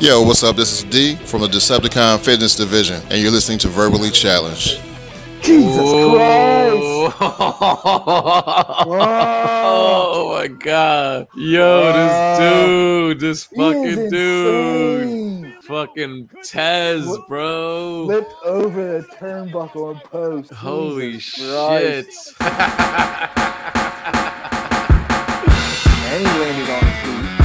Yo, what's up? This is D from the Decepticon Fitness Division, and you're listening to Verbally Challenged. Jesus Christ! Oh my god. Yo, Wow. this dude, this fucking dude. insane. Fucking Tez, What- bro. Flipped over the turnbuckle and post. Holy Jesus shit. And he landed on his feet.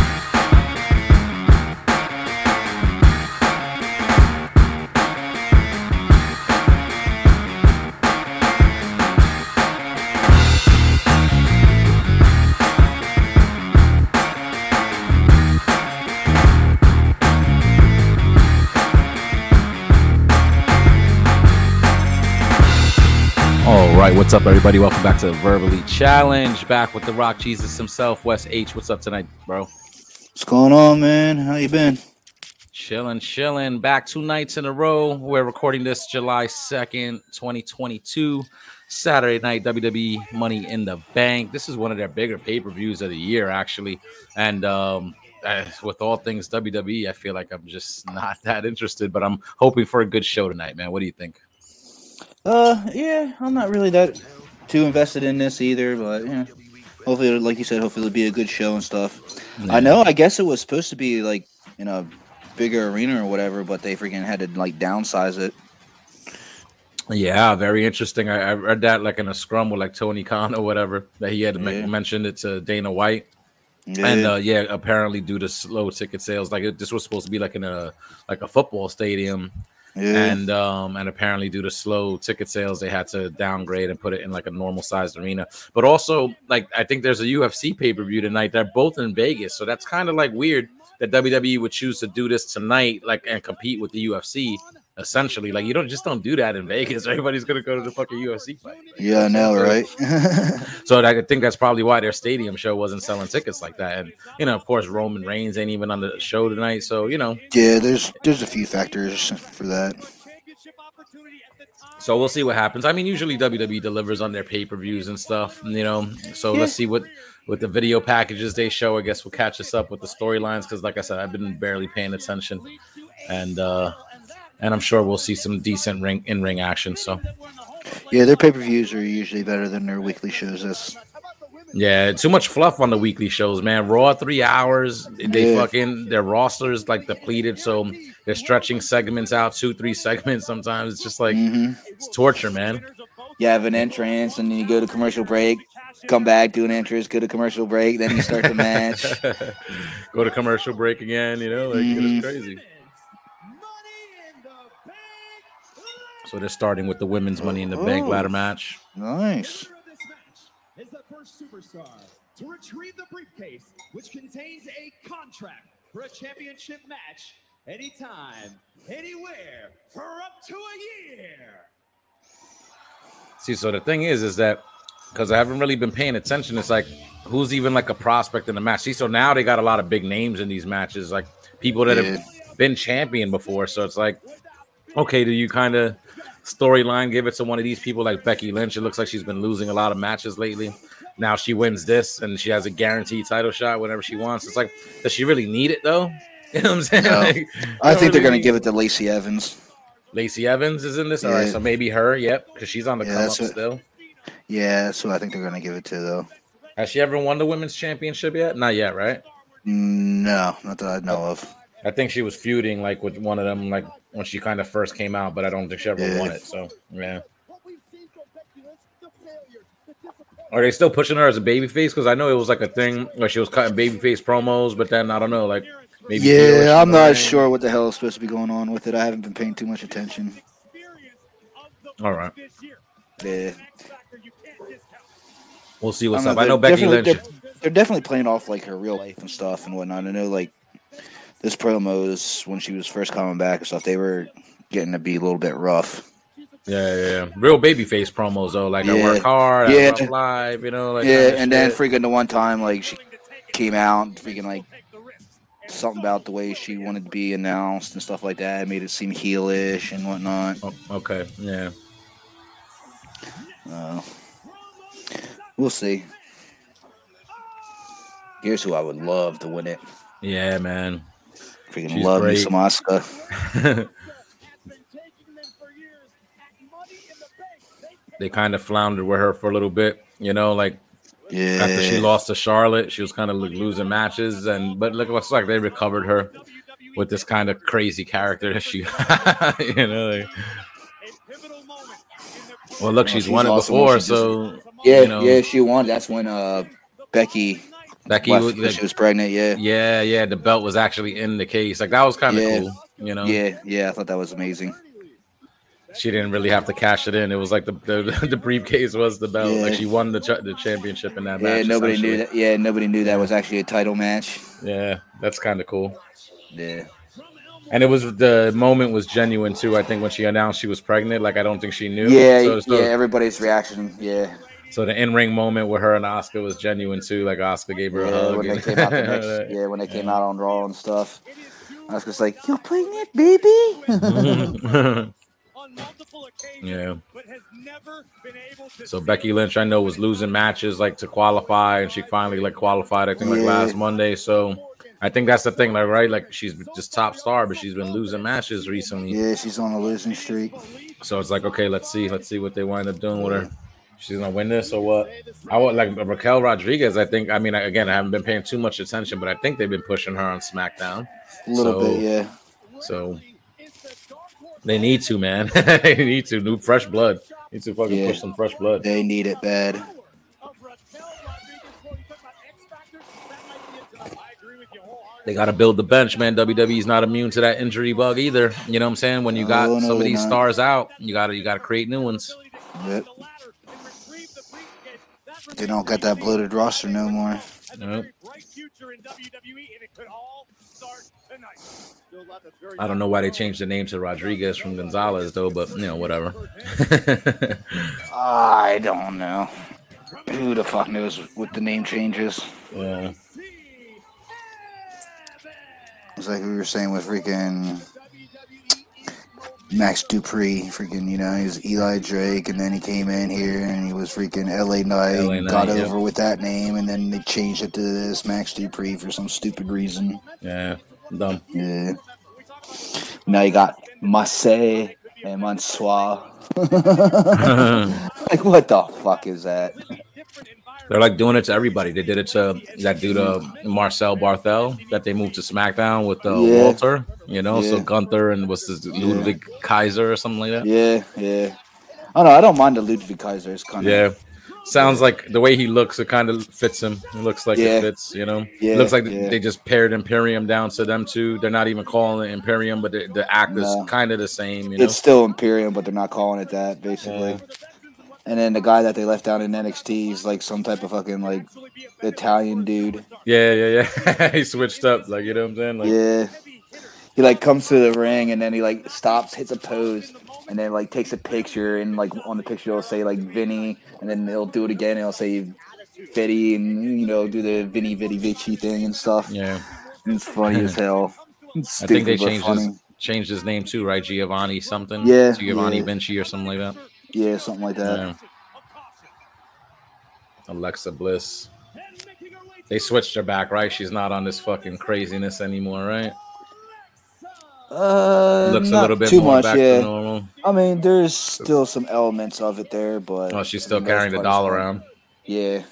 Right, what's up, everybody? Welcome back to Verbally Challenge. Back with the Rock Jesus himself, Wes H. What's up tonight, bro? What's going on, man? How you been? Chilling, chilling. Back two nights in a row. We're recording this July 2nd, 2022. Saturday night, WWE Money in the Bank. This is one of their bigger pay per views of the year, actually. And um, with all things WWE, I feel like I'm just not that interested, but I'm hoping for a good show tonight, man. What do you think? Uh, yeah, I'm not really that too invested in this either, but yeah. Hopefully, like you said, hopefully it'll be a good show and stuff. I know. I guess it was supposed to be like in a bigger arena or whatever, but they freaking had to like downsize it. Yeah, very interesting. I, I read that like in a scrum with like Tony Khan or whatever that he had Yeah. men- mentioned it to Dana White. Yeah, And uh, yeah, apparently due to slow ticket sales, like it, this was supposed to be like in a like a football stadium, yeah. and um and apparently due to slow ticket sales, they had to downgrade and put it in like a normal sized arena. But also, like I think there's a UFC pay per view tonight. They're both in Vegas, so that's kind of like weird that WWE would choose to do this tonight, like and compete with the UFC. Essentially, like you don't just don't do that in Vegas. Everybody's gonna go to the fucking UFC fight. yeah, I know, right? So I think that's probably why their stadium show wasn't selling tickets like that. And you know, of course, Roman Reigns ain't even on the show tonight. So you know, yeah, there's there's a few factors for that. so we'll see what happens. I mean, usually WWE delivers on their pay per views and stuff. You know, so let's see what with the video packages they show. I guess we'll catch us up with the storylines because, like I said, I've been barely paying attention, and uh and I'm sure we'll see some decent ring in ring action. So Yeah, their pay per views are usually better than their weekly shows. That's Yeah, too much fluff on the weekly shows, man. Raw three hours. They Yeah. fucking their rosters like depleted, so they're stretching segments out two, three segments. Sometimes it's just like Mhm. it's torture, man. you have an entrance and then you go to commercial break, come back, do an entrance, go to commercial break, then you start the match. Go to commercial break again. You know, like Mhm. it's crazy. So they're starting with the women's Money in the Bank Oh. ladder match. Nice. is the first superstar to retrieve the briefcase, which contains a contract for a championship match anytime, anywhere, for up to a year. See, so the thing is, is that because I haven't really been paying attention, it's like who's even like a prospect in the match. See, so now they got a lot of big names in these matches, like people that Yeah. have been champion before. So it's like, okay, do you kind of storyline give it to one of these people like Becky Lynch? It looks like she's been losing a lot of matches lately. Now she wins this and she has a guaranteed title shot whenever she wants. It's like, does she really need it though? You know what I'm saying? No. Like, I think they're gonna give it to Lacey Evans. Lacey Evans is in this. All right, Yeah. so maybe her. Yep, because she's on the Yeah, come up what- still. Yeah, that's what I think they're gonna give it to though. Has she ever won the women's championship yet? Not yet, right? Mm, no, not that I know of. I think she was feuding like with one of them, like when she kind of first came out, but I don't think she ever Yeah. won it. So yeah. Are they still pushing her as a babyface? Because I know it was like a thing where she was cutting babyface promos, but then I don't know, like maybe. Yeah, I'm not sure what the hell is supposed to be going on with it. I haven't been paying too much attention. All right, Yeah, we'll see what's up. I know Becky Lynch. They're, they're definitely playing off like her real life and stuff and whatnot. I know like this promos when she was first coming back and stuff, they were getting to be a little bit rough. Yeah, yeah, yeah. Real babyface promos though. Like I work hard, Yeah. I live, you know. Like yeah, and then freaking the one time like she came out freaking like something about the way she wanted to be announced and stuff like that. It made it seem heelish and whatnot. Oh, okay, yeah. Uh, we'll see. Here's who I would love to win it. Yeah, man. Freaking She's love me great. some Asuka. they kind of floundered with her for a little bit, you know, like Yeah. after she lost to Charlotte, she was kind of losing matches, and but look, looks like they recovered her with this kind of crazy character that she, you know. Like, well, look, she's she's won it before, so Yeah, you know. yeah, she won. That's when uh Becky Becky, left was, when she was pregnant. Yeah. yeah, yeah, the belt was actually in the case. Like that was kind of Yeah. cool, you know. Yeah, yeah, I thought that was amazing. She didn't really have to cash it in. It was like the the, the briefcase was the belt. Like she won the ch- the championship in that Yeah, match. nobody knew that. Yeah, nobody knew that was actually a title match. Yeah, that's kind of cool. Yeah. And it was the moment was genuine too. I think when she announced she was pregnant, like I don't think she knew. Yeah, So, so, yeah, everybody's reaction. Yeah. So the in ring moment with her and Asuka was genuine too. Like Asuka gave her a hug. when they came out the next, yeah, when they came out on Raw and stuff. Asuka's like, "You're pregnant, baby." yeah. So Becky Lynch, I know, was losing matches like to qualify, and she finally like qualified. I think like Yeah. last Monday. So I think that's the thing, like right, like she's just top star, but she's been losing matches recently. yeah, she's on a losing streak. So it's like, okay, let's see, let's see what they wind up doing with her. She's gonna win this or what? I would like Raquel Rodriguez. I think. I mean, again, I haven't been paying too much attention, but I think they've been pushing her on SmackDown. A little So- bit, yeah. So they need to, man. they need to new fresh blood. Need to fucking Yeah. push some fresh blood. They need it bad. They got to build the bench, man. WWE's not immune to that injury bug either. You know what I'm saying? When you got No, no, some of these not. stars out, you gotta you gotta create new ones. Yep. They don't got that bloated roster no more. Yep. I don't know why they changed the name to Rodriguez from Gonzalez though, but you know whatever. I don't know. Who the fuck knows what the name changes? yeah. It's like we were saying with freaking Max Dupri, freaking, you know, he was Eli Drake, and then he came in here and he was freaking LA Knight, LA Knight, got yeah. over with that name, and then they changed it to this Max Dupri for some stupid reason. Yeah, dumb. Yeah. Now you got Marseille and Mansoir. like, what the fuck is that? They're like doing it to everybody. They did it to that dude, uh, Marcel Barthel, that they moved to SmackDown with uh, Yeah. Walter. You know, so Gunther and what's this Ludwig Kaiser or something like that. Yeah, yeah. I don't know. I don't mind the Ludwig Kaiser. It's kind of Yeah. Sounds like the way he looks, it kind of fits him. It looks like Yeah. it fits, you know. Yeah, looks like yeah. they just paired Imperium down to them too. They're not even calling it Imperium, but the, the act is No. kind of the same, you know. It's still Imperium, but they're not calling it that, basically. And then the guy that they left down in NXT is like some type of fucking like Italian dude. Yeah, yeah, yeah. he switched up, like you know what I'm saying. Like, Yeah. He like comes to the ring and then he like stops, hits a pose, and then like takes a picture and like on the picture it'll say like Vinny, and then they'll do it again and it'll say Vitty and you know do the Vinny Vitty Vici thing and stuff. yeah. It's funny as hell. It's I think they changed funny. his changed his name too, right? Giovanni something. Yeah, Giovanni yeah. Vinci or something like that. Yeah, something like that. Yeah. Alexa Bliss. They switched her back, right? She's not on this fucking craziness anymore, right? Uh, Looks a little bit too more much, back yeah. to normal. I mean, there's still some elements of it there, but Oh, she's still for the most carrying the doll around. Yeah,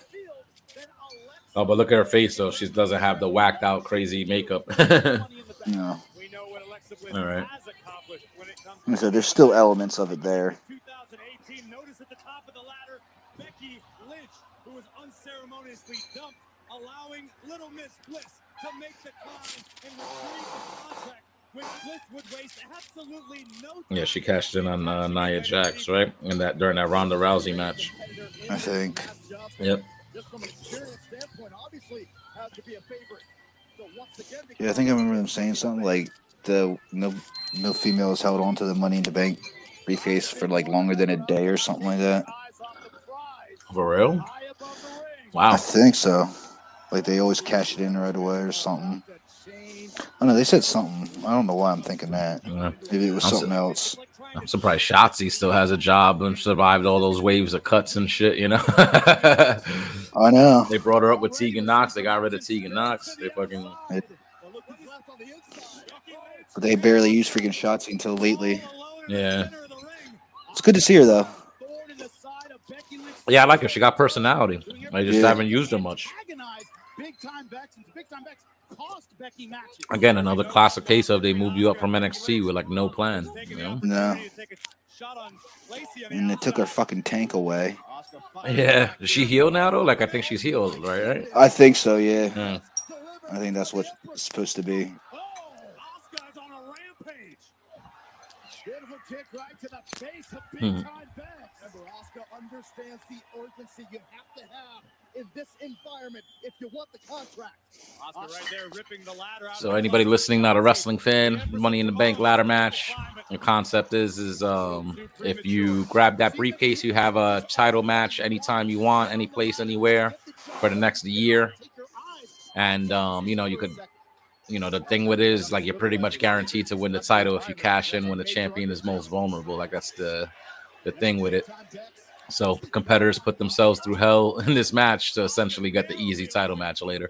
Oh, but look at her face though. She doesn't have the whacked out crazy makeup. no. All right. So there's still elements of it there. 2018, notice at the top of the ladder, Becky Lynch, who was unceremoniously dumped, allowing Little Miss Bliss to make the climb and retrieve the contract, which Bliss would waste absolutely no Yeah, she cashed in on uh, Nia Jax, right? In that during that Ronda Rousey match. I think. Yep. just from an standpoint, obviously has to be a favorite. So once again, Yeah, I think I remember them saying something like the no no female has held on to the Money in the Bank briefcase for like longer than a day or something like that. eyes off the prize, For real? High above the ring. I think so. Like they always cash it in right away or something. I don't know. They said something. I don't know why I'm thinking that. Yeah. Maybe it was I'm something so- else. I'm surprised Shotzi still has a job and survived all those waves of cuts and shit, you know? I know. They brought her up with Tegan Nox. They got rid of Tegan Nox. They fucking But look who's left on the inside. But they barely use freaking Shotzi until lately. Yeah. It's good to see her though. Yeah, I like her. She got personality. I just Yeah. haven't used her much. Again, another classic case of they move you up from NXT with like no plan. You know? No. And they took her fucking tank away. Yeah. Is she healed now though? Like I think she's healed, right? Right? I think so, yeah. Yeah. I think that's what it's supposed to be. Beautiful understands the urgency you have to have in this environment if you want the contract. Asuka right there ripping the ladder out. So anybody listening, not a wrestling fan, Money in the Bank ladder match. The concept is is um if you grab that briefcase, you have a title match anytime you want, any place, anywhere for the next year. And um, you know, you could you know, the thing with it is like you're pretty much guaranteed to win the title if you cash in when the champion is most vulnerable. Like that's the the thing with it. So competitors put themselves through hell in this match to essentially get the easy title match later.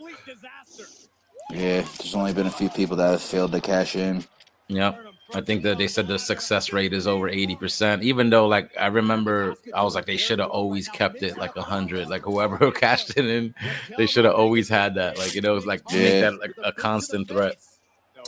Yeah, there's only been a few people that have failed to cash in. Yeah. I think that they said the success rate is over 80%. Even though, like, I remember I was like, they should have always kept it like 100. Like, whoever cashed it in, they should have always had that. Like, you know, it's like make that like a constant threat.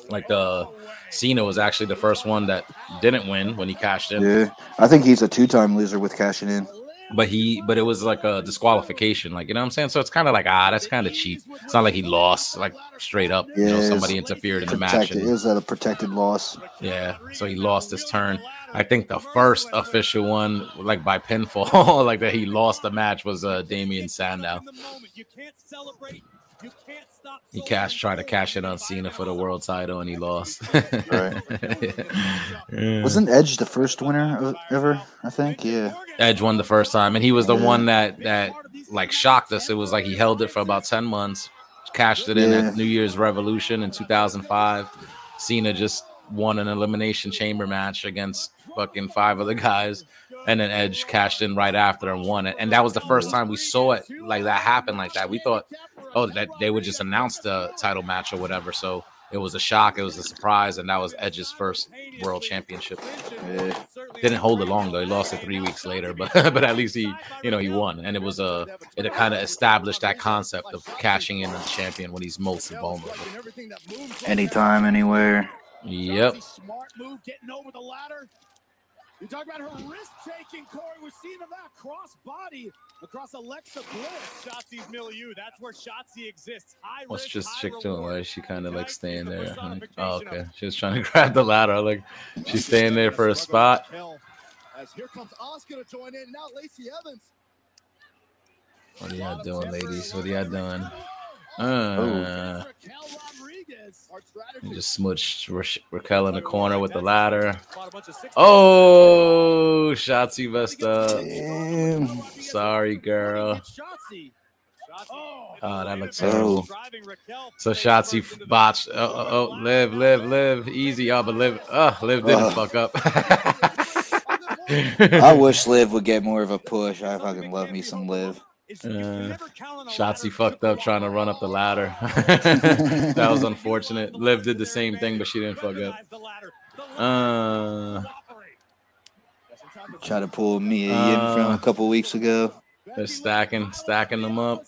Like, the Cena was actually the first one that didn't win when he cashed in. Yeah, I think he's a two-time loser with cashing in. But he, but it was like a disqualification. Like, you know what I'm saying? So it's kind of like, ah, that's kind of cheap. It's not like he lost, like, straight up. You know, Yeah, somebody interfered in the match. And- It was at a protected loss. Yeah, so he lost his turn. I think the first official one, like by pinfall, like that he lost the match was uh Damien Sandow. He cashed tried to cash in on Cena for the world title and he lost. Right. Yeah. Wasn't Edge the first winner ever? I think. Yeah. Edge won the first time, and he was the Yeah. one that that like shocked us. It was like he held it for about ten months, cashed it in Yeah. at New Year's Revolution in 2005. Cena just won an elimination chamber match against fucking five other guys, and then Edge cashed in right after and won it. And that was the first time we saw it like that happen like that. We thought, oh, that they would just announce the title match or whatever. So it was a shock, it was a surprise, and that was Edge's first world championship. Yeah. Didn't hold it long though. He lost it three weeks later, but but at least he, you know, he won, and it was a it kind of established that concept of cashing in on the champion when he's most vulnerable. Anytime, anywhere. Yep. You talk about her risk taking, Corey. We're seeing that cross body across Alexa Bliss. Shotzi's milieu. That's where Shotzi exists. High What's risk, this high chick doing? Why is she kind of like staying there? personification Oh, okay. She was trying to grab the ladder. Like she's staying there for a spot. As here comes Asuka to join in. Now Lacey Evans. What are y'all doing, ladies? What are y'all doing? Uh, Raquel Rodriguez. Our strategy. you just smooched Ra- Raquel in the corner with the ladder. Oh, a bunch of six- Oh, Shotzi messed up. Damn. Sorry, girl. Oh, oh, that looks terrible. Driving So Shotzi f- botched. Uh, uh, oh, oh, oh, Liv, Liv, Liv. Easy, y'all, but Liv. Oh, Liv didn't fuck up. I wish Liv would get more of a push. I fucking love me some Liv. Uh, Shotzi fucked up trying to run up the ladder. that was unfortunate. Liv did the same thing, but she didn't fuck up. Uh, Try to pull Mia Yim from Uh, a couple weeks ago. they're stacking, stacking them up.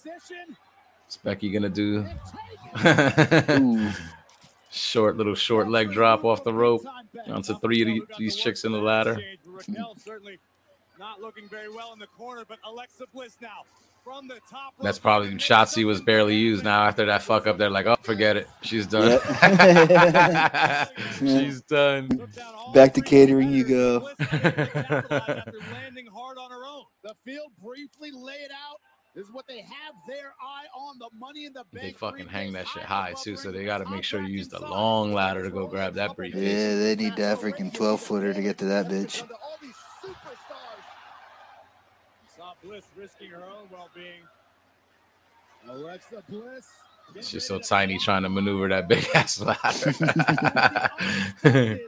What's Becky gonna do? Short little short leg drop off the rope onto three of these chicks in the ladder. Certainly not looking very well in the corner, but Alexa Bliss now from the top. That's rope. probably Shotzi was barely used. Now after that fuck up, they're like, oh, forget it, she's done. she's done. Took down all Back to catering you go. Bliss able to capitalize after landing hard on her own. The field briefly laid out. Is what they have their eye on the money in the bank. They fucking hang that shit high high too, so they got to make sure you use the long ladder to go grab that briefcase. Yeah, they need that freaking 12 footer to get to that bitch. Under all these superstars. Saw Bliss risking her own well-being. Alexa Bliss. She's so tiny trying to maneuver that big ass ladder.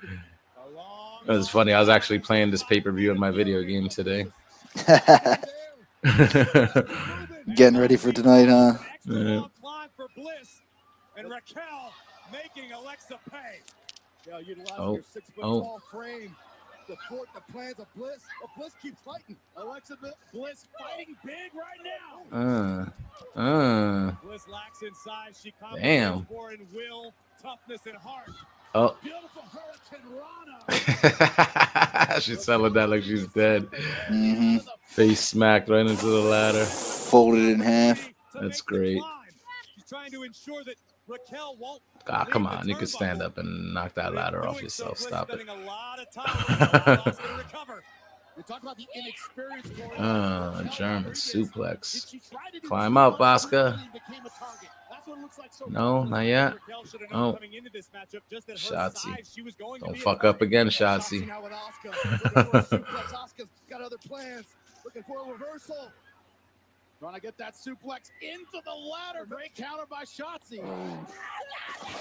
It was funny. I was actually playing this pay per view in my video game today. Getting ready for tonight, huh? Yeah. For Bliss and Raquel making Alexa pay. Raquel utilizing Oh, her six foot oh. Tall frame to thwart the plans of Bliss. But Bliss keeps fighting. Alexa Bliss fighting big right now. Uh, uh. Bliss lacks in size. She Damn. compensates for in will, toughness, and heart. Oh, Beautiful Hurricanrana. she's selling that like she's dead. hmm Face smacked right into the ladder. Folded in half. That's great. She's trying to ensure that Raquel won't Ah, come on, you can stand up and knock that ladder off yourself. Stop it. spending a lot of time on to recover. You talk about the inexperience. Corey. Ah, German suplex. did she try to do Climb up, Asuka. and became a target? That's what it looks like so No, not yet. Raquel should have known Oh. coming into this matchup just that her Shotzi. size, she was going to Don't fuck up again, Shotzi Trying to get that suplex into the ladder. Great counter by Shotzi.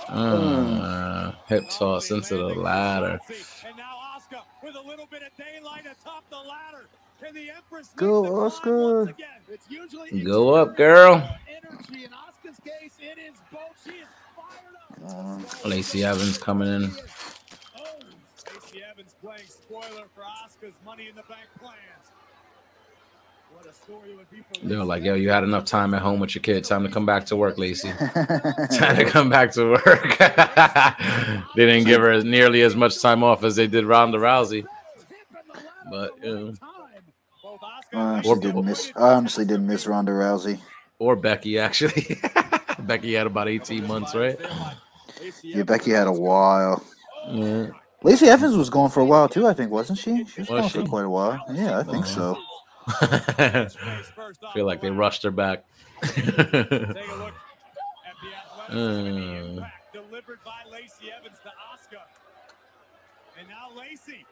Uh, hip toss into the ladder. And now Asuka with a little bit of daylight atop the ladder. Can the Empress Go, make the climb Asuka. once again? It's usually Go up, girl. energy. In Asuka's case, it is both. She is fired up. Um, Lacey Evans coming in. Oh, Stacey Evans playing spoiler for Asuka's Money in the Bank plans. What a story it would be for They were Lacey like, yo, you had enough time at home with your kid. Time to come back to work, Lacey. Time to come back to work. they didn't give her nearly as much time off as they did Ronda Rousey. But, you know. Both I honestly Or- didn't Evans miss. I honestly didn't miss Ronda Rousey. Or Becky, actually. Becky had about 18 months, right? Yeah, Becky had a while. Yeah. Lacey Evans was going for a while too. I think wasn't she? She was Was going she? for quite a while. Yeah, I think uh-huh. so. feel like they rushed her back. Take a look at the athleticism and the Uh. impact delivered by Lacey Evans to Asuka. And now Lacey.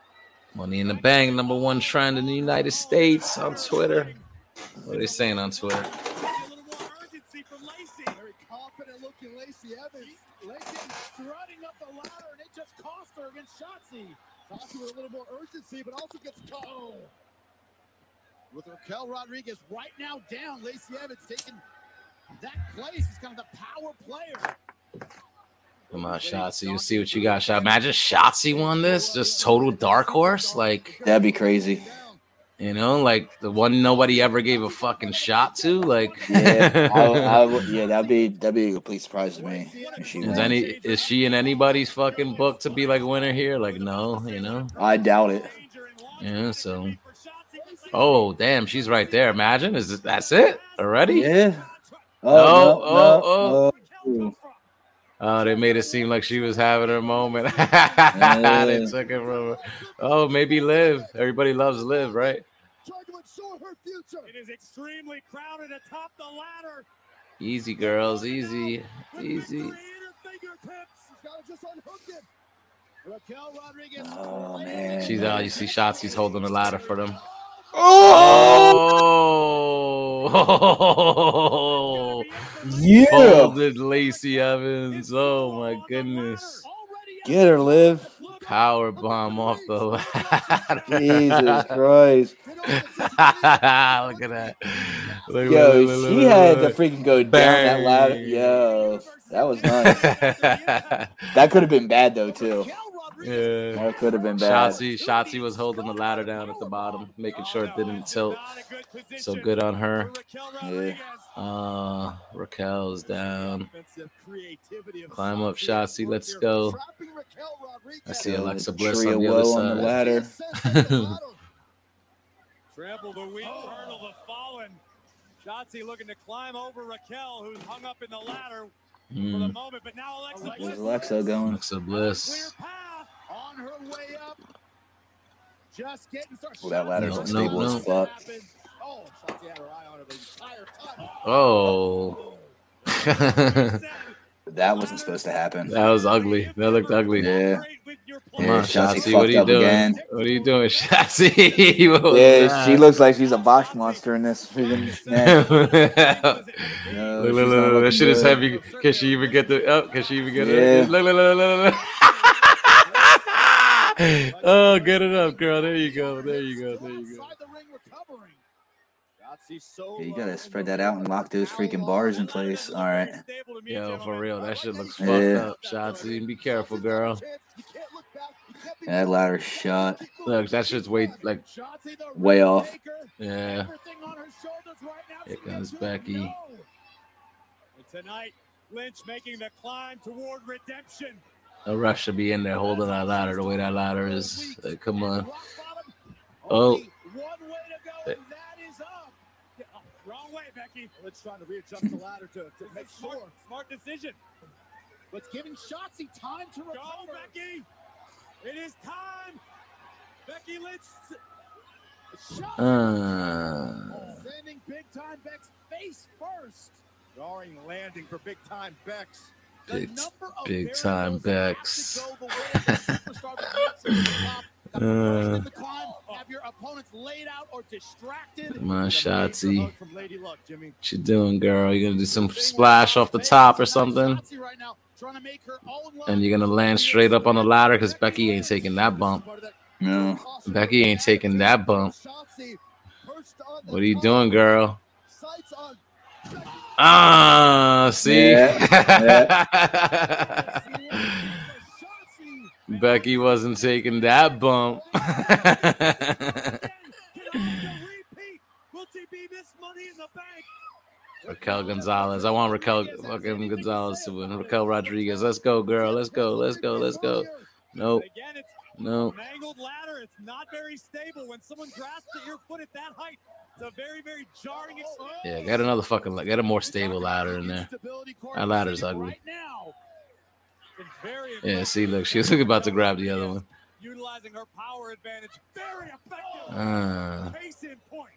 Money in the Bank, number one trend in the United States on Twitter. What are they saying on Twitter? With a little more urgency, but also gets caught. With Raquel Rodriguez right now down, Lacey Evans taking that place. Is kind of the power player. Come on, Shotzi. You see what you got. Shot. Imagine Shotzi won this. Just total dark horse. Like, That'd be crazy. you know, like the one nobody ever gave a fucking shot to. Like, Yeah, I, I yeah, that'd be that'd be a complete surprise to me. She is won. any is she in anybody's fucking book to be like a winner here? Like, no, you know. I doubt it. Yeah, so. Oh, damn, she's right there. Imagine, is it, that's it already? Yeah. Oh, oh no, oh, no, no. Oh, they made it seem like she was having her moment. they took it from her. Oh, maybe Liv. Everybody loves Liv, right? Trying to ensure her future. It is extremely crowded atop the ladder. Easy, girls, easy, easy. She's got to just unhook it. Raquel Rodriguez. Oh man. She's out. You see, Shotzi's holding the ladder for them. Oh, Yeah. folded Lacey Evans. Oh my goodness. Get her, Liv. Power bomb off the ladder. Jesus Christ. Look at that. Look, Yo, look, look, she had to freaking go down that ladder. Yo, that was nice. That could have been bad though too. Yeah. That could have been bad. Shotzi, Shotzi was holding the ladder down at the bottom, making sure it didn't tilt. So good on her. Yeah. Uh, Raquel's down. Climb up, Shotzi. Let's go. I see Alexa the Bliss on the other woe on the ladder. Trample the weak hurdle the fallen. Shotzi looking to climb over Raquel, who's hung up in the ladder for the Mm, moment, but now Alexa Where's Bliss Alexa going? Alexa Bliss. On her way up. Just getting started. Well, that ladder's No, unstable no, as fuck. Oh, Shotzi had her eye on her the entire time. Oh. that That wasn't supposed to happen. That was ugly. That looked ugly. Yeah. Come Yeah, on, Shotzi Shotzi. What are you doing? again. What are you doing, Shotzi? What was Yeah, she looks like she's a botch monster in this freaking match. look, No, look, look, look, That looking shit is heavy. Can she even get the up? Can she even get Yeah. it? Look, look, look, look, look. oh, get it up, girl. There you go. There you go. There you go. Inside the ring recovering. Shotzi so Yeah, you gotta spread that out and lock those freaking bars in place. All right. All very right. stable to me, Yo, for real, that shit looks fucked Yeah. up. got that Shotzi, be careful, Shotzi's got a girl. chance. You can't look back. You can't be Yeah, that caught. ladder's You gotta shot. Look, that shit's way like Shotzi, the Way off. taker. yeah. Everything on her shoulders right now. Here comes gets to Becky. tonight, Lynch making the climb toward redemption. A rush should be in there holding that ladder the way that ladder is. Like, come on. Rock bottom. Oh. Wrong way, Becky. Let's try to readjust the ladder to, to make Smart, sure. smart decision. But it's giving Shotzi time to recover. Go. Becky. It is time. Becky Lynch. Shotzi Uh, sending big time Beck's face first. Drawing landing for big time Bex. The Big- number of big time variables Bex. have to go the way of the superstar that makes it to the top. The first in the climb, have your opponents laid out or distracted. Come on, And a major Shotzi. hug From Lady Luck, Jimmy. what you doing, girl? You gonna do some splash off the top or something? Shotzi right now, trying to make her own luck. And you're gonna land straight up on the ladder because Becky ain't taking that bump. No. Becky ain't taking that bump. Shotzi perched on the What are you doing, girl? Sights on Ah, see? Shotzi. Becky wasn't taking that bump. Can Asuka repeat? Will she be this money in the bank? Raquel Gonzalez. I want Raquel fucking Gonzalez to win. Raquel Rodriguez. Let's go, girl. Let's go. Let's go. Let's go. Nope. No. mangled ladder. It's not very stable. When someone grasps at your foot at that height, it's a very, very jarring experience. Yeah, get another fucking get a more stable ladder in there. That ladder's ugly. Right now. Been very Yeah, see, look, she's looking about to grab the other one. Utilizing her power advantage. Very effective. Ah. Case in point.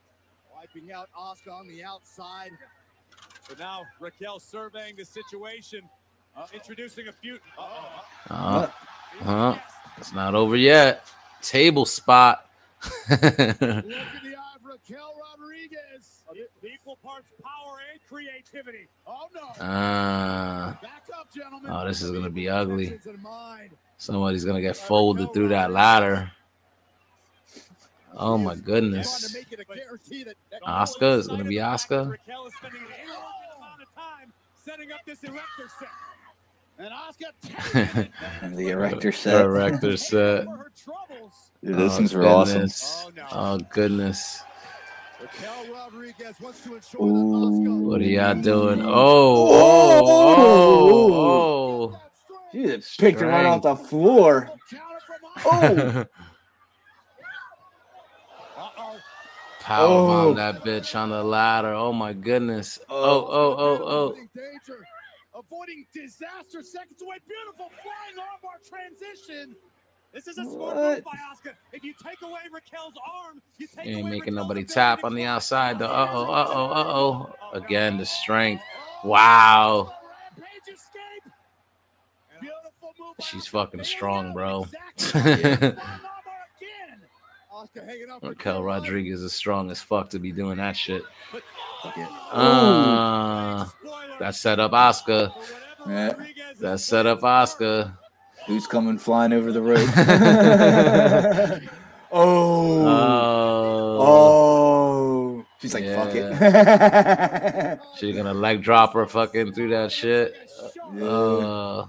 Wiping out Asuka on the outside. But now Raquel surveying the situation, uh, introducing a few. Uh-oh. Uh, huh. It's not over yet. Table spot. Look in the Raquel Rodriguez. Equal parts power and creativity. Oh no. Ah. Back up, gentlemen. Oh, this is gonna be ugly. Intentions in mind. Somebody's gonna get folded through that ladder. Oh my goodness. to make it a guarantee that, that Asuka is gonna be Oscar. Raquel is spending an amount of time setting up this erector set. And Asuka The erector set. Erector set. for. Dude, those Oh, things were awesome. Oh, no. Oh goodness. Ooh. What are y'all doing? Oh, oh, oh, oh, She just picked her right off the floor. counter from Asuka. oh. Uh-oh. Power Oh. bomb that bitch on the ladder. Oh my goodness. Oh, oh, oh, oh. oh. Avoiding disaster seconds away. Beautiful flying armbar transition. This is a smart move by Asuka. If you take away Raquel's arm, you take You ain't away making Raquel's nobody tap on the outside though. Uh oh, uh oh, uh oh. Oh, Again, the strength. Wow. Beautiful move She's fucking strong, bro. exactly. Flying armbar. Asuka hanging up. Raquel Rodriguez is strong as fuck to be doing that shit. Uh, that set up Asuka. Yeah. That set up Asuka. Who's coming flying over the rope? oh. Oh. oh. She's like, fuck it. She's gonna leg drop her fucking through that shit. Yeah. Uh,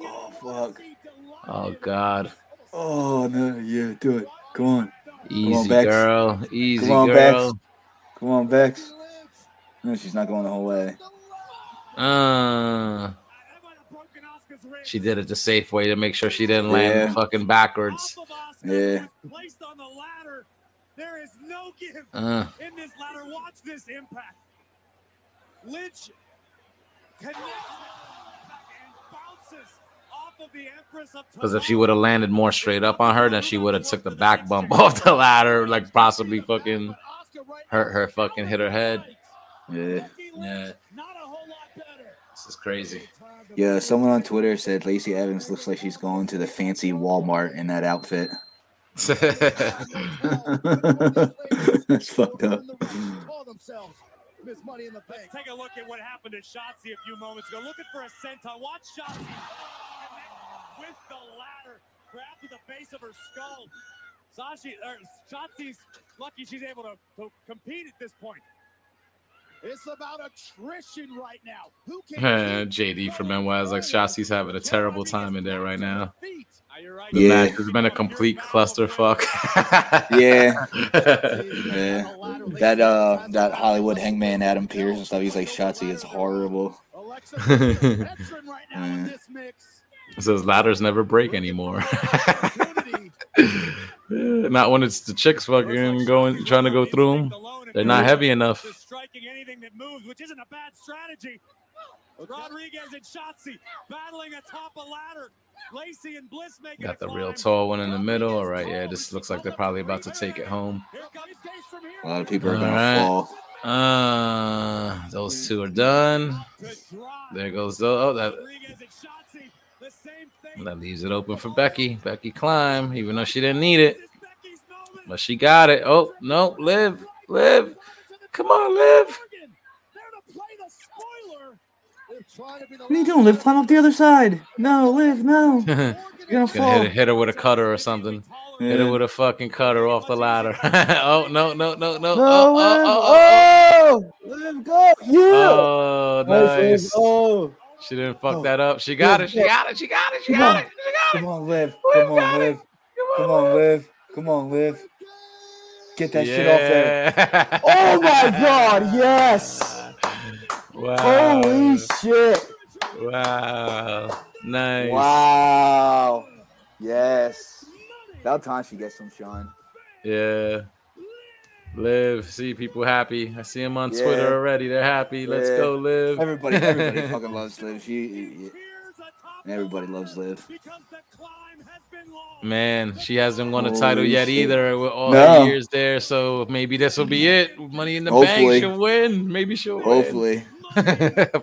Oh, fuck. oh god. oh, no. Yeah, do it. Come on. Easy Bex. girl. Easy on, girl. Come on, Bex. No, she's not going the whole way. Uh, That might have broken Asuka's ribs. She did it the safe way to make sure she didn't land Yeah. fucking backwards. Off of Asuka, Yeah. Placed on the ladder. There is no give Uh, in this ladder. Watch this impact. Lynch connects and bounces off of the Empress of because if she would have landed more straight up on her, then she would have took the back bump off the ladder, like possibly fucking hurt her, fucking hit her head. Yeah. Yeah, Not a whole lot better. This is crazy. Yeah, someone on Twitter said Lacey Evans looks like she's going to the fancy Walmart in that outfit. That's fucked up. Call Miss Money in the Bank. Let's take a look at what happened to Shotzi a few moments ago. Looking for a senton. Watch Shotzi oh, with the ladder. Grab to the base of her skull. Sashi or Shotzi's lucky she's able to, to compete at this point. It's about attrition right now. Who can JD from NY is like Shotzi's having a terrible time in there right now. Are you right? The Yeah. match has been a complete clusterfuck. Yeah, yeah. That uh, that Hollywood Hangman Adam Pierce and stuff. He's like Shotzi is horrible. Alexa Bliss, a veteran right now in this mix. Says ladders never break anymore. Not when it's the chicks fucking going trying to go through them. They're not heavy enough. Just striking anything that moves, which isn't a bad strategy. Rodriguez and Shotzi battling atop a ladder. Lacey and Bliss making Got the real tall one in the middle. All right, yeah, this looks like they're probably about to take it home. Here comes Case from here. A lot of people are All gonna right. fall. Uh, those two are done. There goes the oh that Rodriguez and Shotzi, the same thing. that leaves it open for Becky. Becky climb, even though she didn't need it, This is Becky's moment. but she got it. Oh no, Liv, Liv, come on, Liv. There to play the spoiler. They're trying to be the What are you doing? Liv, climb up the other side. No, Liv, no. You're gonna hit, fall. her- hit her with a cutter or something. Hit her with a fucking cutter off the ladder. oh no, no, no, no. No, Oh, Liv. oh, oh, Oh, oh. Liv, go. Yeah. oh, Nice, nice. Oh, She didn't fuck Oh. that up. She got Good, it. She good. got it. She got it. She Come got it. She got it. come on, Liv. Liv Come on, it. Liv. Come on, Liv. Come on, Liv. Get that shit off there. Oh my God! Yes. Wow. Holy shit! Wow. Nice. Wow. Yes. About time she gets some shine. Yeah. Liv. See people happy. I see them on Yeah. Twitter already. They're happy. Let's Yeah. go, Liv. Everybody, everybody fucking loves Liv. She, everybody loves ladder Man, she hasn't won a title Holy yet shit. either with all No. her years there. So maybe this will be mm. it. Money in the Hopefully. bank. She'll win. Maybe she'll Hopefully.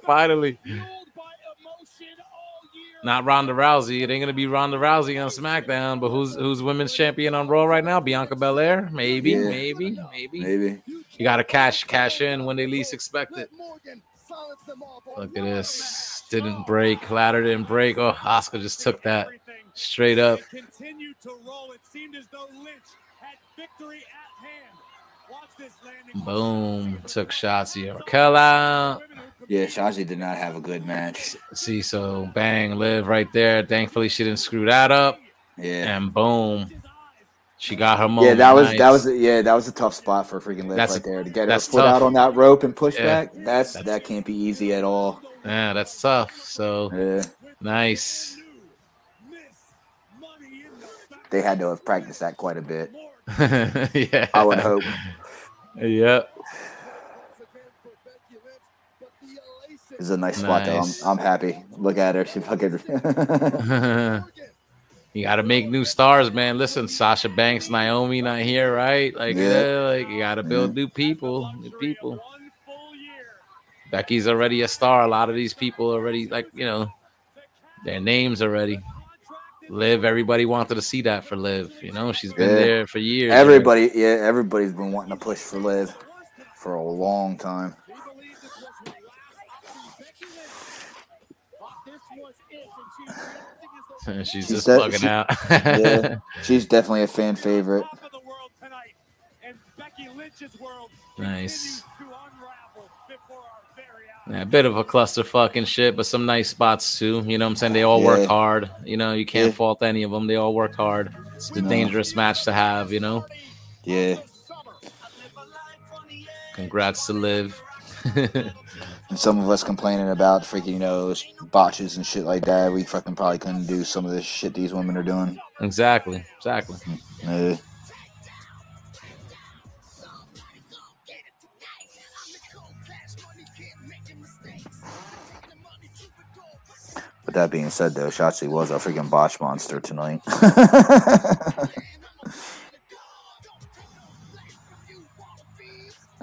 Finally. Fueled by emotion all year. Not Ronda Rousey. It ain't gonna be Ronda Rousey on SmackDown, but who's who's women's champion on Raw right now? Bianca Belair? Maybe, Yeah. maybe, maybe. Maybe. You gotta cash cash in when they least expect it. Morgan silenced them all, but Look at this. Didn't break. Ladder didn't break. Oh, Asuka just took that straight up. Continued to roll. It seemed as though Lynch had victory at hand. Watch this landing. Boom. Took Shotzi Raquel out. Yeah, Shotzi did not have a good match. See, so bang, Liv right there. Thankfully, she didn't screw that up. Yeah. And boom. She got her moment. Yeah, that was that Nice. was yeah, that was a tough spot for freaking Liv That's- right there to get her foot tough. out on that rope and push Yeah. back. That's, That's- that can't be easy at all. Yeah, that's tough. So Yeah, nice. They had to have practiced that quite a bit. yeah. I would hope. Yep. It's a nice spot Nice. though. I'm, I'm happy. Look at her. She fucking. you got to make new stars, man. Listen, Sasha Banks, Naomi not here, right? Like, Yeah. like you got to build new people, new people. Becky's already a star. A lot of these people already, like, you know, their names already. Liv, everybody wanted to see that for Liv. You know, she's been Yeah. there for years. Everybody, yeah, everybody's been wanting to push for Liv for a long time. She's, She's just de- bugging she- out. Yeah, she's definitely a fan favorite. Top Yeah, a bit of a cluster fucking shit, but some nice spots too. You know what I'm saying? They all Yeah. worked hard. You know, you can't Yeah. fault any of them. They all worked hard. It's a No. dangerous match to have, you know? Yeah, Congrats to Liv. and some of us complaining about freaking you know botches and shit like that. We fucking probably couldn't do some of this shit these women are doing. exactly. Exactly. Mm, yeah. That being said, though, Shotzi was a freaking botch monster tonight. that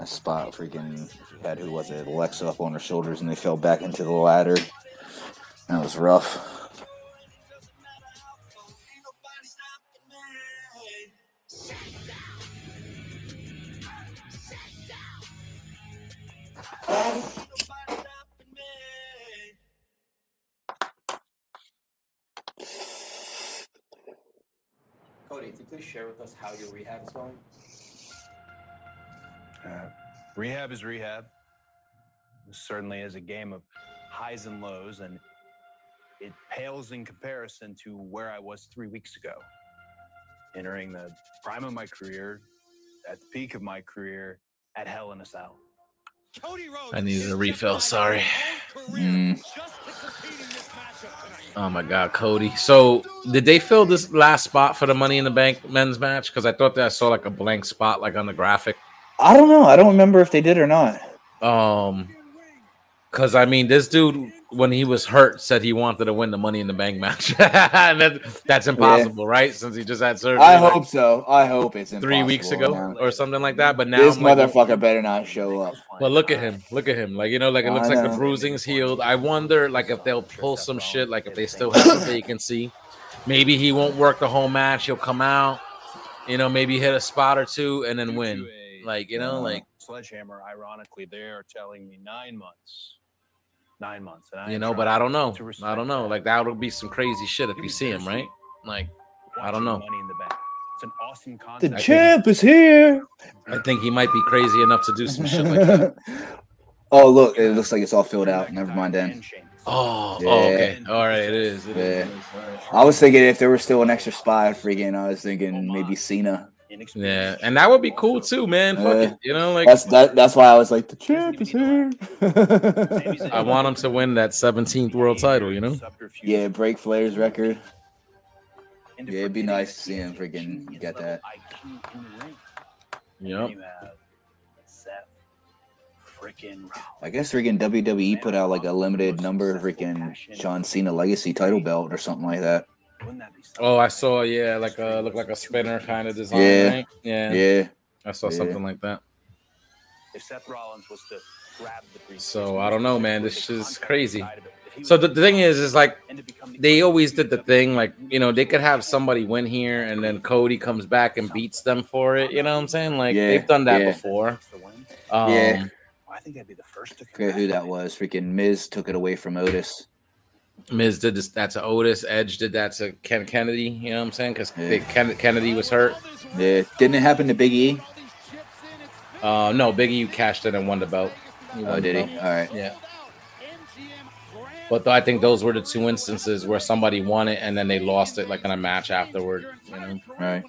spot freaking had who was it? Alexa up on her shoulders and they fell back into the ladder. That was rough. Rehab is going. Uh, rehab is rehab. This certainly is a game of highs and lows, and it pales in comparison to where I was three weeks ago. Entering the prime of my career, at the peak of my career, at Hell in a Cell. Cody Rhodes I needed a refill, sorry. On career Mm. just to compete in this matchup tonight. Oh my God, Cody. So did they fill this last spot for the Money in the Bank men's match? Because I thought that I saw like a blank spot like on the graphic. I don't know. I don't remember if they did or not. Um, because I mean, this dude when he was hurt said he wanted to win the Money in the Bank match, and that, that's impossible, right? Since he just had surgery. I like, hope so. I hope it's three weeks ago now. or something like that. But now This I'm like, motherfucker better not show up. But look at him. Look at him. Like you know, like it looks like the bruising's healed. I wonder, like, if they'll pull some shit, like if they still have a vacancy. Maybe he won't work the whole match. He'll come out, you know, maybe hit a spot or two and then win. Like you know, like Sledgehammer, ironically, they are telling me nine months. Nine months. and I you know. But I don't know. I don't know. Like that would be some crazy shit if you see him, right? Like I don't know. Money in the Bank. It's an awesome concept. think- champ is here. I think he might be crazy enough to do some shit like that. oh, look. It looks like it's all filled out. Never mind then. Oh, Yeah. oh, okay. All right, it is. It is. Yeah. I was thinking if there was still an extra spot, freaking, I was thinking oh, maybe Cena. Yeah, and that would be cool too, man. Fuck Yeah. it, you know, like That's that. That's why I was like, the champ is here. I want him to win that 17th world title. You know. yeah, break Flair's record. Yeah, it'd be nice to see him freaking get that. Yep. You have Seth freaking Rollins. I guess freaking WWE put out like a limited number of freaking John Cena Legacy title belt or something like that. Wouldn't that be something? Oh, I saw. Yeah, like a look like a spinner kind of design. Yeah. Right? Yeah. Yeah. I saw Yeah. something like that. If Seth Rollins was to grab the So, I don't know, man. This is crazy. side of it, if he So the, the thing is, is like and to become the they always did the thing, like you know, they could have somebody win here, and then Cody comes back and beats them for it. You know what I'm saying? Like Yeah, they've done that yeah. before. the Um, Yeah. I think I'd be the first to Forget who that was. Freaking Miz took it away from Otis. Miz did this. That to Otis. Edge did that to Ken Kennedy. You know what I'm saying? Because Yeah. Ken, Kennedy was hurt. Yeah. Didn't it happen to Big E? Uh, no, Biggie, you cashed in and won the belt. He Oh, did he? All right. Yeah. But I think those were the two instances where somebody won it and then they lost it, like in a match afterward. You know. Right.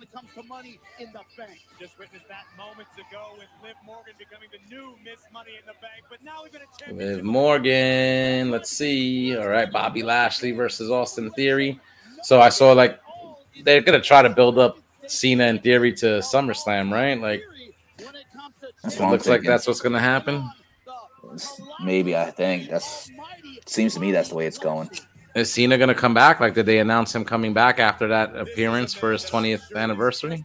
Just witnessed that moments ago with Liv Morgan becoming the new Miss Money in the Bank, but now we've got a championship. Liv Morgan. Let's see. All right, Bobby Lashley versus Austin Theory. So I saw like they're gonna try to build up Cena and Theory to SummerSlam, right? Like That's it what I'm looks like that's what's gonna happen. Maybe I think that's seems to me that's the way it's going. Is Cena gonna come back? Like, did they announce him coming back after that appearance for his 20th anniversary?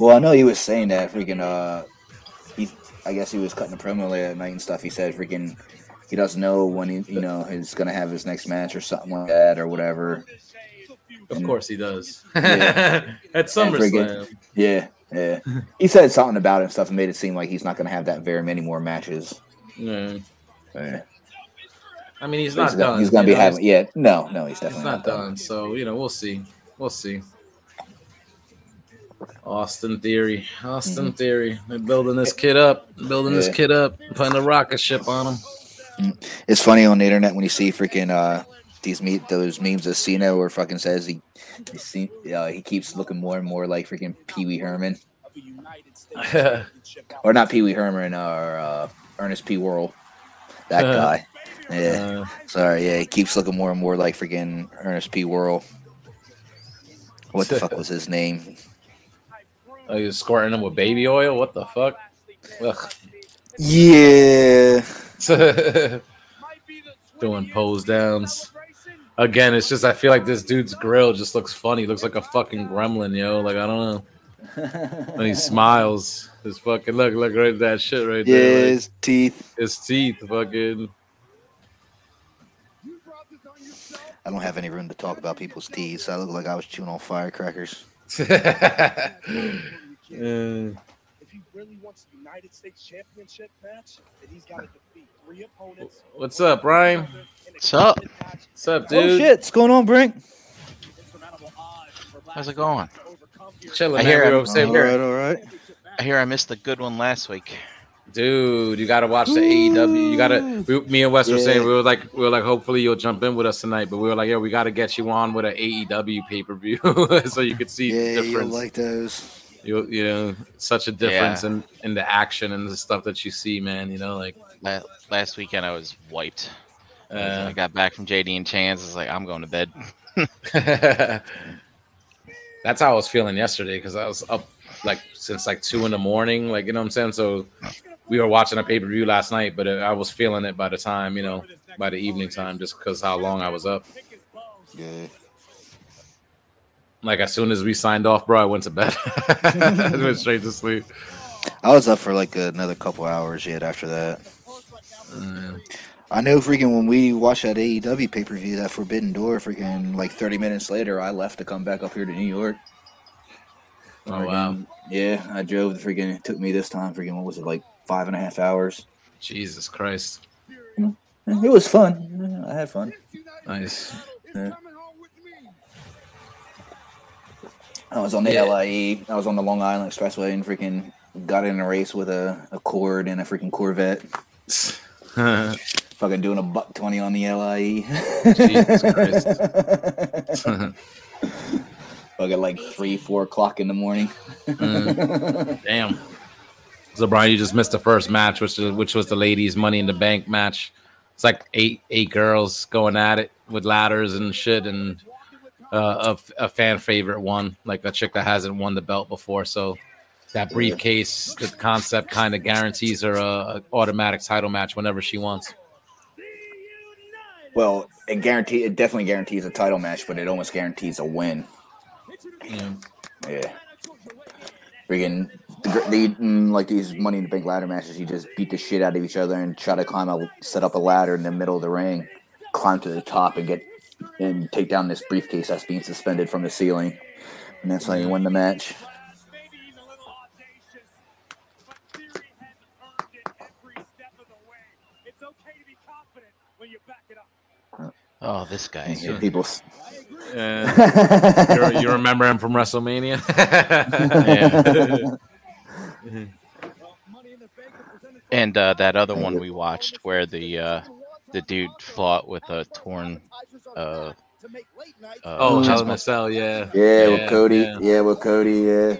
Well, I know he was saying that freaking uh he I guess he was cutting a promo late at night and stuff. He said freaking he doesn't know when he you know he's gonna have his next match or something like that or whatever. Of And- course he does. Yeah. At SummerSlam. Yeah, yeah. He said something about it and stuff and made it seem like he's not gonna have that very many more matches. Yeah. Yeah. I mean, he's He's not gonna, done. he's gonna be know, having yeah, no, no, he's He's definitely not done. So you know, we'll see. We'll see. Austin Theory, Austin Theory. They're building this kid up, building this kid up, putting a rocket ship on him. It's funny on the internet when you see freaking uh these meet those memes of Cena where fucking says he he, see, uh, he keeps looking more and more like freaking Pee Wee Herman or not Pee Wee Herman or uh, Ernest P Worrell. That guy. Yeah. Uh, Sorry. Yeah. He keeps looking more and more like freaking Ernest P Worrell. What the fuck was his name? Oh, you're squirting him with baby oil. What the fuck? Ugh. Yeah. Doing pose downs. Again, it's just I feel like this dude's grill just looks funny. Looks like a fucking gremlin, yo. Like I don't know. When he smiles, his fucking look, look right at that shit right yeah. there. like, His teeth. his teeth, fucking. I don't have any room to talk about people's teeth. I look like I was chewing on firecrackers. Yeah. If he really wants a United States Championship match, then he's got to defeat three opponents. What's up, Ryan? What's up? What's up, dude? Oh dude? shit! What's going on, Brink? How's it going? Chilling, I hear I'm- were sitting All here- right, all right. I hear I missed the good one last week. Dude, you gotta watch the AEW. You gotta. We, me and Wes were saying we were like, we were like, hopefully you'll jump in with us tonight. But we were like, yeah we gotta get you on with an AEW pay per view so you could see the Yeah, you difference. like those. you, you know, such a difference Yeah. in in the action and the stuff that you see, man. You know, like La- Last weekend I was wiped. I I uh, got back from JD and Chance. I was like, I'm going to bed. that's how I was feeling yesterday because I was up like since like two in the morning, like you know what I'm saying. So we were watching a pay per view last night, but I was feeling it by the time you know by the evening time, just because how long I was up. Yeah. Like as soon as we signed off, bro, I went to bed. I went straight to sleep. I was up for like another couple hours yet after that. Mm, I know freaking when we watched that AEW pay per view, that Forbidden Door, freaking like 30 minutes later, I left to come back up here to New York. Oh wow, Yeah, I drove the freaking, it took me this time, freaking, what was it, like five and a half hours? Jesus Christ, It was fun. I had fun. nice. Yeah. I was on the Yeah. LIE, I was on the Long Island Expressway and freaking got in a race with a, a Cord and a freaking Corvette. Fucking doing a buck 20 on the LIE. Jesus Christ. Fucking like three, four o'clock in the morning. Mm. Damn. So Brian, you just missed the first match, which is, which was the ladies' Money in the Bank match. It's like eight eight girls going at it with ladders and shit, and uh, a, a fan favorite one, like a chick that hasn't won the belt before. So that briefcase, the concept kind of guarantees her a, a automatic title match whenever she wants. Well, it guarantee it definitely guarantees a title match, but it almost guarantees a win. Yeah. Yeah. Freaking they mm, like these Money in the Bank ladder matches. You just beat the shit out of each other and try to climb a set up a ladder in the middle of the ring, climb to the top and get and take down this briefcase that's being suspended from the ceiling, and that's how you win the match. Oh, this guy. Yeah, people. Uh, you, you remember him from WrestleMania? Yeah. And uh, that other one we watched where the uh, the dude fought with a torn uh, uh, oh, chest Hell in a. Cell, yeah. Yeah, Yeah, with Cody. yeah. Yeah. with Cody. Yeah,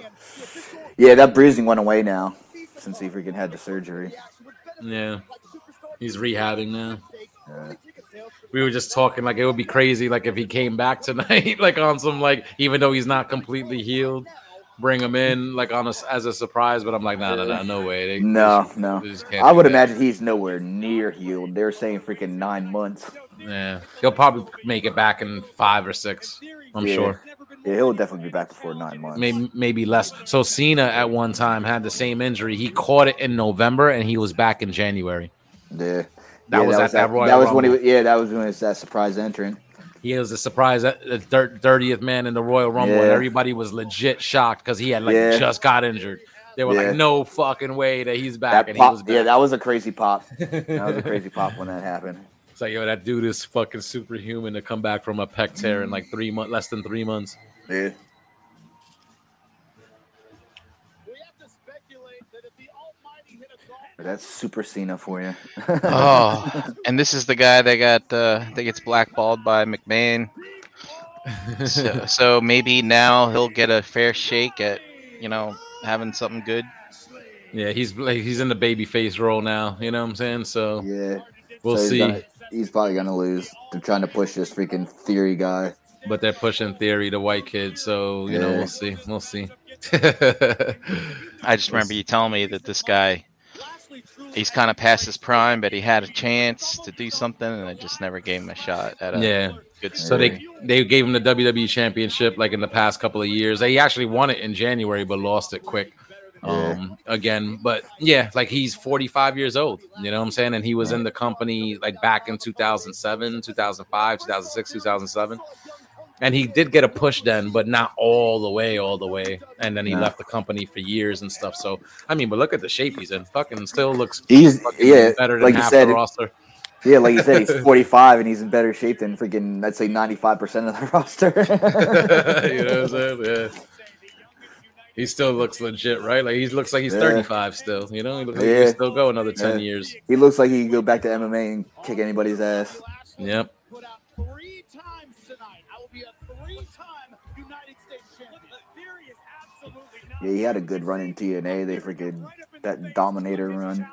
yeah. That bruising went away now since he freaking had the surgery. Yeah. He's rehabbing now. Yeah. We were just talking like it would be crazy like if he came back tonight, like on some like even though he's not completely healed, bring him in like on us as a surprise. But I'm like, no, no, no, no way. They- No, they no. I would that. imagine he's nowhere near healed. They're saying freaking nine months. Yeah, he'll probably make it back in five or six. I'm Yeah. sure. Yeah, he'll definitely be back before nine months. Maybe maybe less. So Cena at one time had the same injury. He caught it in November and he was back in January. Yeah. That Yeah, was at that Royal That was when he yeah, that was when it was that surprise entrant. He was a surprise uh, the thir- 30th man in the Royal Rumble, and everybody was legit shocked because he had like Yeah. just got injured. They were Yeah. like, "No fucking way that he's back," That and pop, he was back. yeah, that was a crazy pop. that was a crazy pop when that happened. It's like, yo, that dude is fucking superhuman to come back from a pec tear in like three months, less than three months. Yeah. That's Super Cena for you. Oh, and this is the guy that got uh, that gets blackballed by McMahon. So, so maybe now he'll get a fair shake at you know having something good. Yeah, he's like he's in the baby face role now. You know what I'm saying? So yeah, we'll So he's see. gonna- he's probably gonna lose. They're trying to push this freaking theory guy. But they're pushing theory the white kid, so you know we'll see. We'll see. I just remember you telling me that this guy, he's kind of past his prime, but he had a chance to do something, and I just never gave him a shot at a yeah. good So they they gave him the WWE championship like in the past couple of years. He actually won it in January, but lost it quick. Um again, but yeah, like he's 45 years old, you know what I'm saying? And he was in the company like back in 2007, 2005, 2006, 2007. And he did get a push then, but not all the way, all the way. And then he No. left the company for years and stuff. So I mean, but look at the shape he's in. Fucking still looks He's yeah, better than like you said. the roster. Yeah, like you said, he's 45 and he's in better shape than freaking, I'd say 95% of the roster. you know what I'm saying? Yeah. He still looks legit, right? Like he looks like he's Yeah. 35 still. You know, he looks like he can still go another 10 Yeah. years. he looks like he could go back to MMA and kick anybody's ass. Yep. Yeah, he had a good run in TNA. They freaking, that Dominator run.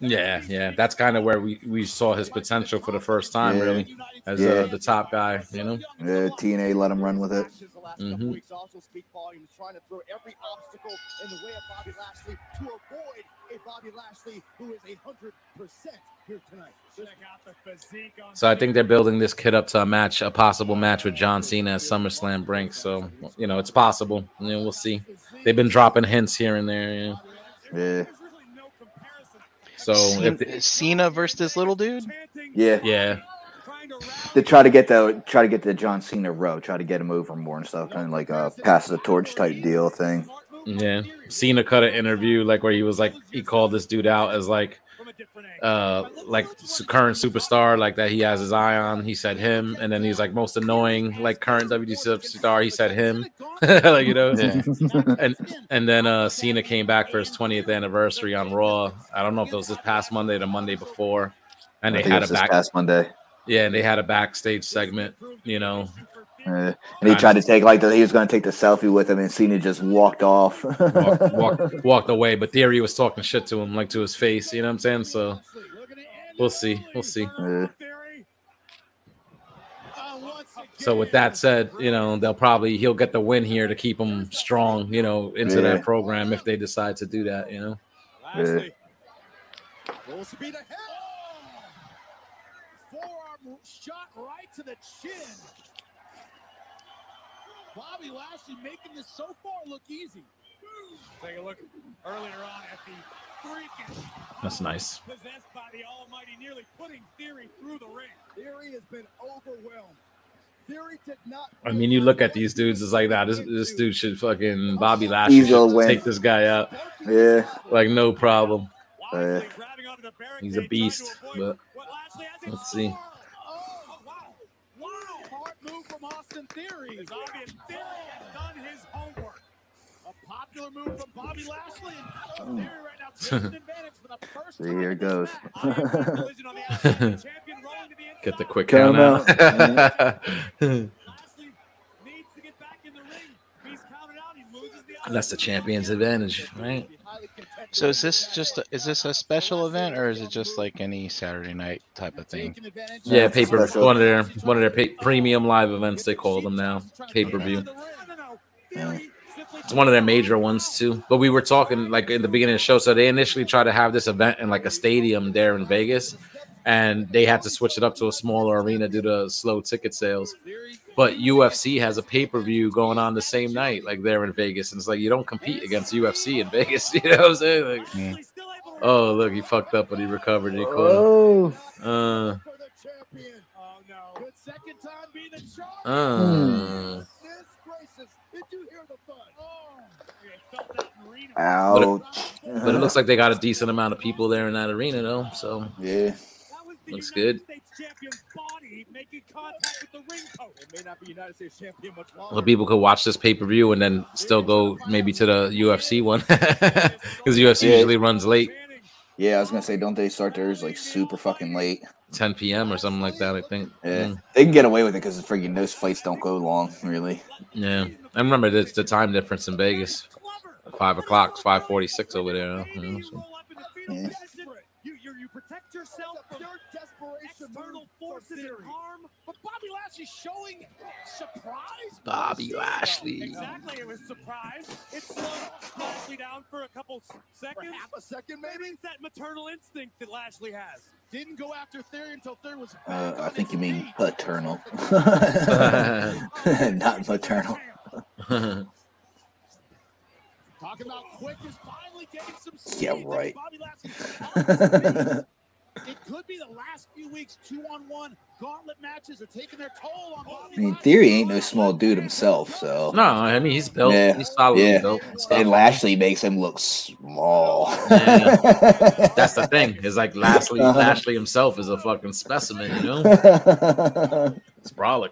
Yeah, yeah. That's kind of where we, we saw his potential for the first time, Yeah. really, as Yeah. uh, the top guy, you know? Yeah, TNA let him run with it. The last couple weeks also speak volumes, trying to throw every obstacle in the way of Bobby Lashley a Bobby Lashley who is a hundred percent here tonight. Check out the physique on So I think they're building this kid up to a match, a possible match with John Cena at SummerSlam brink. So, you know, it's possible. You know, we'll see. They've been dropping hints here and there. Yeah. Yeah, So if Cena, Cena versus this little dude. yeah. yeah, To try to get the try to get the John Cena row, try to get him over more and stuff, kind of like a pass the torch type deal thing. Yeah. Cena cut an interview like where he was like he called this dude out as like uh like current superstar like that he has his eye on he said him and then he's like most annoying like current WWE superstar he said him like you know Yeah. and and then uh Cena came back for his 20th anniversary on Raw I don't know if it was this past Monday or the Monday before and they had a back past Monday. yeah and they had a backstage segment you know Uh, and he tried to take like the, he was going to take the selfie with him, and Cena just walked off. walked, walked, walked away but Theory was talking shit to him like to his face you know what I'm saying so we'll see we'll see Uh, So with that said, you know they'll probably he'll get the win here to keep him strong, you know, into Yeah. that program if they decide to do that, you know. yeah. Full speed ahead. Forearm shot right to the chin. Bobby Lashley making this so far look easy. Take a look earlier on at the freakish That's nice. possessed by the Almighty, nearly putting Theory through the ring. Theory has been overwhelmed. Theory did not. I mean, you look at these dudes, it's like, nah, this this dude should fucking Bobby Lashley Easy should win. take this guy out, Yeah. like no problem. Uh, Grabbing He's a beast, trying to avoid but what Lashley has in let's see. Oh, wow. Wow. Smart move from Austin Theory. It's obvious Theory has done his homework. A popular move from Bobby Lashley. And Theory right now taking advantage for the first time here it goes. match. Collision on the outside. The champion rolling to the inside. Get the quick Come count out. Lashley needs to get back in the ring. He's counted out. He loses the That's the champion's advantage, right? So is this just a, is this a special event or is it just like any Saturday night type of thing? Yeah, it's a paper one of their one of their pay, premium live events they call them now, pay per view. Simply It's one of their major ones too. But we were talking like in the beginning of the show, so they initially tried to have this event in like a stadium there in Vegas, and they had to switch it up to a smaller arena due to slow ticket sales. But UFC has a pay per view going on the same night, like there in Vegas, and it's like you don't compete against UFC in Vegas. You know what I'm saying? Like, Lashley still able to oh look, he fucked up, but he recovered. And he called. Oh, Uh, For the champion. Oh no. Good second time being the charge. uh. Goodness gracious. Did you hear the thud? Oh. Okay, felt that in the arena. ouch. But it looks like they got a decent amount of people there in that arena, though. So Yeah. That was the Looks good. States champion's body making contact with the ring post. It may not be United States champion much longer. the people could watch this pay per view and then still go maybe to the UFC one because UFC Yeah. usually runs late, Yeah, I was gonna say, don't they start theirs like super fucking late? 10 p.m. or something like that. I think. Yeah, Mm, they can get away with it because the freaking those fights don't go long, really. yeah. I remember it's the time difference in Vegas. Five o'clock, five forty-six over there. you know, so. Yeah. You, you, you protect yourself from Pure desperation external forces and harm. But Bobby Lashley showing surprise. Bobby Lashley. Exactly, it was surprise. It slowed Lashley down for a couple s- For seconds. half a second, Maybe maybe. it's that maternal instinct that Lashley has. Didn't go after Theory until Theory was Uh, I think you mean feet. paternal, not maternal. Talking about quick is finally getting some speed. Yeah, right. Bobby Lashley. It could be the last few weeks, two on one gauntlet matches are taking their toll on Bobby I mean, Theory ain't no small dude himself, so No, I mean he's built. Yeah, He's solidly yeah. built. and and Lashley makes him look small. That's the thing. It's like Lashley, Uh-huh. Lashley himself is a fucking specimen, you know? It's brolic.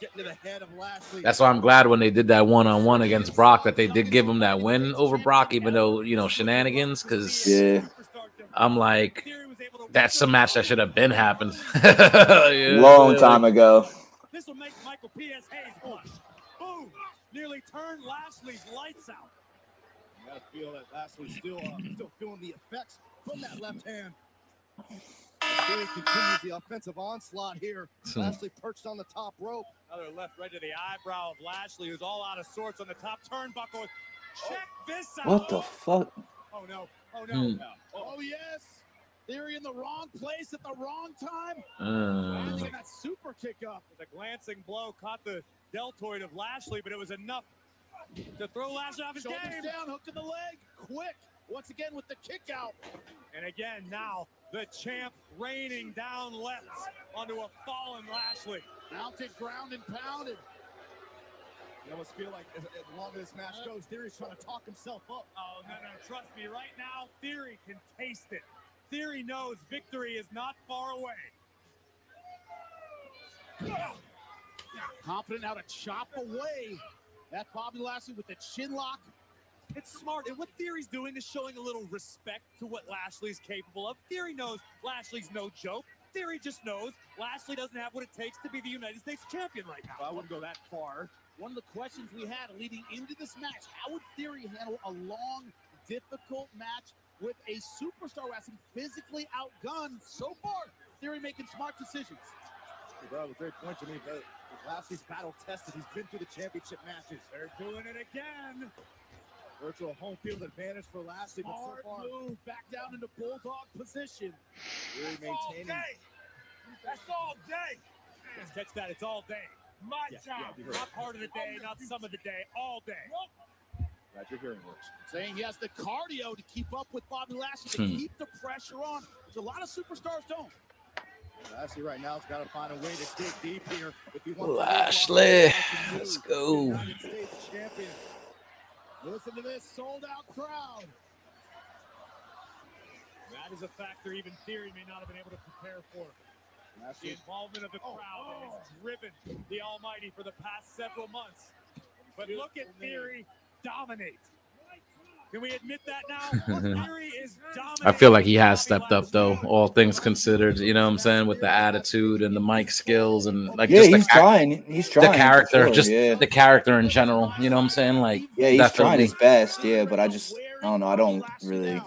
Theory trying to the head of Lashley. That's why I'm glad when they did that one on one against Brock that they did give him that win over Brock, even though you know shenanigans. Because yeah, I'm like, that's a match that should have been happened. Yeah, long time ago. This will make Michael P.S. Hayes blush. Boom! Nearly turned Lashley's lights out. You gotta feel that Lashley's still, uh, still feeling the effects from that left hand. As continues the offensive onslaught here. Hmm. Lashley perched on the top rope. Another left right to the eyebrow of Lashley, who's all out of sorts on the top turnbuckle. Check this out. What the fuck? Oh no! Oh no! Hmm. Oh yes, Theory in the wrong place at the wrong time. Uh, Landing that super kick up. It was a glancing blow, caught the deltoid of Lashley, but it was enough to throw Lashley off his Shoulders game. down, hook in the leg, quick. Once again with the kick out. And again, now the champ raining down left onto a fallen Lashley. Mounted, ground and pounded. You almost feel like as, as long as this match uh, goes, Theory's trying to talk himself up. Oh, no, no, trust me, right now, Theory can taste it. Theory knows victory is not far away. Confident how to chop away that Bobby Lashley with the chin lock. It's smart, and what Theory's doing is showing a little respect to what Lashley's capable of. Theory knows Lashley's no joke. Theory just knows Lashley doesn't have what it takes to be the United States champion right now. I wouldn't go that far. One of the questions we had leading into this match: How would Theory handle a long, difficult match with a superstar who has him physically outgunned? So far, Theory making smart decisions. Well, a great point to me. But Lashley's battle tested. He's been through the championship matches. They're doing it again. Virtual home field advantage for Lashley, but so Hard far move back down into bulldog position. Theory That's all day. That's all day. Let's catch that. It's all day. My Yeah, yeah, time. we not part of the day, not some of the day. All day. Glad your hearing works. Saying he has the cardio to keep up with Bobby Lashley to Hmm. keep the pressure on, which a lot of superstars don't. Lashley right now has got to find a way to dig deep here if he wants Lashley, to let's move. go. United States champion. Listen to this sold out crowd. That is a factor even Theory may not have been able to prepare for. That's The involvement of the Oh, crowd that oh. has driven the Almighty for the past several months. But look at Theory dominate. Can we admit that now? Theory is dominating. I feel like he has stepped up though, all things considered. You know what I'm saying? With the attitude and the mic skills and like Yeah, just the, he's char- trying. He's trying. the character, sure, just yeah. the character in general. You know what I'm saying? Like Yeah, he's trying his best. Yeah, but I just I don't know. I don't really.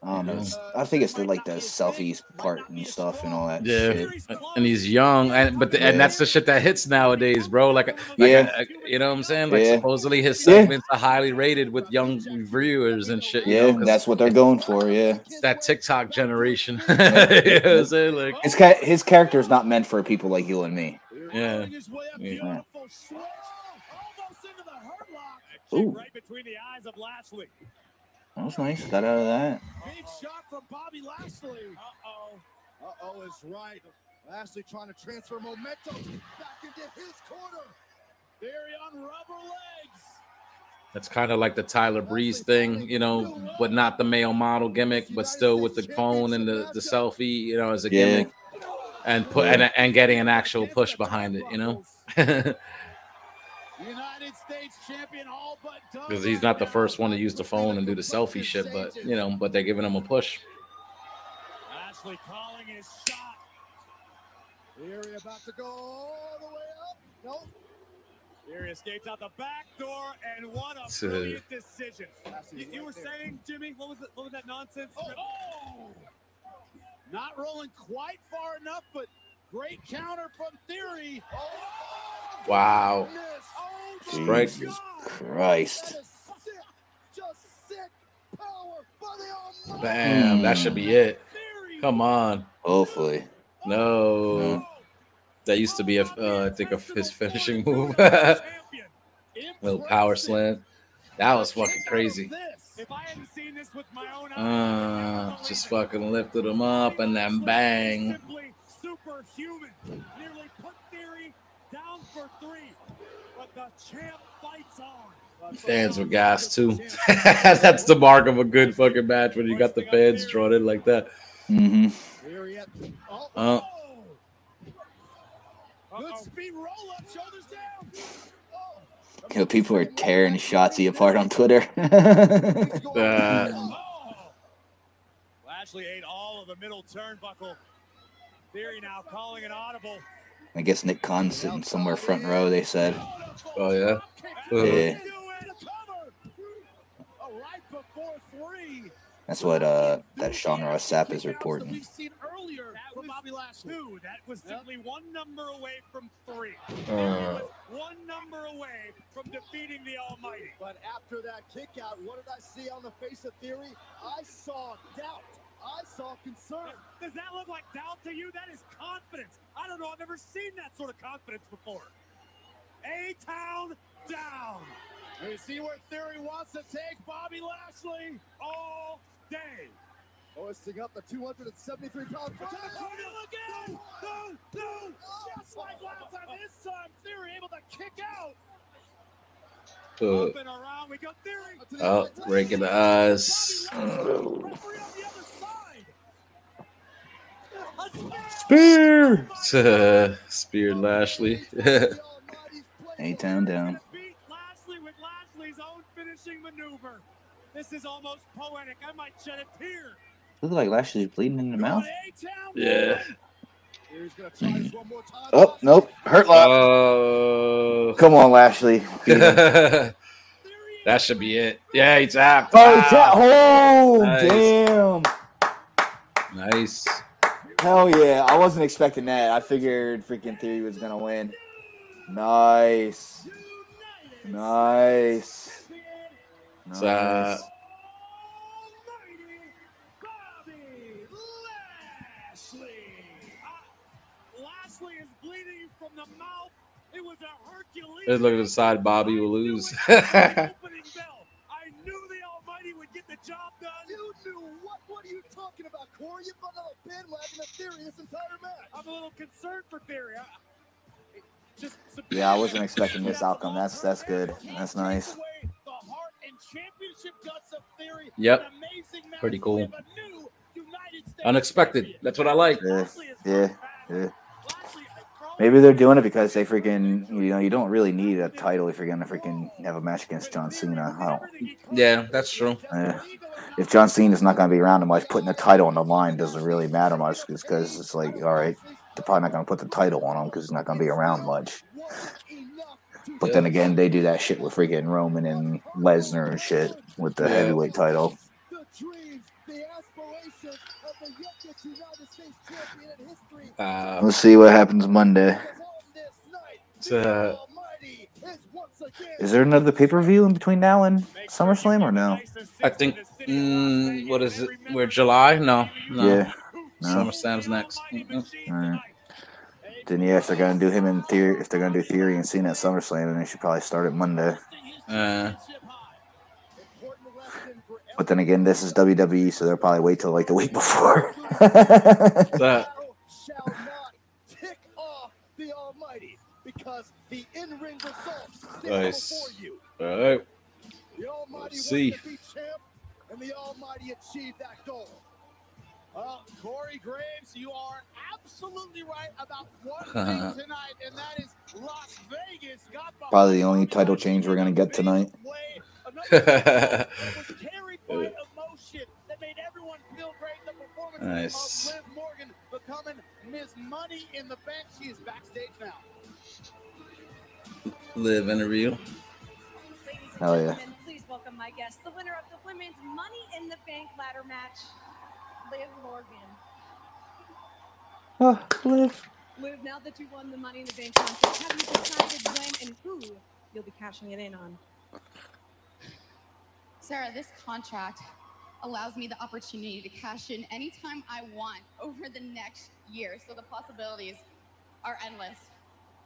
I don't know. It's- I think it's the like the selfies part and stuff and all that Yeah, shit. and he's young, and but the, and that's the shit that hits nowadays, bro. Like, like Yeah. uh, you know what I'm saying? Like Yeah. supposedly his Yeah. segments are highly rated with young viewers and shit. You Yeah, know, 'cause that's what they're going for. Yeah, it's that TikTok generation. you know what I'm saying? Like, his ca- his character is not meant for people like you and me. Yeah. Yeah. Yeah. Beautiful switch. Almost into the hurt lock. Kick Ooh. right between the eyes of Lashley. That was nice. Got out of that. Big shot from Bobby Lashley. Uh-oh. Uh-oh is right. Lashley trying to transfer momentum back into his corner. Theory on rubber legs. that's kind of like the Tyler Breeze thing, you know, but not the male model gimmick, but still with the phone and the, the selfie, you know, as a Yeah. gimmick, and put and, and getting an actual push behind it, you know. United States champion all but done. Because he's not the first one to use the phone and do the selfie shit, but you know, but they're giving him a push. Lashley calling his shot. Theory about to go all the way up. Nope. Theory escapes out the back door, and what a It's, uh, brilliant decision. You, you were saying, Jimmy, what was it? What was that nonsense? Oh, Not rolling quite far enough, but great counter from Theory. Oh, Wow. Strike. Jesus Christ. That is sick. Just sick power by the Almighty. Bam, that should be it. Come on. Hopefully. No. That used to be a, uh, I think, of his finishing move. Little power slam. That was fucking crazy. This. If I hadn't seen this with my own Uh, just fucking lifted him up and then bang. Simply superhuman. Nearly put Theory down for three. But the champ fights on. Fans were gassed too. That's the mark of a good fucking match when you got the fans drawn in like that. Mm-hmm. Oh, Uh, good speed roll up, shoulders down. Oh, You know, people are tearing Shotzi apart on Twitter. uh, Lashley ate all of the middle turnbuckle. Theory now calling an audible. I guess Nick Khan's sitting somewhere front row. They said. oh yeah. Uh, Yeah, right before three. that's what uh that Sean Ross Sapp is reporting. We've seen earlier That was Bobby two. That was simply one number away from three. Uh. That was one number away from defeating the Almighty. But after that kick out, what did I see on the face of Theory? I saw doubt. I saw concern. Does that look like doubt to you? That is confidence. I don't know. I've never seen that sort of confidence before. A town down you see where Theory wants to take Bobby Lashley. all day. Hoisting up the 273 pound Oh, no, again! No, no! Just like last time, this time Theory able to kick out. Up and around we go. Theory. oh, breaking the eyes. Oh. Referee on the other side. Spear. Spear oh, Lashley. A town down. Beat Lashley with Lashley's own finishing maneuver. This is almost poetic. I might shed a tear. Look like Lashley's bleeding in the mouth. Yeah. Oh nope, hurt lock. Oh. Come on, Lashley. That should be it. Yeah, he tapped. Oh, he Wow. ta- oh Nice. damn! Nice. Hell yeah! I wasn't expecting that. I figured freaking Theory was gonna win. Nice, nice, It's, uh, Let's look at the side. Bobby will lose. opening bell. I knew the Almighty would get the job done. You knew what? What are you talking about, Corey? You've been on a bandwagon of Theory this entire match. I'm a little concerned for Theory. I, just Yeah, I wasn't expecting this outcome. That's that's good. That's nice. The heart and championship guts of Theory. Yep. Amazing Pretty cool. with a new United States Unexpected. That's what I like. Yeah, yeah, yeah. Lashley, I promise Maybe they're doing it because they freaking you know you don't really need a title if you're gonna freaking have a match against John Cena. I don't. Yeah, that's true. Yeah. If John Cena's not gonna be around much, putting a title on the line doesn't really matter much because it's like all right, they're probably not gonna put the title on him because he's not gonna be around much. But then again, they do that shit with freaking Roman and Lesnar and shit with the Yeah. heavyweight title. The dreams, the aspirations of the youngest United States champion in history. Uh, We'll see what happens Monday. On this night, It's, the uh, is once again Is there another pay per view in between now and SummerSlam or no? I think. Mm, what is it? We're July? No. No. Yeah. No. SummerSlam's next. Mm-mm. Alright. Then yeah, if they're gonna do him in theory, if they're gonna do Theory and Cena at SummerSlam, then they should probably start it Monday. Uh, But then again, this is WWE, so they'll probably wait till like the week before. that, shall not tick off the Almighty because the in-ring results stand Nice. before you. all right. The Almighty Let's see. be champ, and the Almighty achieved that goal. Uh, Corey Graves, you are absolutely right about one thing tonight, and that is Las Vegas got behind Probably the only title change we're gonna get tonight. way. Another result that was carried by emotion that made everyone feel great. The performance Nice. of Liv Morgan becoming Ms. Money in the Bank. She is backstage now. Live interview. Ladies and Hell yeah. please welcome my guest, the winner of the women's Money in the Bank ladder match, Liv Morgan. oh, Liv. Liv, now that you won the Money in the Bank contest, have you decided when and who you'll be cashing it in on? Sarah, this contract allows me the opportunity to cash in anytime I want over the next year. So the possibilities are endless.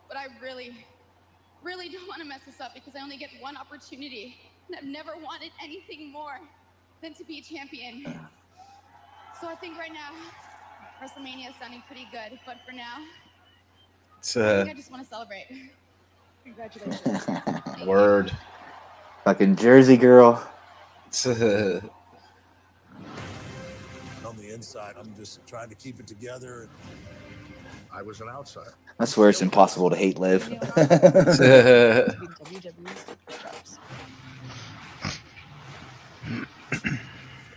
But I really, really don't want to mess this up because I only get one opportunity. And I've never wanted anything more than to be a champion. So I think right now, WrestleMania is sounding pretty good, but for now, It's, I uh, think I just want to celebrate. Congratulations. word. Fucking Jersey girl. On the inside, I'm just trying to keep it together. I was an outsider. I swear it's impossible to hate Liv.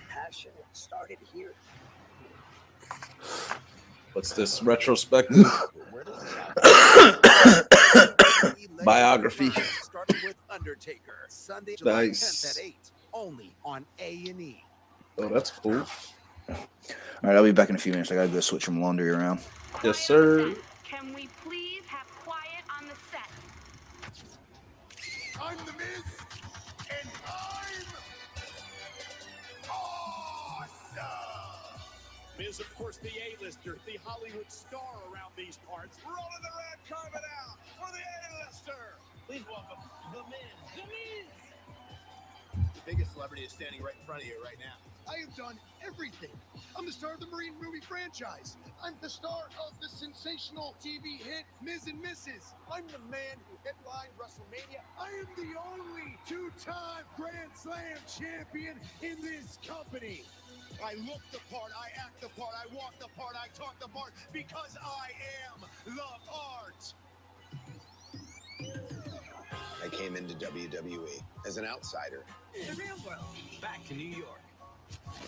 Passion started here. What's this retrospective? Biography. Starting with Undertaker. Sunday, July Nice. 10th at 8. Only on A&E. Oh, that's cool. All right, I'll be back in a few minutes. I gotta go switch some laundry around. Yes, sir. Can we please have quiet on the set? Miz, of course, the A-lister, the Hollywood star around these parts. Rolling the red carpet out for the A-lister. Please welcome the Miz. The Miz. The biggest celebrity is standing right in front of you right now. I have done everything. I'm the star of the Marine movie franchise. I'm the star of the sensational TV hit Miz and Mrs. I'm the man who headlined WrestleMania. I am the only two-time Grand Slam champion in this company. I look the part, I act the part, I walk the part, I talk the part because I am the part. I came into WWE as an outsider. The real world. Back to New York.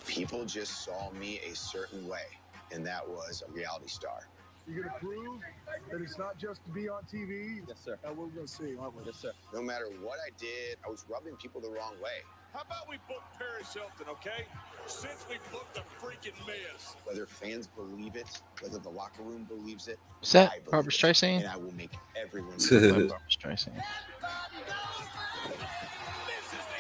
People just saw me a certain way, and that was a reality star. You're gonna prove that it's not just to be on TV. Yes, sir. Uh, we're gonna see, aren't we? Yes, sir. No matter what I did, I was rubbing people the wrong way. How about we book Paris Hilton, okay? Since we booked the freaking Miz. Whether fans believe it, whether the locker room believes it, Is that I believe Barbra it, Streisand? and I will make everyone. Love believe it. Barbra Streisand. The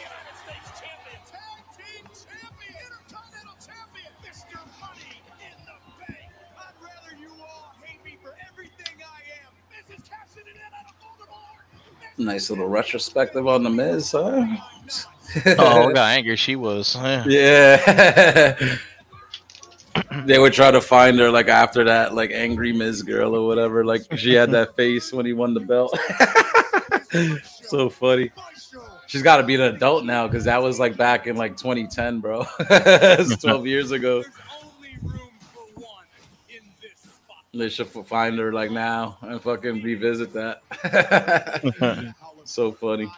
United States champion, tag team champion, intercontinental champion, Mr. Money in the Bank. I'd rather you all hate me for everything I am. This is cashing it in on a Voldemort. Nice little retrospective on the Miz, huh? oh, look how angry she was. Yeah. Yeah. they would try to find her like after that, like angry Miz girl or whatever. Like she had that face when he won the belt. so funny. She's got to be an adult now because that was like back in like 2010, bro. It's 12 years ago. They should f- find her like now and fucking revisit that. so funny.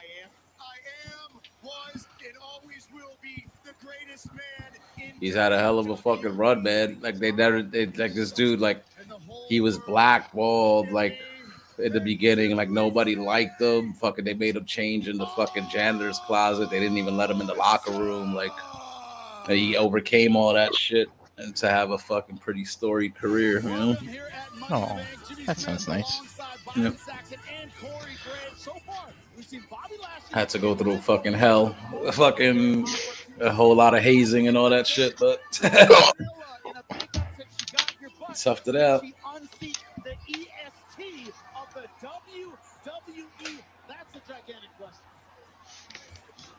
He's had a hell of a fucking run, man. Like they never, they, like this dude, like he was blackballed, like in the beginning, like nobody liked him. Fucking, they made him change in the fucking janitor's closet. They didn't even let him in the locker room. Like he overcame all that shit and to have a fucking pretty storied career, you know. Oh, that sounds nice. Yep. Had to go through fucking hell, fucking a whole lot of hazing and all that shit, but toughed it out. Unseat the EST of the WWE. That's a gigantic question.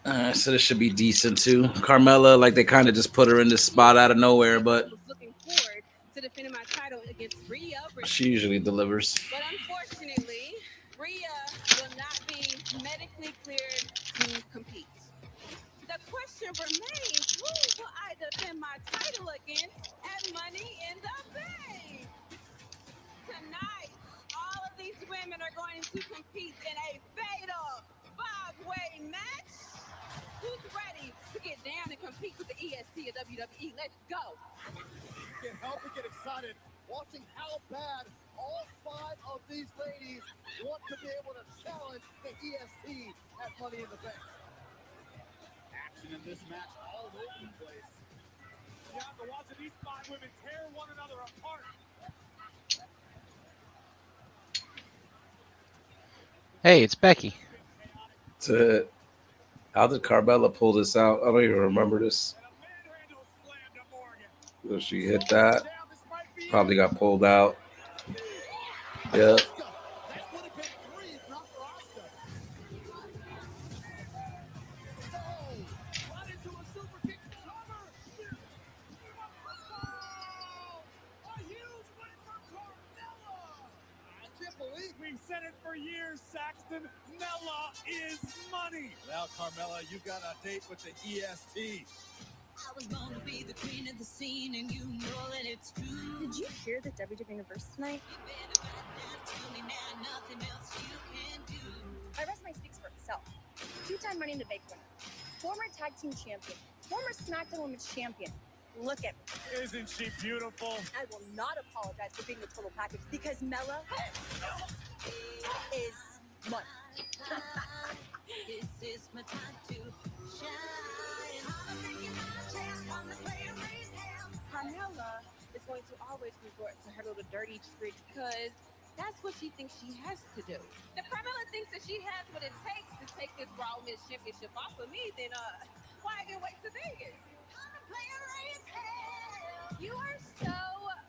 Uh, so this should be decent too. Carmella, like they kind of just put her in this spot out of nowhere, but Looking forward to defending my title against Rhea. she usually delivers. But unfortunately, Rhea will not be medically cleared to compete. The question remains, who will I defend my title against at Money in the Bank? Tonight, all of these women are going to compete in a fatal five-way match. Who's ready to get down and compete with the EST of WWE? Let's go. Can't help but get excited watching how bad all five of these ladies want to be able to challenge the EST at Money in the Bank. Action in this match all over the place. You have to watch these five women tear one another apart. Hey, it's Becky. To how did Carmella pull this out? I don't even remember this. So she hit that. Probably got pulled out. Yeah. Money. Carmella, you got a date with the EST. I was born to be the queen of the scene, and you know that it's true. Did you hear the WWE Universe tonight? My resume speaks for itself. Two-time Money in the Bank winner, former tag team champion, former SmackDown Women's champion. Look at me. Isn't she beautiful? I will not apologize for being the total package because Mella is money. this is my time to shine. Carmella is going to always resort to her little dirty trick because that's what she thinks she has to do. If Carmella thinks that she has what it takes to take this Raw Women's Championship off of me, then uh, why again wait to Vegas? You are so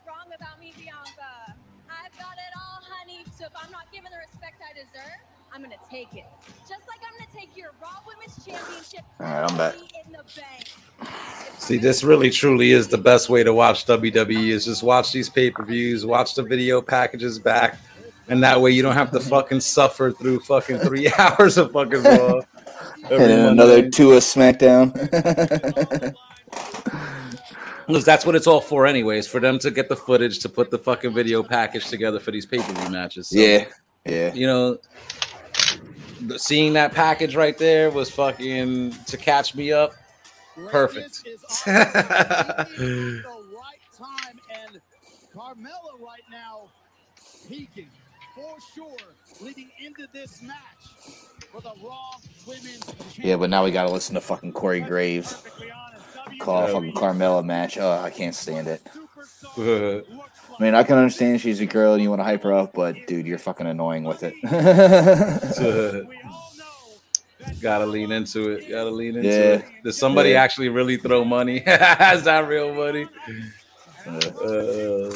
wrong about me, Bianca. I've got it all, honey. So if I'm not given the respect I deserve, I'm gonna take it. Just like I'm gonna take your Raw Women's Championship All right, I'm back. in the bank. See, this really truly is the best way to watch WWE is just watch these pay-per-views, watch the video packages back, and that way you don't have to fucking suffer through fucking three hours of fucking Raw. And then another two of SmackDown. Because that's what it's all for, anyways, for them to get the footage to put the fucking video package together for these pay-per-view matches. So, yeah, yeah. you know, the- seeing that package right there was fucking to catch me up. Perfect. the right Carmella right now peaking for sure, leading into this match for the Raw Women's Yeah, but now we gotta listen to fucking Corey Graves call a fucking Carmella match. Oh, I can't stand it. I mean, I can understand she's a girl and you want to hype her up, but dude, you're fucking annoying with it. Gotta lean into it. Gotta lean into Yeah. it. Does somebody Yeah. actually really throw money? Is that real money? Uh,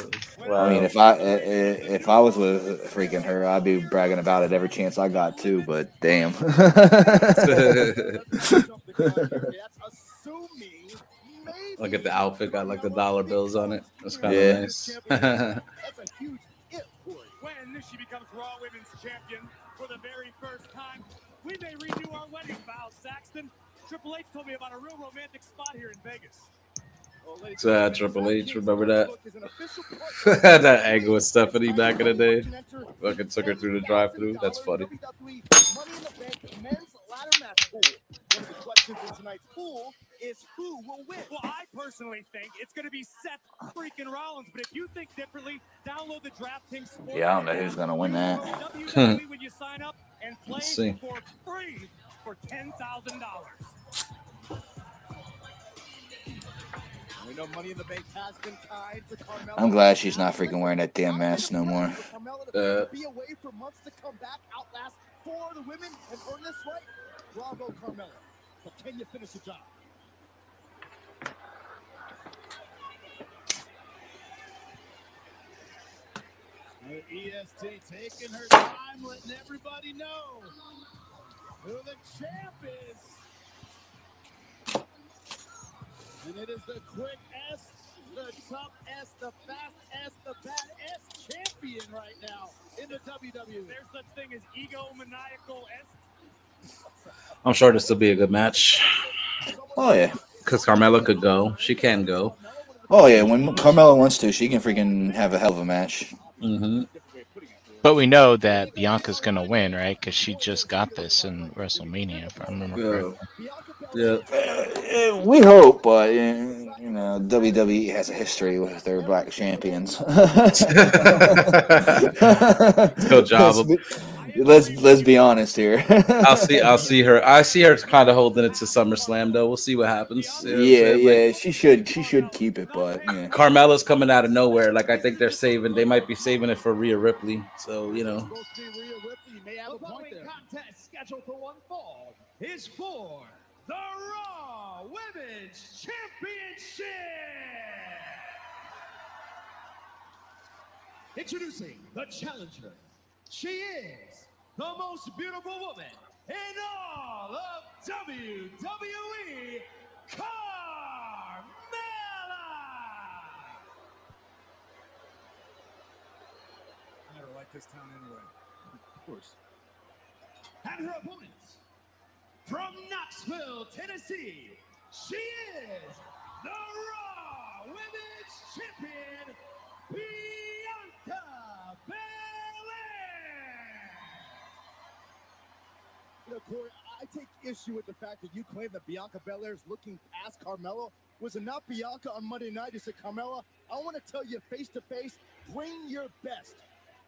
I mean, if I i- i- if I was with freaking her, I'd be bragging about it every chance I got too. But damn. Look at the outfit, got like the dollar bills on it. That's kind of nice. Yeah. nice. When she becomes Raw Women's Champion for the very first time, we may renew our wedding vows, Saxton. Triple H told me about a real romantic spot here in Vegas. It's, uh, Triple H, remember that? that angle with Stephanie back in the day. Fucking took her through the drive-through. That's funny. Money in the Bank men's ladder match pool. One of the questions in tonight's pool is who will win. Well, I personally think it's going to be Seth freaking Rollins, but if you think differently, download the DraftKings Sports yeah, I don't know who's gonna win that. WWE when you sign up and play Let's see. for free for ten thousand dollars. We know Money in the Bank has been tied to Carmella. I'm glad she's not freaking wearing that damn mask no more. Carmella Uh, to be away for months to come back, outlast four of the women, and earn this right. Bravo, Carmella. But can you finish the job? The EST taking her time, letting everybody know who the champ is. And it is the quick S, the tough S, the fast S, the bad S champion right now in the WWE. There's such thing as egomaniacal S. I'm sure this will be a good match. Oh yeah. Because Carmella could go. She can go. Oh yeah. When Carmella wants to, she can freaking have a hell of a match. Mm-hmm. But we know that Bianca's gonna win, right? Because she just got this in WrestleMania, if I remember correctly. Yeah. Uh, we hope, but uh, you know, WWE has a history with their black champions. Good job. Let's be, let's, let's be honest here. I'll see. I'll see her. I see her kind of holding it to SummerSlam, though. We'll see what happens. You know what I'm yeah. Like, yeah, she should she should keep it, but yeah. Carmella's coming out of nowhere. Like I think they're saving. They might be saving it for Rhea Ripley. So you know. The following contest scheduled for one fall is for the Raw Women's Championship. Introducing the challenger. She is the most beautiful woman in all of WWE, Carmella. I never liked this town anyway. Of course. And her opponents from Knoxville, Tennessee, she is the Raw Women's Champion, Belair. You know, Corey, I take issue with the fact that you claim that Bianca Belair's looking past Carmelo. Was it not Bianca on Monday night who said, Carmella, I want to tell you face to face, bring your best.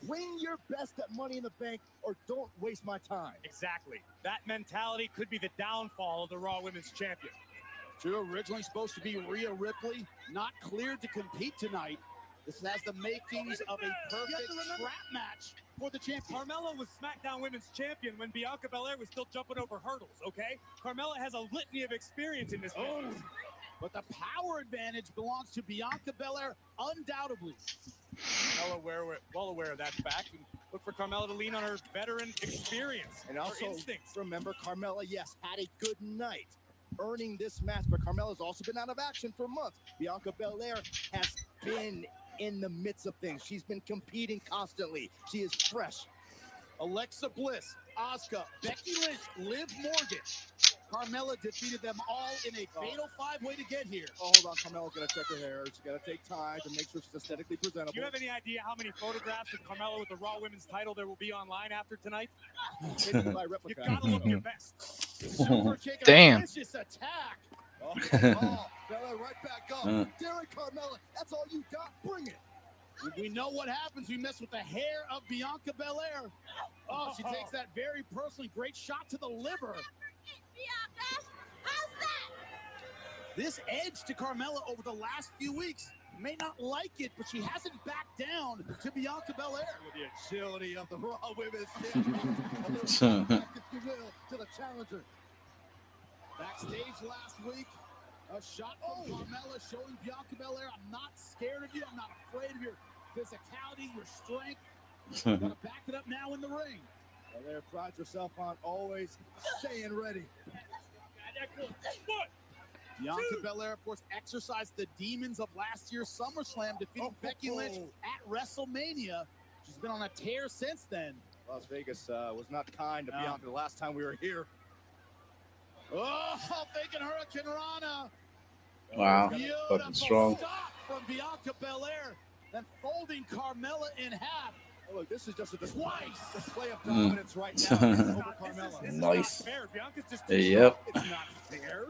Bring your best at Money in the Bank or don't waste my time. Exactly. That mentality could be the downfall of the Raw Women's Champion. Drew originally supposed to be Rhea Ripley, not cleared to compete tonight. This has the makings of a perfect scrap match for the champion. Carmella was SmackDown Women's Champion when Bianca Belair was still jumping over hurdles, okay? Carmella has a litany of experience in this Oh, business. but the power advantage belongs to Bianca Belair, undoubtedly. Well aware, well aware of that fact. And look for Carmella to lean on her veteran experience And her also, instincts. remember, Carmella, yes, had a good night earning this match, but Carmella's also been out of action for months. Bianca Belair has been in the midst of things. She's been competing constantly. She is fresh. Alexa Bliss, Asuka, Becky Lynch, Liv Morgan. Carmella defeated them all in a oh. fatal five-way to get here. Oh, hold on. Carmella's got to check her hair. She's got to take time to make sure she's aesthetically presentable. Do you have any idea how many photographs of Carmella with the Raw Women's title there will be online after tonight? Maybe by You replica. gotta look your best. Super kick Damn. vicious attack. Oh, oh, Belair right back up. Uh. Derek Carmella, that's all you got. Bring it. We know what happens. We mess with the hair of Bianca Belair. Oh, she takes that very personally. Great shot to the liver. This edge to Carmella over the last few weeks may not like it, but she hasn't backed down to Bianca Belair. With The agility of the Raw Women's Champion. A little back, if you will, to the challenger. Backstage last week, a shot from Carmella showing Bianca Belair, I'm not scared of you. I'm not afraid of your physicality, your strength. I'm gonna back it up now in the ring. Belair prides herself on always staying ready. Bianca Belair, of course, exercised the demons of last year's SummerSlam, defeating Becky Lynch at WrestleMania. She's been on a tear since then. Las Vegas uh, was not kind to No. Bianca the last time we were here. Oh, thinking Hurricanrana. Wow. Fucking strong. Stop from Bianca Belair, then folding Carmella in half. Oh, look, this is just a Twice. display of Mm. dominance right now. This is. Nice. Bianca's just Yep. It's not fair.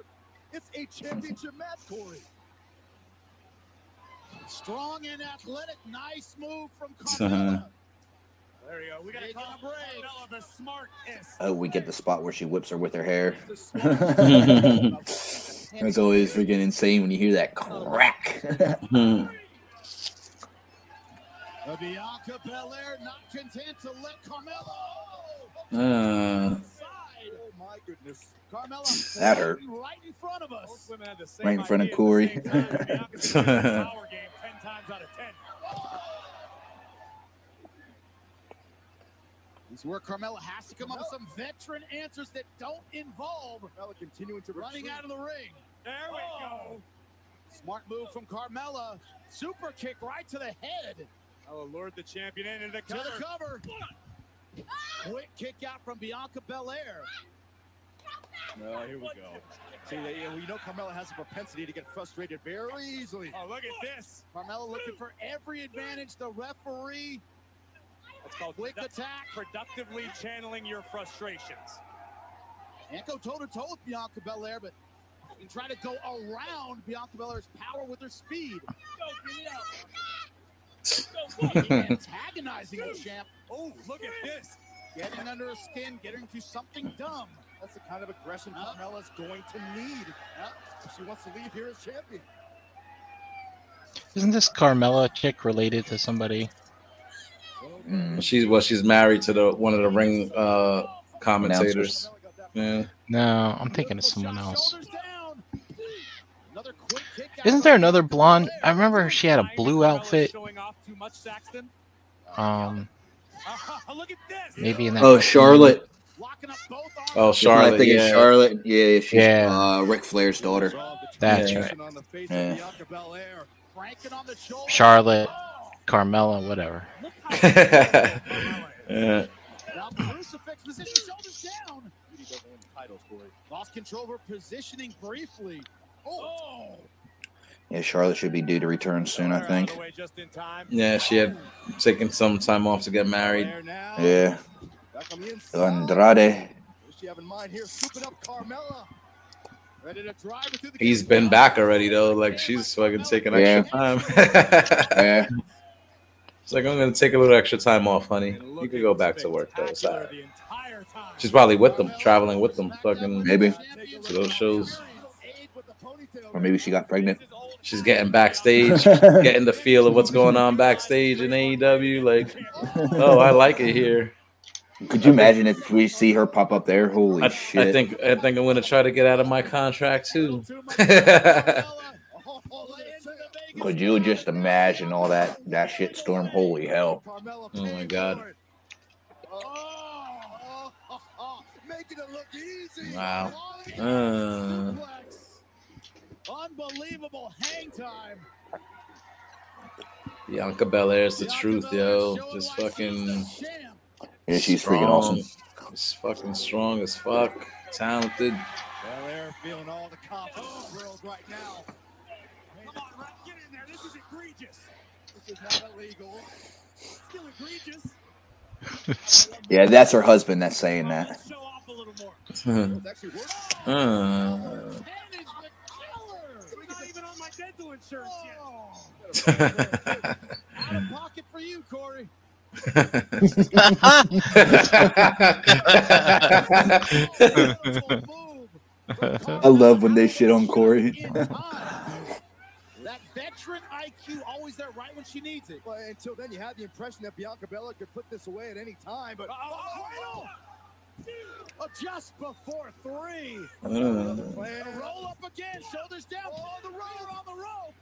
It's a championship match, Corey. Strong and athletic. Nice move from Carmella. There you go. We gotta call a. Carmella the smartest. Oh, we get the spot where she whips her with her hair. It's always freaking insane when you hear that crack. Bianca Belair not content to let Carmella. Uh, Side. Oh my goodness. Carmella That hurt. right in front of us. Women had the same right in front of idea at the Corey. same time. Bianca's been playing the power game ten times out of ten. This is where Carmella has to come up with some veteran answers that don't involve Carmella continuing to running retreat. out of the ring. There we oh. go. Smart move from Carmella. Super kick right to the head. Oh, lured the champion into the To cover. the cover. Ah! Quick kick out from Bianca Belair. Ah! No, ah, here we go. See, they, we know Carmella has a propensity to get frustrated very easily. Oh, look at this. Carmella looking for every advantage. The referee. That's called Quick produ- attack. productively channeling your frustrations. Can't go toe to toe with Bianca Belair, but you can try to go around Bianca Belair's power with her speed. Antagonizing the champ. Oh, look at this. Getting under her skin, getting to something dumb. That's the kind of aggression Carmella's going to need if she wants to leave here as champion. Isn't this Carmella chick related to somebody? Mm, She's well, she's married to the one of the ring uh commentators. Yeah. No, I'm thinking of someone else. Shoulders down. Another quick kick out Isn't there another blonde? I remember she had a blue outfit. Showing off too much, Saxton. Um, look at this. maybe in that. oh, Charlotte. Locking up both arms. Oh, I Charlotte. think it's Yeah. Charlotte. Yeah, she's Yeah. uh, Ric Flair's daughter. That's Yeah. right. On the face Yeah. of Bianca Belair. Cranking on the shoulder. Charlotte, Carmella, whatever. Yeah. Now crucifix position, shoulders down. Beauty doesn't win titles, Corey. Lost control of her positioning briefly. Oh, Yeah, Charlotte should be due to return soon, I think. Yeah, she had taken some time off to get married. Yeah. Andrade. she have in mind here, scooping up Carmella. Ready to drive through the He's been back already though. Like she's fucking taking Yeah. extra time. Yeah. It's like I'm gonna take a little extra time off, honey. You can go back to work though. It's all right. She's probably with them, traveling with them, fucking Maybe. to those shows. Or maybe she got pregnant. She's getting backstage, getting the feel of what's going on backstage in AEW. Like, oh, I like it here. Could you imagine if we see her pop up there? Holy I, shit. I think I think I'm gonna try to get out of my contract too. Could you just imagine all that that shit storm? Holy hell. Oh my god. Making it look easy. Wow. Uh, Unbelievable hang time. Bianca Belair is the truth, yo. Just fucking Yeah, she's freaking awesome. She's fucking strong as fuck. Talented. Belair feeling all the confidence in the world right now. Come on, Rat, get in there. This is egregious. This is not illegal. Still egregious. Yeah, that's her husband that's saying that. Show off a little more. Uh, It's not even on my dental insurance yet. Out of pocket for you, Corey. I love when they shit on Corey. That veteran IQ always there right when she needs it. Well, until then, you had the impression that Bianca Belair could put this away at any time, but oh, oh, just before three. Uh. And roll up again, shoulders down. Oh, the roll on the rope.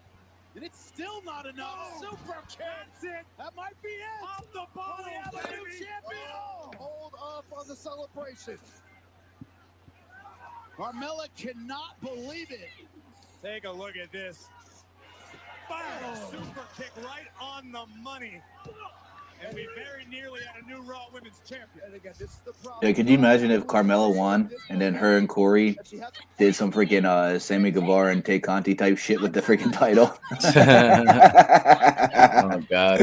And it's still not enough. Super kick. That's it. That might be it. Off the ball, we have a new baby. champion. Hold up on the celebration. Carmella cannot believe it. Take a look at this. Fire super kick right on the money. And we very nearly had a new Raw Women's Champion. And again, this is the problem. Yeah, could you imagine if Carmella won and then her and Corey did some freaking uh, Sammy Guevara and Tay Conti type shit with the freaking title? oh god.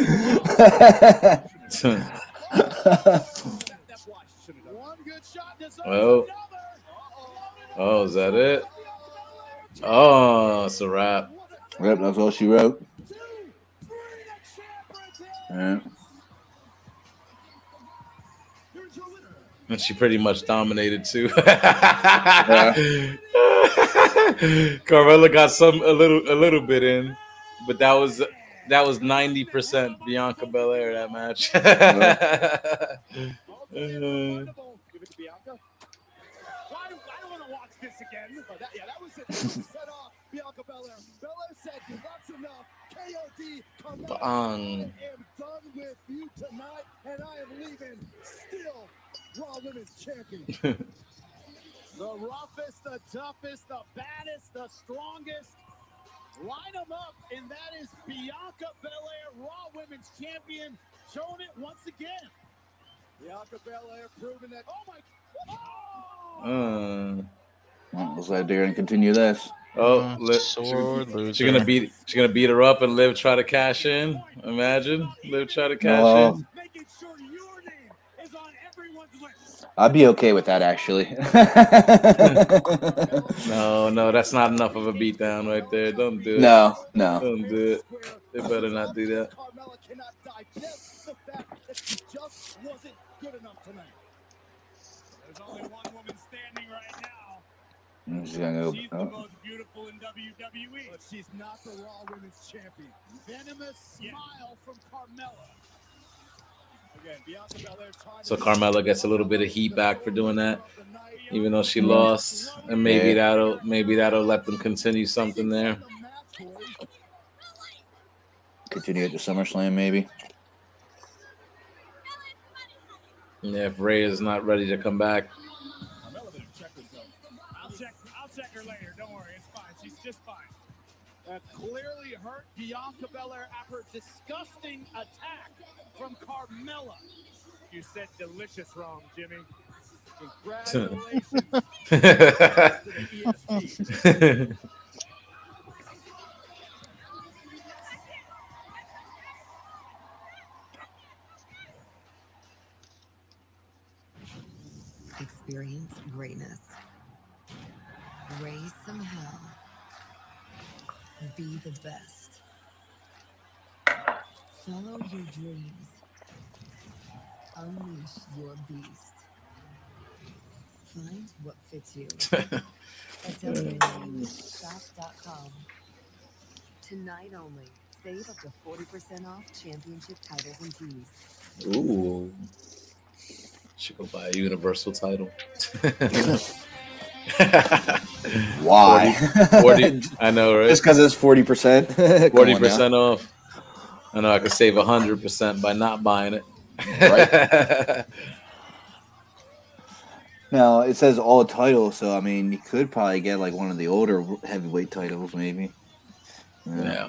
One good shot deserves oh. Oh, is that it? Oh, it's a wrap. Yep, that's all she wrote. Yeah. And she pretty much dominated too. Carmella got some a little a little bit in, but that was that was ninety percent Bianca Belair that match. Uh, Give it to Bianca. Why do I don't want to watch this again? Oh, that, yeah, that was it. Set off Bianca Belair. Champion. the roughest, the toughest, the baddest, the strongest. Line them up, and that is Bianca Belair, Raw Women's Champion, showing it once again. Bianca Belair proving that. Oh my! uh, Well, like they're gonna continue this. Oh, uh, li- Sword she, loser. she gonna beat she gonna beat her up and Liv try to cash in. Imagine Liv try to cash Well, in. Making sure your name is on everyone's list. I'd be okay with that actually. No, no, that's not enough of a beatdown right there. Don't do it. no, no. Don't do it. They better not do that. I'm gonna go. She's the most beautiful in WWE. But she's not the Raw Women's Champion. Venomous smile from Carmella. Again, Bianca Belair So Carmella gets a little bit of heat back for doing that, even though she lost, and maybe Yeah. that'll maybe that'll let them continue something there. Continue at the SummerSlam maybe. Yeah, if Rhea is not ready to come back, That clearly hurt Bianca Belair after a disgusting attack from Carmella. you said delicious wrong, Jimmy. Experience greatness. Raise some hell. Be the best. Follow your dreams. Unleash your beast. Find what fits you. At WWEshop.com. Tonight only. Save up to 40% off championship titles and tees. Ooh. Should go buy a universal title. Why? 40, 40 I know, right? Just because it's forty percent. Forty percent off. I know I could save hundred percent by not buying it. Right. Now it says all titles, so I mean you could probably get like one of the older heavyweight titles, maybe. Yeah.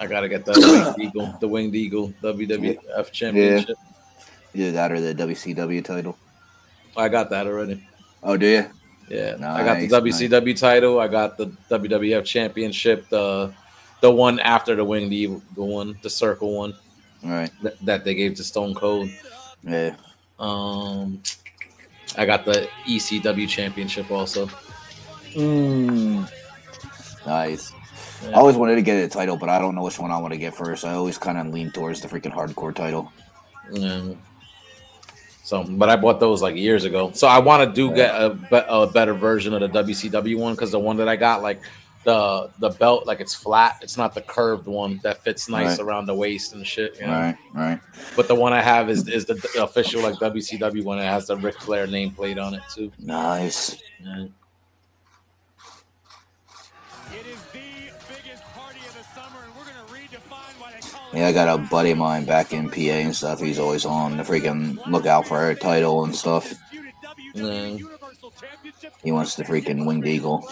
I gotta get the winged eagle, the winged eagle WWF championship. Either that or the WCW title. I got that already. Oh, do you? Yeah, I got the Nice, WCW title. I got the WWF championship. The the one after the winged eagle one, the circle one. All right. That, that they gave to Stone Cold. Yeah. Um, I got the ECW championship also. Mm. Nice. Yeah. I always wanted to get a title, but I don't know which one I want to get first. I always kind of lean towards the freaking hardcore title. Yeah. So, but I bought those like years ago. So I want to do get a, be- a better version of the WCW one because the one that I got, like the the belt, like it's flat. It's not the curved one that fits nice Right. around the waist and shit. You know? Right, right. But the one I have is is the, the official like WCW one. It has the Ric Flair nameplate on it too. Nice. Yeah. Yeah, I got a buddy of mine back in PA and stuff. He's always on the freaking lookout for a title and stuff. Yeah. He wants the freaking winged eagle.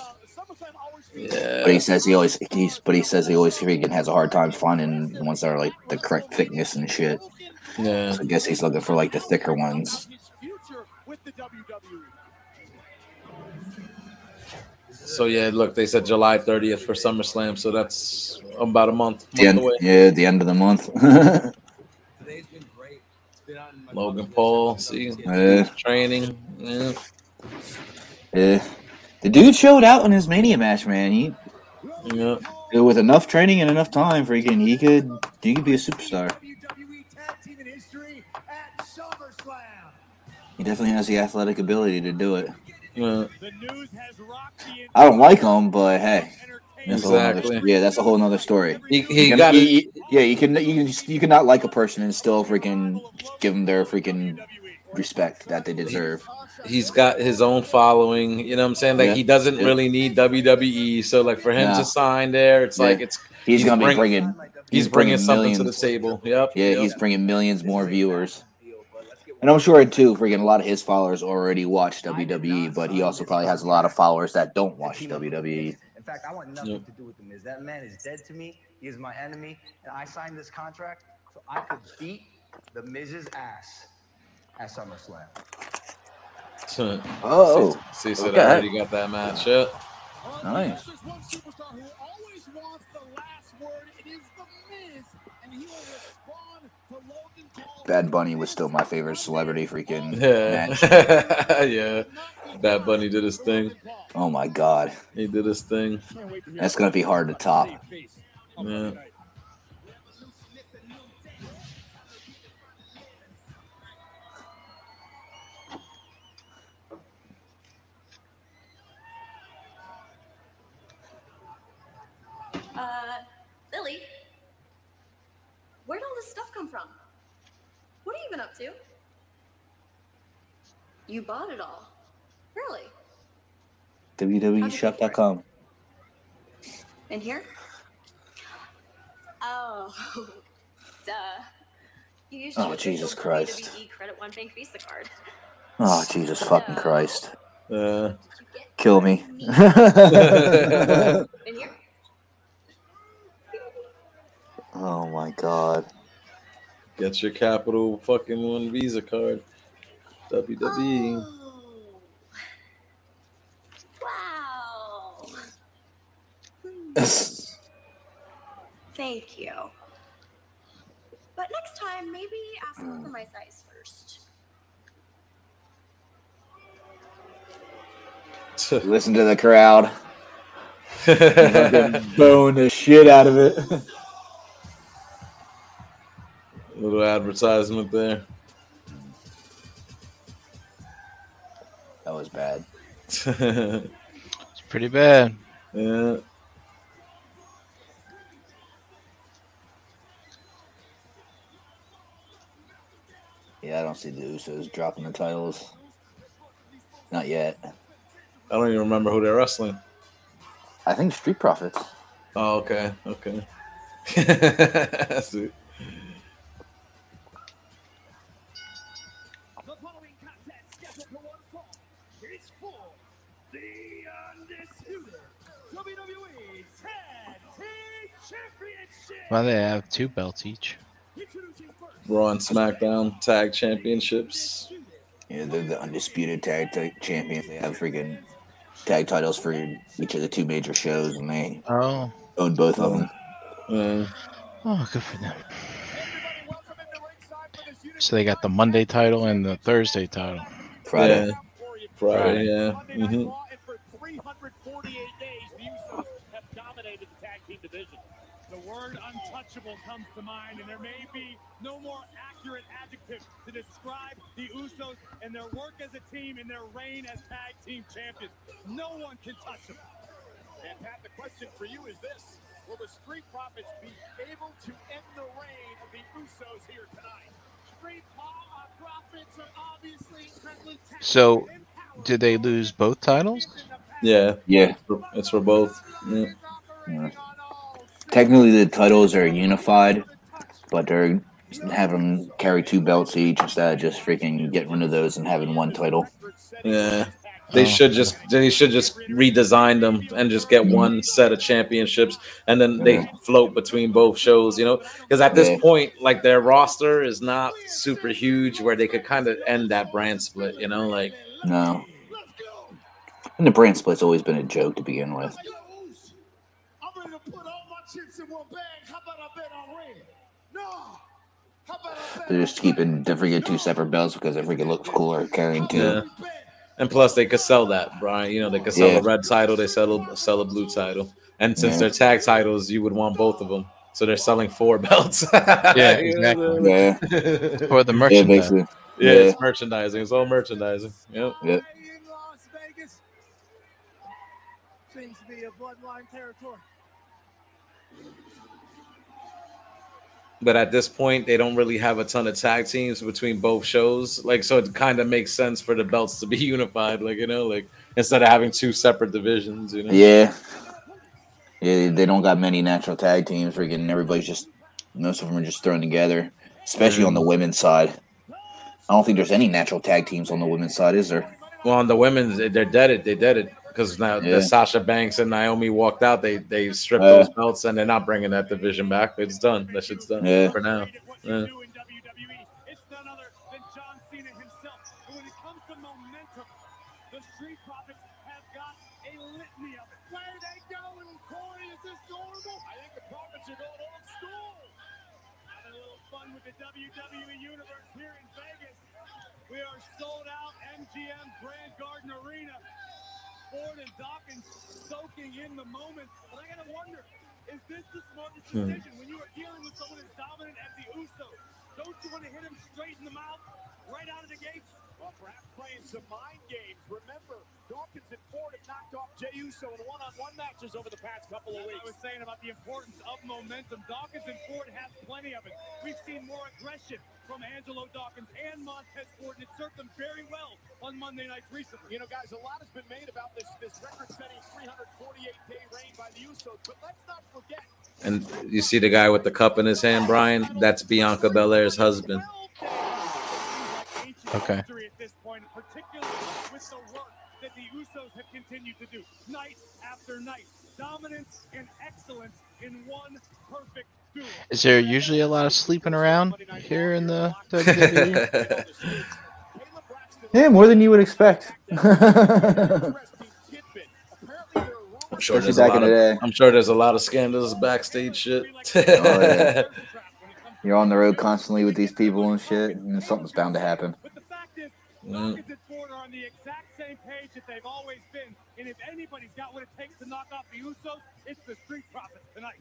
Yeah. But he says he always he's but he says he always freaking has a hard time finding the ones that are like the correct thickness and shit. Yeah. So I guess he's looking for like the thicker ones. So yeah, look, they said July 30th for SummerSlam, so that's about a month, The end, away. yeah, the end of the month. Logan Paul, see, Yeah. training. Yeah. yeah. The dude showed out in his Mania match, man. He yeah. with enough training and enough time, freaking he could he could be a superstar. He definitely has the athletic ability to do it. Yeah. I don't like him, but hey, that's Exactly. yeah, that's a whole nother story. He- he You can- got it. yeah, you can you can you can not like a person and still freaking give them their freaking respect that they deserve. He's got his own following. You know what I'm saying? Like Yeah. he doesn't Yeah. really need WWE. So like for him Nah. to sign there, it's Yeah. like it's He's, gonna be bringing he's, bringing, something to the table. Yep. Yeah, yep. he's bringing millions more viewers. And I'm sure too, freaking a lot of his followers already watch WWE, but he also probably has a lot of followers that don't watch. WWE. In fact, I want nothing Yep. to do with the Miz. That man is dead to me. He is my enemy, and I signed this contract so I could beat the Miz's ass at SummerSlam. Oh, see, see so okay. they already got that match. Yeah. Nice. Bad Bunny was still my favorite celebrity freaking Yeah. match. yeah. Bad Bunny did his thing. Oh my god. He did his thing. That's gonna be hard to top. Yeah. Uh, Lily, where'd all this stuff come from? What have you been up to? You bought it all. Really? WWEshop.com. In here? Oh, duh. You used Oh, Jesus Christ. WWE Credit One Bank Visa card. Oh Jesus fucking Christ. Uh, Kill me. In here? oh my god. Get your Capital fucking One Visa card. WWE. Oh. Wow. Thank you. But next time, maybe ask them for my size first. Listen to the crowd. Bone the shit out of it. Little advertisement there. That was bad. it's pretty bad. Yeah. Yeah, I don't see the Usos dropping the titles. Not yet. I don't even remember who they're wrestling. I think Street Profits. Oh, okay. Okay. See. Championship. Why they have two belts each? Raw and SmackDown Tag Championships. Yeah, they're the undisputed tag t- champions. They have freaking tag titles for each of the two major shows, and they Oh. own both of them. Yeah. Oh, good for them. So they got the Monday title and the Thursday title. Friday. Yeah. Friday, yeah. hmm word untouchable comes to mind, and there may be no more accurate adjective to describe the Usos and their work as a team and their reign as tag team champions. No one can touch them. And Pat, the question for you is this: Will the Street Profits be able to end the reign of the Usos here tonight? Street Profits are obviously So, did they lose both titles? Yeah. Yeah. It's for both. Yeah. Yeah. Technically, the titles are unified, but they're having them carry two belts each instead of just freaking getting rid of those and having one title. Yeah. They Oh. should just they should just redesign them and just get one mm-hmm. set of championships and then they float between both shows, you know? Because at this Yeah. point, like their roster is not super huge where they could kind of end that brand split, you know, like No. And the brand split's always been a joke to begin with. They're just keeping the freaking two separate belts because it freaking looks cooler carrying two. yeah. And plus they could sell that, Brian. You know, they could sell Yeah. the red title, they sell sell a blue title. And since Yeah. they're tag titles, you would want both of them. So they're selling four belts. Yeah, exactly. Yeah. For the Yeah, merchandise. basically. Yeah, Yeah. it's merchandising. It's all merchandising. Yep. Yep. In Las Vegas seems to be a bloodline territory. But at this point, they don't really have a ton of tag teams between both shows. Like, so it kind of makes sense for the belts to be unified. Like, you know, like instead of having two separate divisions. You know. Yeah. Yeah, they don't got many natural tag teams. Freaking everybody's just most of them are just thrown together, especially on the mm-hmm. women's side. I don't think there's any natural tag teams on the women's side, is there? Well, on the women's, they're dead. It they dead it because now Yeah. the Sasha Banks and Naomi walked out. They they stripped Uh. those belts and they're not bringing that division back. It's done. That shit's done Yeah. for now. Yeah. Ford and Dawkins soaking in the moment. But I gotta wonder, is this the smartest Hmm. decision when you are dealing with someone as dominant as the Usos? Don't you want to hit him straight in the mouth, right out of the gates? Well, perhaps playing some mind games. Remember, Dawkins and Ford have knocked off Jey Uso in one-on-one matches over the past couple of weeks. I was saying about the importance of momentum. Dawkins and Ford have plenty of it. We've seen more aggression from Angelo Dawkins and Montez Ford, and it served them very well on Monday nights recently. You know, guys, a lot has been made about this this record-setting 348-day reign by the Usos, but let's not forget And you see the guy with the cup in his hand, Brian. That's Bianca Belair's husband. Okay. History at this point, particularly with the work that the Usos have continued to do night after night. Dominance and excellence in one perfect Is there usually a lot of sleeping around here in the WWE? Yeah, more than you would expect. I'm sure Especially there's a lot in the of, day. I'm sure there's a lot of scandalous backstage shit. Oh, yeah. You're on the road constantly with these people and shit, and something's bound to happen. Dawkins and Ford are on the exact same page that they've always been. And if anybody's got what it takes to knock off the Usos, it's the Street Profits tonight.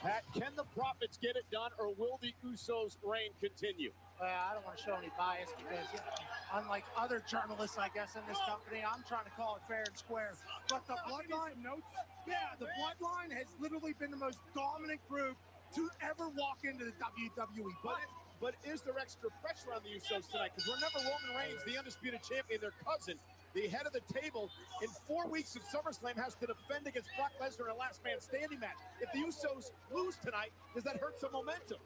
Pat, can the Profits get it done, or will the Usos' reign continue? Well, I don't want to show any bias because, you know, unlike other journalists, I guess, in this company, I'm trying to call it fair and square. But the bloodline, notes, yeah, the bloodline has literally been the most dominant group to ever walk into the WWE. But, but is there extra pressure on the Usos tonight? Because remember, Roman Reigns, the undisputed champion, their cousin, the head of the table, in four weeks of SummerSlam has to defend against Brock Lesnar in a last man standing match. If the Usos lose tonight, does that hurt some momentum?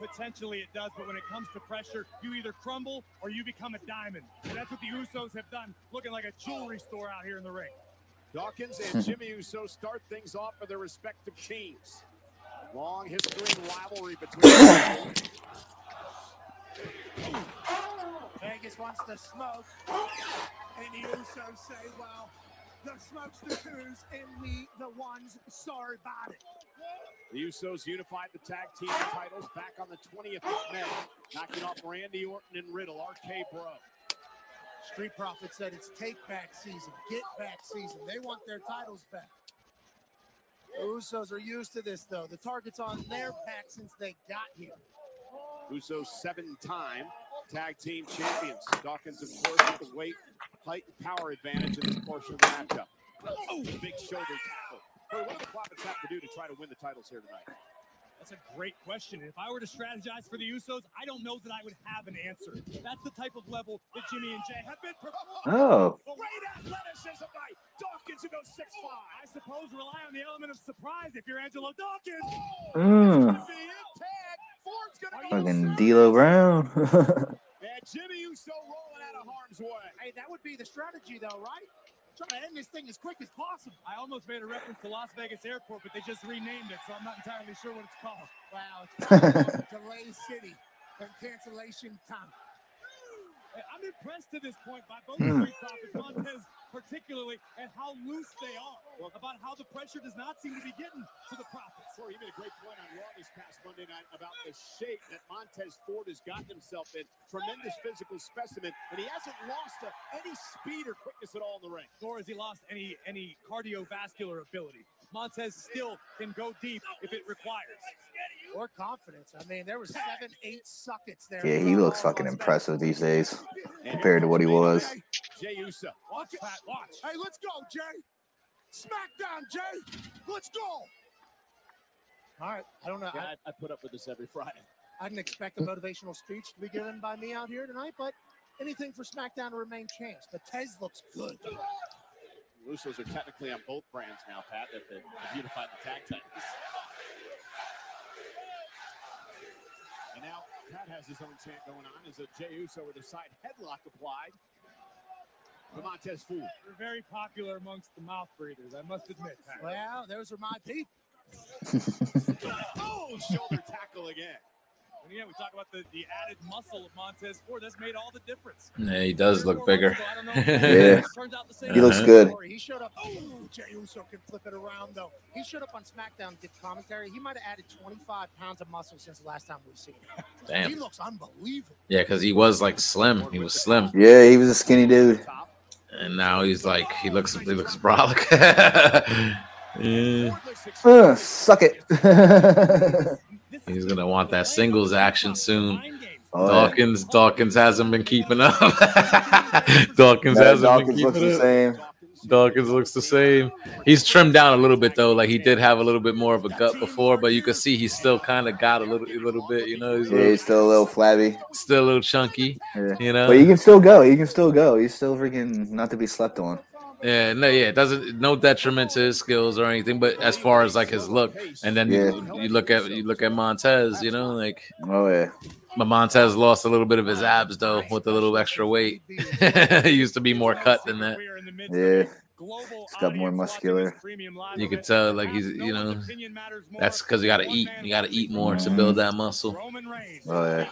Potentially it does, but when it comes to pressure, you either crumble or you become a diamond. And that's what the Usos have done, looking like a jewelry store out here in the ring. Dawkins and Jimmy Uso start things off for their respective teams. Long history and rivalry between them. Vegas wants the smoke, and the Usos say, well, the smoke's the twos, and we the ones sorry about it. The Usos unified the tag team titles back on the 20th of May, knocking off Randy Orton and Riddle, RK Bro. Street Profits said it's take back season, get back season. They want their titles back. The Usos are used to this, though. The target's on their back since they got here. Usos seven-time tag team champions. Dawkins, of course, with the weight, height, and power advantage in this portion of the matchup. Oh, big shoulder tackle. Corey, what do the Profits have to do to try to win the titles here tonight? That's a great question. If I were to strategize for the Usos, I don't know that I would have an answer. That's the type of level that Jimmy and Jey have been. Performing. Oh. Great athleticism by Dawkins, who goes 6'5". I suppose rely on the element of surprise if you're Angelo Dawkins. Mm. Ford's gonna Fucking D'Lo Brown. And Jimmy Uso rolling out of harm's way. Hey, that would be the strategy, though, right? Trying to end this thing as quick as possible. I almost made a reference to Las Vegas Airport, but they just renamed it, so I'm not entirely sure what it's called. Wow, it's called Delay City and cancellation time. Hey, I'm impressed to this point by both Hmm. Street Profits, Montez particularly, and how loose they are about how the pressure does not seem to be getting to the Profits. Corey, you made a great point on Raw this past Monday night about the shape that Montez Ford has gotten himself in. Tremendous physical specimen, and he hasn't lost uh, any speed or quickness at all in the ring. Nor has he lost any any cardiovascular ability. Montez still can go deep if it requires. Or confidence. I mean, there were seven, eight sockets there. yeah, he looks fucking impressive these days compared to what he was. Jey Uso. Watch, Pat, watch. Hey, let's go, Jey. Smackdown, Jey. Let's go. All right. I don't know. Yeah, I, I, I put up with this every Friday. I didn't expect a motivational speech to be given by me out here tonight, but anything for SmackDown to remain champs. But Tez looks good. Usos are technically on both brands now, Pat, that that have unified the tag titles. And now Pat has his own chant going on as a Jey Uso with a side headlock applied. to Montez Ford. You're very popular amongst the mouth breathers, I must admit. Pat. Well, those are my people. Oh, shoulder tackle again. And again, we talk about the, the added muscle of Montez Ford. That's made all the difference. Yeah, he does look bigger. Yeah. Turns out the same. He looks good. He showed up. Oh, Jey Uso can flip it around though. He showed up on SmackDown, did commentary. He might have added 25 pounds of muscle since the last time we've seen him. Damn. He looks unbelievable. Yeah, because he was like slim. He was slim, Yeah, he was a skinny dude. and now he's like he looks he looks brolic. yeah. Uh, suck it. He's gonna want that singles action soon. Oh, yeah. Dawkins Dawkins hasn't been keeping up. Dawkins hasn't Dawkins been looks keeping the same. Dawkins looks the same. He's trimmed down a little bit though. Like he did have a little bit more of a gut before, but you can see he's still kind of got a little, a little bit. You know, he's Yeah, little, he's still a little flabby. still a little chunky. Yeah. You know, But he can still go. He can still go. He's still freaking not to be slept on. Yeah, no, yeah, it doesn't no detriment to his skills or anything, but as far as like his look, and then you, you look at you look at Montez, you know, like Oh yeah. but Montez lost a little bit of his abs though with a little extra weight. he used to be more cut than that. Yeah. He's got more muscular. You could tell, like he's, you know, that's because you got to eat. You got to eat more to build that muscle. Oh yeah.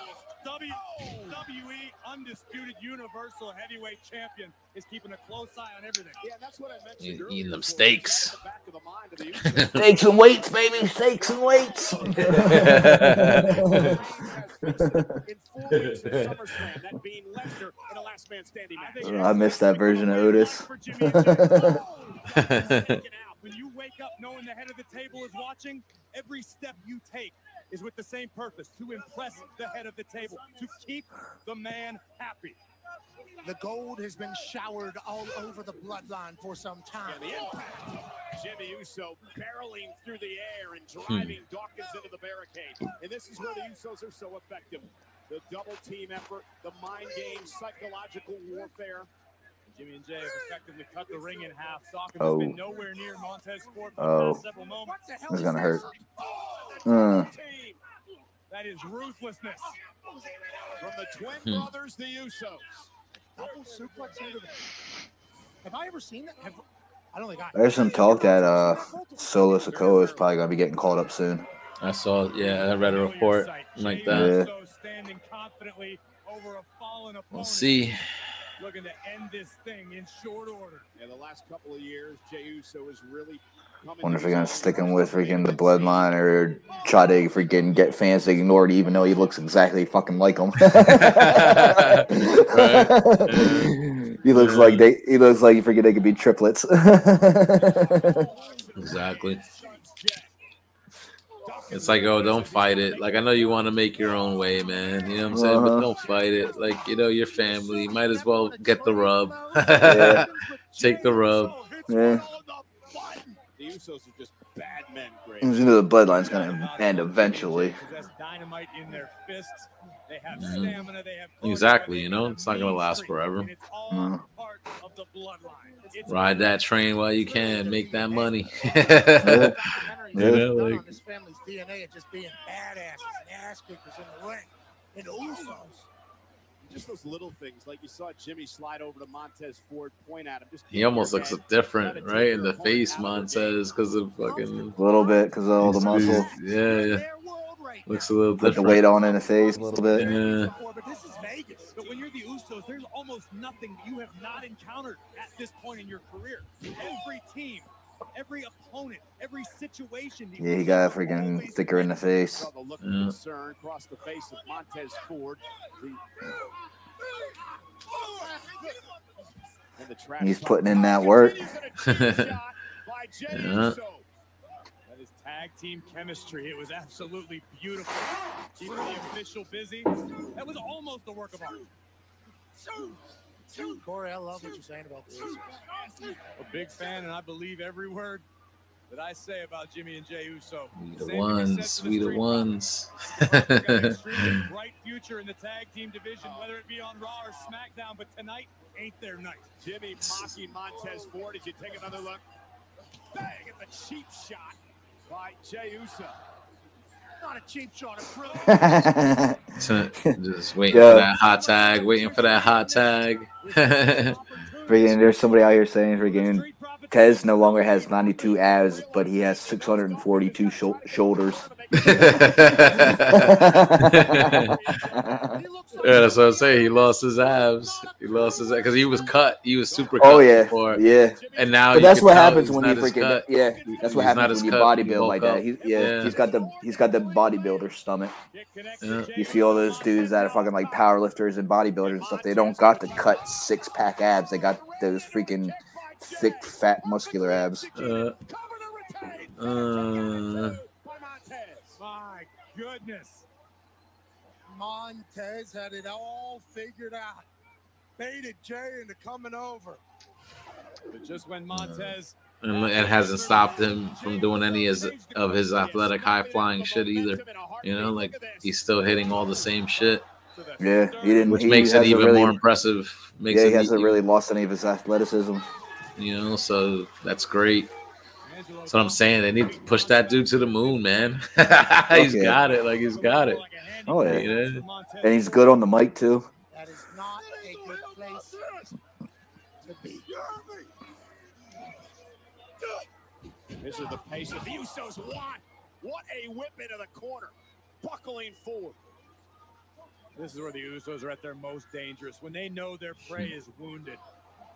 WWE undisputed Universal Heavyweight Champion is keeping a close eye on everything. Yeah, that's what I mentioned You- earlier. Eating them steaks. Steaks and weights, baby. Steaks and weights. In four weeks of SummerSlam, that being Lesnar in a last man standing match. I missed that version of Otis. When you wake up knowing the head of the table is watching, every step you take is with the same purpose to impress the head of the table, to keep the man happy. The gold has been showered all over the bloodline for some time. Yeah, the impact. Jimmy Uso barreling through the air and Hmm. driving Dawkins into the barricade. And this is where the Usos are so effective. The double team effort, the mind game, psychological warfare. Jimmy and Jey have effectively cut the ring in half. Dawkins Oh. has been nowhere near Montez Ford for the Oh. past several moments. This is gonna hurt. Uh, That is ruthlessness. From the twin Hmm. brothers, the Usos. Double suplex into the. Have I ever seen that? Have, I don't think I. there's some talk that uh Solo Sikoa is probably gonna be getting called up soon. I saw, yeah, I read a report like that. Yeah. Standing confidently over a fallen We'll see. Looking to end this thing in short order. Yeah, the last couple of years, Jey Uso has really come Wonder if they're gonna stick him with freaking the bloodline or try to freaking get fans to ignore it, even though he looks exactly fucking like him. he looks like they. He looks like you forget they could be triplets. Exactly. It's like, oh, don't fight it. Like, I know you want to make your own way, man. You know what I'm saying? But Uh-huh. don't fight it. Like, you know, your family. Might as well get the rub. Yeah. Take the rub. yeah. The Usos are just bad men, Greg. You know the bloodline's gonna end eventually. Possess dynamite in their fists. They have Mhm. stamina. They have Exactly. You know, it's not gonna last forever. No. part of the bloodline. It's Ride that train while you can. Make that money. Yeah. You know, Done like, on this family's DNA of just being badasses and ass kickers in the ring. And the Usos. Just those little things, like you saw Jimmy slide over to Montez Ford, point at him. Just he almost looks different, right? In the face, Montez, because of fucking. A little bit because of all the muscle. Yeah, yeah. Looks a little Put the weight on in the face a little bit. Yeah. But this is Vegas. But when you're the Usos, there's almost nothing that you have not encountered at this point in your career. Every team, every opponent, every situation. Yeah, he got a freaking always thicker in the face. The look Yeah. concern across the face of Montez Ford. The, and the He's putting in that work. Yeah. That is tag team chemistry. It was absolutely beautiful. Keeping the official busy. That was almost a work of art. Corey, I love what you're saying about the Usos. A big fan, and I believe every word that I say about Jimmy and Jey Uso. We Same the can be ones. said We the ones. Profits. Got an extremely bright future in the tag team division, whether it be on Raw or SmackDown. But tonight ain't their night. Jimmy mocking Montez Ford as you take another look. Bang at the cheap shot by Jey Uso. Not a cheap shot. Just waiting Yeah. for that hot tag. Waiting for that hot tag. Freaking, there's somebody out here saying freaking Tez no longer has 92 abs, but he has 642 shou- shoulders. Yeah, that's what I'm saying. He lost his abs. He lost his because he was cut. He was super cut Oh yeah, before. yeah. And now but that's what happens when you not freaking cut. yeah. That's what He's happens when you cut when bodybuild like up. that. He's, yeah, Yeah. he's got the he's got the bodybuilder stomach. Yeah. You see all those dudes that are fucking like powerlifters and bodybuilders and stuff. They don't got the cut six pack abs. They got those freaking thick, fat, muscular abs. Uh, uh, My goodness. Montez had it all figured out. Baited Jey into coming over. But just when Montez uh, and it hasn't stopped him from doing any as- of his athletic, high flying shit either. You know, like he's still hitting all the same shit, Yeah, he didn't. which he makes it even really, more impressive. Makes Yeah, he hasn't e- really lost any of his athleticism. You know, so that's great. That's what I'm saying. They need to push that dude to the moon, man. he's Okay. got it. Like he's got it. Oh yeah, You know? and he's good on the mic too. That is not a good place to be. This is the pace of the Usos What? What a whip into the corner. Buckling forward. This is where the Usos are at their most dangerous. When they know their prey is wounded.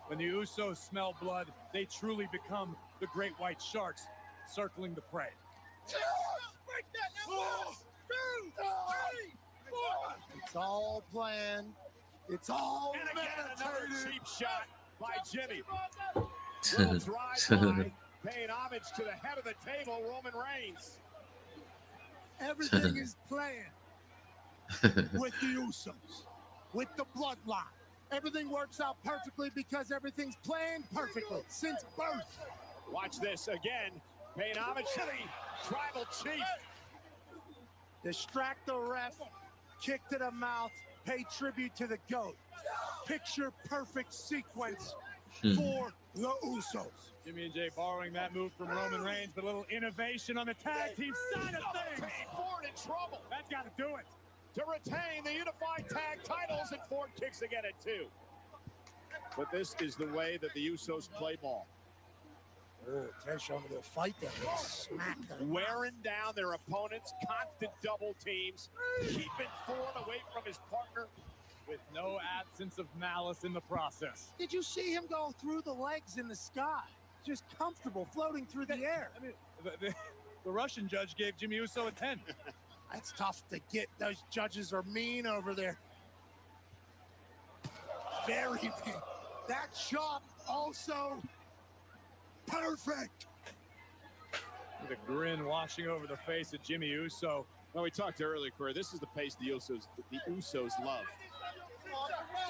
When the Usos smell blood, they truly become the great white sharks circling the prey. It's all planned. It's all And again, another cheap shot by Jimmy. Paying homage to the head of the table, Roman Reigns. Everything is planned with the Usos, with the bloodline. Everything works out perfectly because everything's planned perfectly since birth. Watch this again. Paying homage to the tribal chief. Distract the ref, kick to the mouth, pay tribute to the GOAT. Picture perfect sequence Hmm. for the Usos. Jimmy and Jey borrowing that move from Roman Reigns, but a little innovation on the tag team side of things. Paying Ford in trouble. That's got to do it. To retain the unified tag titles, and Ford kicks again at two. But this is the way that the Usos play ball. Oh, Ted's showing a little fight there. Smack them. Wearing down their opponents, constant double teams, keeping Ford away from his partner. With no absence of malice in the process. Did you see him go through the legs in the sky? Just comfortable floating through the air. I mean, the, the, the Russian judge gave Jimmy Uso a 10. That's tough to get. Those judges are mean over there. Very mean. That shot also perfect. With a grin washing over the face of Jimmy Uso. Well, we talked earlier, Corey. This is the pace the Usos, the Usos love.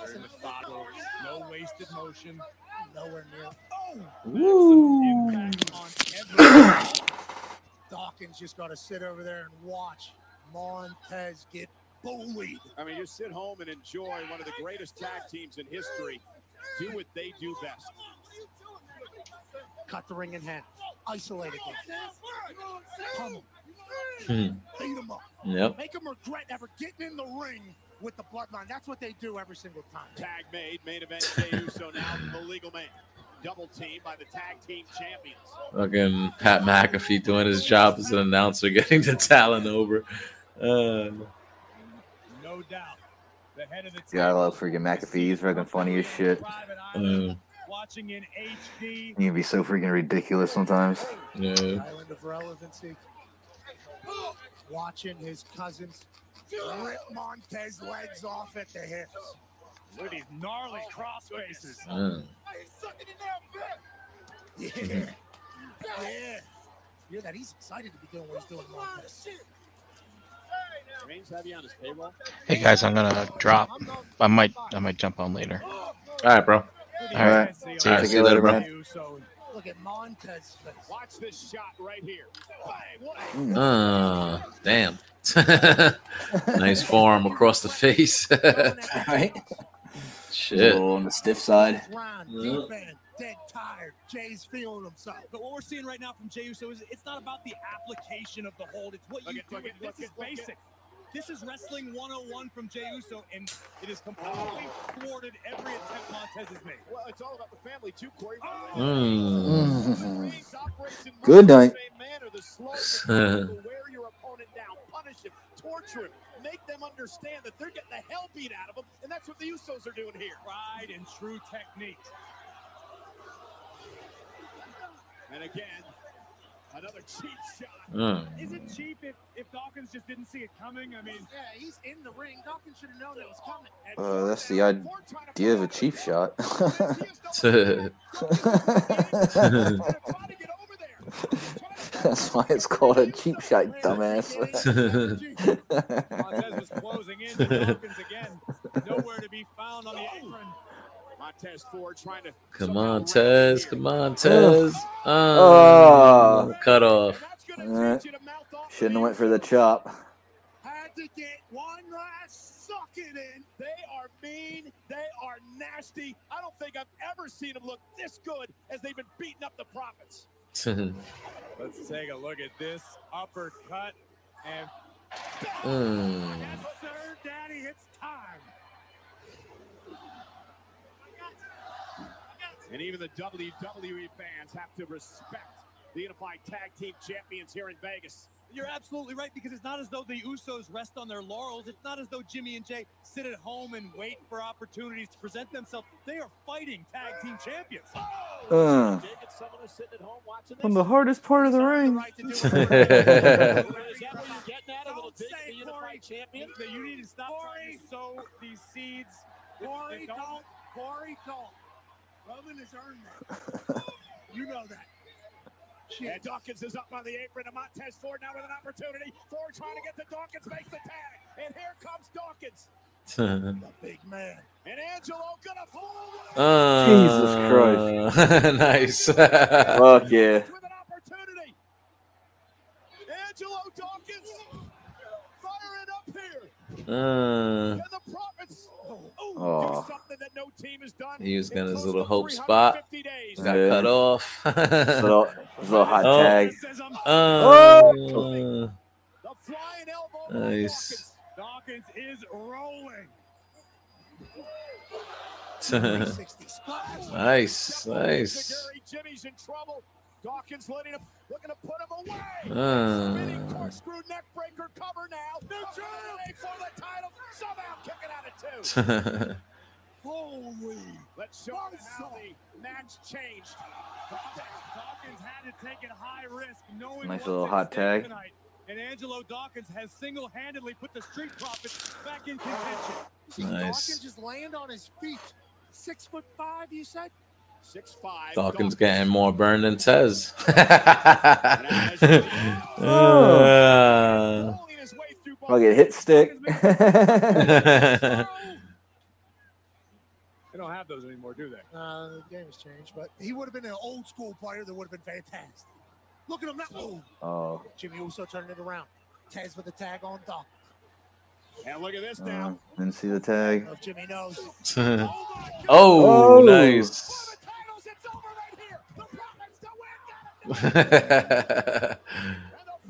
Very methodical, no wasted motion. Nowhere near. Oh! Woo. Dawkins just got to sit over there and watch Montez get bullied. I mean, just sit home and enjoy one of the greatest tag teams in history. Do what they do best. Cut the ring in half. Isolate again. Pummel. Hmm. Beat him up. Yep. Make them regret ever getting in the ring with the bloodline. That's what they do every single time. Tag made, main event, Jey Uso now, the legal man. Double team by the tag team champions. Fucking Pat McAfee doing his job as an announcer, getting the talent over. Uh, No doubt. The head of the Yeah, I love freaking McAfee. He's freaking funny as shit. watching in HD. He can be so freaking ridiculous sometimes. yeah. Island of relevancy. Watching his cousins rip Montez legs off at the hips. Look at these gnarly cross faces. Yeah. Yeah. Hear that? He's excited to be doing what he's doing, Montez. Reigns heavy on his payroll. Hey guys, I'm gonna drop. I might I might jump on later. all right, bro. All right. See All ya. see you later, bro. Look at Montez. Watch this shot right here. Bang, what a Uh, damn. nice forearm across the face. right? Shit. little on the stiff side. Ron, Yeah. deep end, dead tired. Jey's feeling himself. But what we're seeing right now from Jey Uso is it's not about the application of the hold. It's what Look you at- do. look with it. look This is at- look at- basic. This is wrestling 101 from Jey Uso, and it has completely thwarted every attempt Montez has made. Well, it's all about the family too, Corey. Mm. Good night. Same manner, the slow to wear your opponent down, punish him, torture him, make them understand that they're getting the hell beat out of them, and that's what the Usos are doing here. Pride and true technique. And again, another cheap shot. Mm. Is it cheap if, if Dawkins just didn't see it coming? I mean, Yeah, he's in the ring. Dawkins should have known it was coming. Uh, that's the idea of a cheap shot. that's why it's called a cheap shot, dumbass. Montez was closing in. Dawkins again, nowhere to be found on the apron. Montez Ford trying to Come on, Tez. Come on, Tez. Oh. Oh, cut off. Alright. Shouldn't have went for the chop. Had to get one last suck it in. They are mean. They are nasty. I don't think I've ever seen them look this good as they've been beating up the Profits. Let's take a look at this uppercut. And Mm. Yes, sir. Daddy, it's time. And even the WWE fans have to respect the Unified Tag Team Champions here in Vegas. You're absolutely right because it's not as though the Usos rest on their laurels. It's not as though Jimmy and Jey sit at home and wait for opportunities to present themselves. They are fighting tag team champions. Uh, on the hardest part of the ring. You need to stop trying to sow these seeds. Corey, don't. Corey, don't. Roman has earned that. you know that. And Dawkins is up on the apron. And Montez Ford now with an opportunity. Ford trying to get to Dawkins, makes the tag. And here comes Dawkins. the Big man. And Angelo gonna fall. Jesus Christ. nice. Fuck yeah. opportunity. Angelo Dawkins firing up here. Uh, And the profits. Oh, oh. something that no team has done. He was got his little hope spot. Got Yeah. cut off. little, little hot Oh. tag. Uh, nice. Dawkins is rolling. nice, nice. Jimmy's in trouble. Dawkins letting him, looking to put him away. Uh. Spinning corkscrew neck breaker cover now. New Journey for the title. Somehow kicking out at two. Holy. Let's show how the match changed. Dawkins had to take a high risk, knowing Nice little hot tag. tonight. And Angelo Dawkins has single-handedly put the Street Profits back in contention. Nice. Dawkins just land on his feet. Six foot five, you said? Six five. Dawkins getting more burned than Tez. Uh, I'll get hit stick. They don't have those anymore, do they? Uh, the game has changed, but he would have been an old school player that would have been fantastic. Look at him now. Oh, oh. Jimmy Uso turning it around. Tez with the tag on Dawkins. And look at this Uh, now. didn't see the tag. If Jimmy knows. oh, Oh. nice.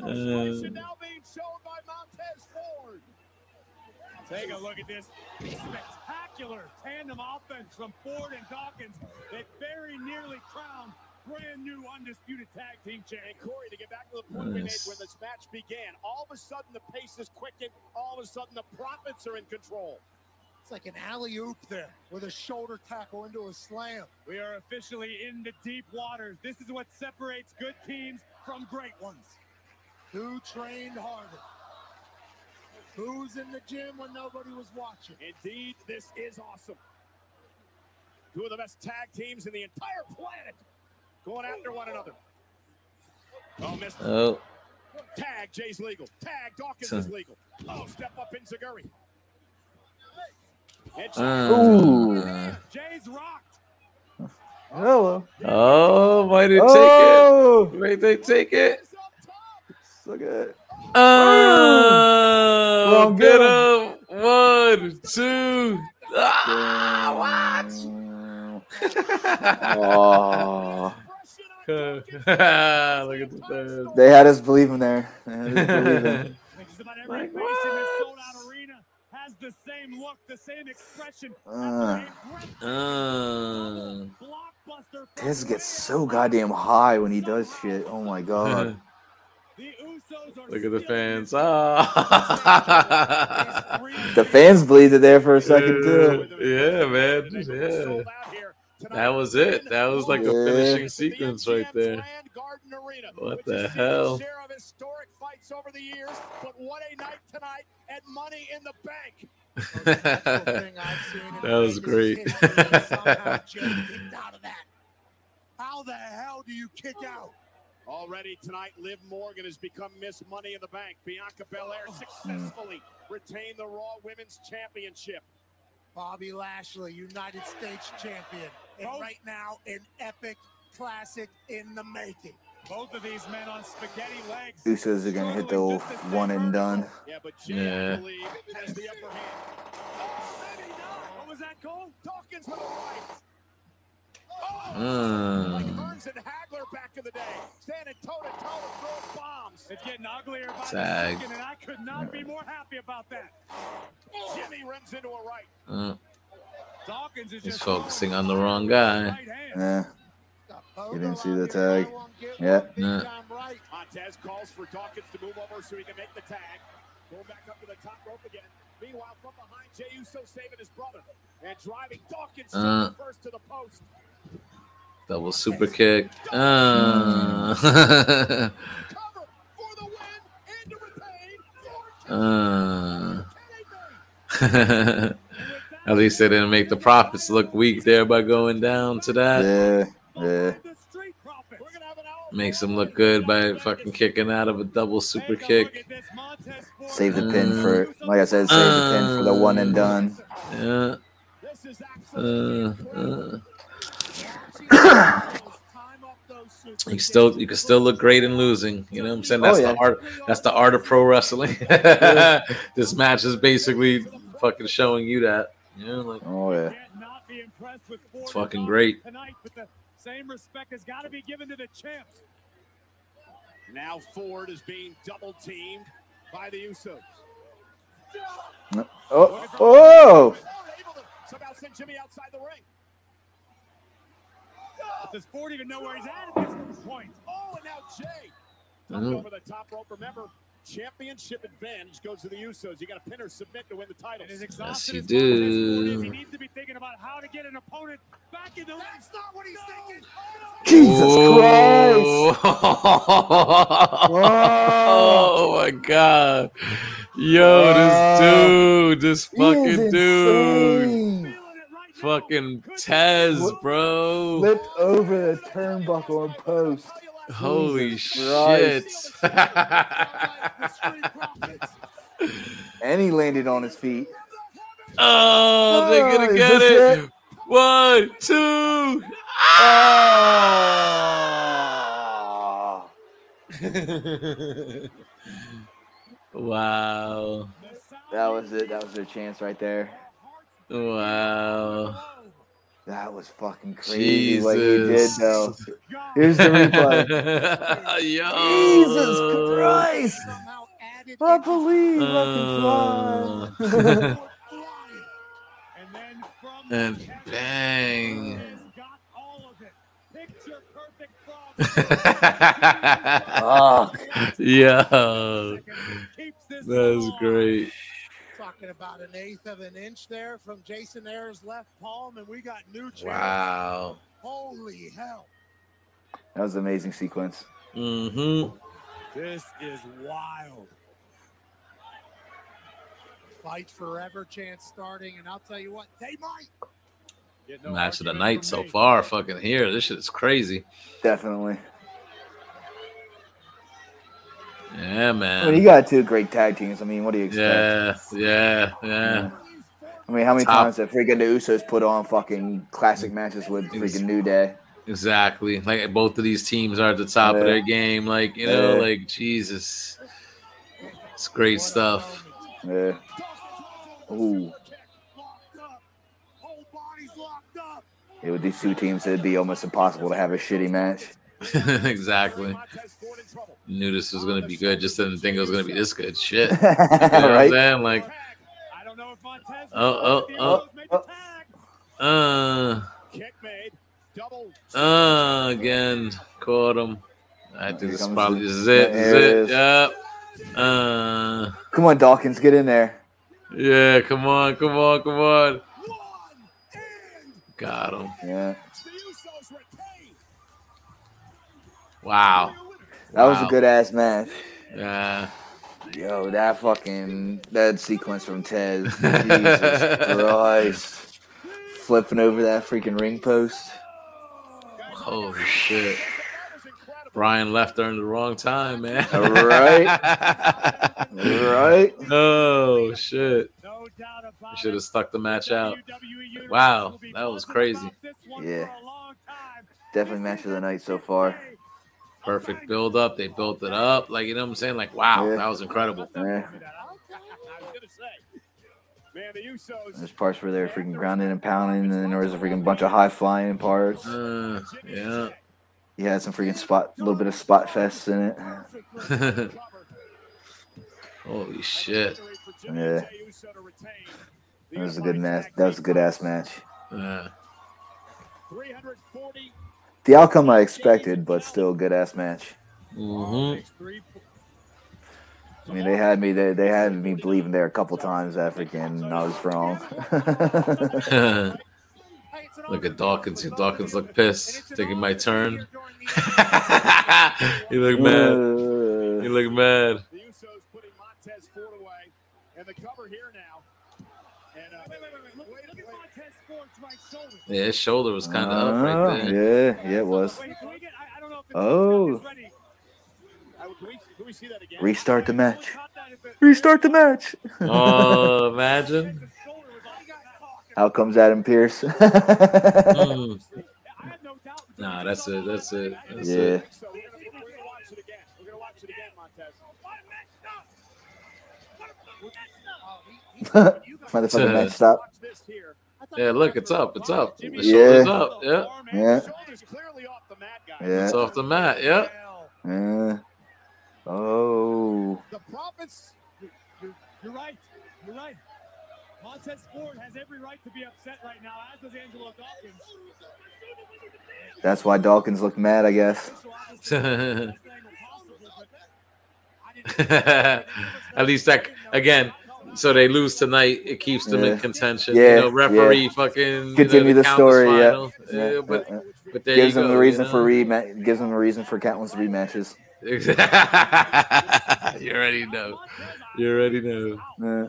Uh, Take a look at this spectacular tandem offense from Ford and Dawkins that very nearly crowned brand new undisputed tag team champ. And Corey, to get back to the point we made when this match began, all of a sudden the pace is quickened. All of a sudden the profits are in control. It's like an alley oop there with a shoulder tackle into a slam. We are officially in the deep waters. This is what separates good teams from great ones. Who trained harder? Who's in the gym when nobody was watching? Indeed, this is awesome. Two of the best tag teams in the entire planet going after one another. Oh, missed. oh, Tag, Jey's legal. Tag, Dawkins is legal. Oh, step up enzuigiri. And uh, Jey's rocked. Hello. oh, might they take Oh. it? Might they take it? Look at it. Oh, Wrong get bill. him. One, two. Ah, Oh. Look at the fans. They had us believing there. They had us believing. Just about has the same look, the same expression. Uh, Uh, Blockbuster gets so goddamn high when he does shit. Oh my god. look at the fans. Ah. The fans bleeded there for a second too. Yeah, man. Yeah. That was it. That was like a finishing sequence right there. What the hell? share of historic fights over the years, but what a night tonight at Money in the Bank. That was great. Somehow Jey kicked out of that. How the hell do you kick out? Already tonight, Liv Morgan has become Miss Money in the Bank. Bianca Belair oh. successfully retained the Raw Women's Championship. Bobby Lashley, United States champion. And right now, an epic classic in the making. Both of these men on spaghetti legs. Usos are gonna hit the old one and done. Yeah, but Jey, Yeah. I believe, has the upper hand. Oh, maybe not. What was that called? Dawkins with a right. Mm. Like Hearns and Hagler back in the day, standing toe to toe and throwing bombs. It's getting uglier by Tag. the second, and I could not be more happy about that. Jimmy runs into a right. Uh, Dawkins is he's just focusing on the wrong guy. right. Yeah. You didn't see the tag. Yeah. Yeah. Montez calls for Dawkins to move over so he can make the tag. Going back up to the top rope again. Meanwhile, from behind, Jey Uso saving his brother. And driving Dawkins Uh. first to the post. Double super kick. Uh. uh. At least they didn't make the profits look weak there by going down to that. Yeah. Yeah. Makes them look good by fucking kicking out of a double super kick. Save the pin for, like I said, save the pin for the one and done. Yeah. Uh, uh. You still you can still look great in losing. You know what I'm saying? Oh, That's yeah. the art that's the art of pro wrestling. this match is basically fucking showing you that. You know, like Oh yeah. it's fucking great. Tonight, but the same respect has got to be given to the champs. Now Ford is being double teamed by the Usos. Oh. Oh. Somehow send Jimmy outside the ring. But does Ford even know where he's at at this point? Oh, and now Jey. Dumped Mhm. over the top rope. Remember, championship advantage goes to the Usos. You got to pin or submit to win the title. Yes, you exhausted as do. Montez He needs to be thinking about how to get an opponent back in the ring. That's not what he's thinking. Jesus Christ. Oh my god. Yo, this dude, this fucking dude. Insane. Fucking oh, Tez, bro. Flipped over the turnbuckle and post. Holy shit. And he landed on his feet. oh, they're Oh, gonna get this it. One, two. Ah. wow. That was it. That was their chance right there. Wow. That was fucking crazy Jesus. what he did, though. Here's the replay. Yo. Jesus Christ! I believe I can fly. Oh. and bang. Oh. Yo. That's great. Talking about an eighth of an inch there from Jason Ayers' left palm, and we got new. Wow. Holy hell. That was an amazing sequence. Mm-hmm. This is wild. Fight forever chance starting, and I'll tell you what, they might. Get no Match of the night so far. Fucking here. This shit is crazy. Definitely. Yeah, I mean, man. you got two great tag teams. I mean, what do you expect? Yeah, yeah, yeah. I mean, how many Top- times have freaking the Usos put on fucking classic matches with freaking New Day? Exactly. Like both of these teams are at the top of their game. Like, you know, Yeah. like Jesus. It's great stuff. Yeah. Ooh. Yeah, with these two teams, it'd be almost impossible to have a shitty match. exactly. Knew this was gonna be good, just didn't think it was gonna be this good. Shit. You know what I'm saying? Like Oh, oh, oh. Uh uh again. Caught him. I think this comes probably the- this is it. This There it is is. it. Yep. Uh Come on, Dawkins, get in there. yeah, come on, come on, come on. Got him. Yeah. Wow. That was a good ass match. Yeah. Yo, that fucking that sequence from Tez. Jesus Christ. Flipping over that freaking ring post. Holy shit. Brian left during the wrong time, man. Right? Right? Oh shit. Should have stuck the match out. Wow, that was crazy. Yeah. Definitely match of the night so far. Perfect build up. They built it up. Like you know what I'm saying? Like, wow, Yeah. that was incredible. Yeah. There's parts where they're freaking grounding and pounding, and then there was a freaking bunch of high flying parts. Uh, yeah. You had some freaking spot, a little bit of spot fest in it. Holy shit. Yeah. That was a good match. That was a good ass match. Yeah. 340. The outcome I expected, but still good ass match. Mm-hmm. I mean, they had me. They, they had me believing there a couple times. That freaking I was wrong. Look at Dawkins. Dawkins look pissed. Taking my turn. you look mad. You look mad. The Usos putting Montez Ford away, and the cover here now. And uh, wait, wait, wait, look, wait, look at Montez Ford's right shoulder. Yeah, his shoulder was kind of up Oh, right there. yeah, yeah, it was. Oh, Uh, can, we, can we see that again? restart the match. Restart the match. Oh, imagine. Out comes Adam Pearce. Mm. Nah, that's it. That's it. That's Yeah. it. We're gonna, we're gonna watch it again. We're gonna watch it again, Montez. Motherfucking match stop. Yeah, look, it's up. It's up. The Yeah. up. Yeah. Yeah. Yeah. It's off the mat. Yeah. Yeah. Oh. The profits. You're, you're right. You're right. Montez Ford has every right to be upset right now, as does Angelo Dawkins. That's why Dawkins looked mad, I guess. At least that again. So they lose tonight. It keeps them Yeah. in contention. Yeah, you know, referee yeah. fucking Continue the the story. Yeah. yeah, but but gives them go, the reason you for know? rematch. Gives them a reason for countless rematches. you already know. You already know. Yeah.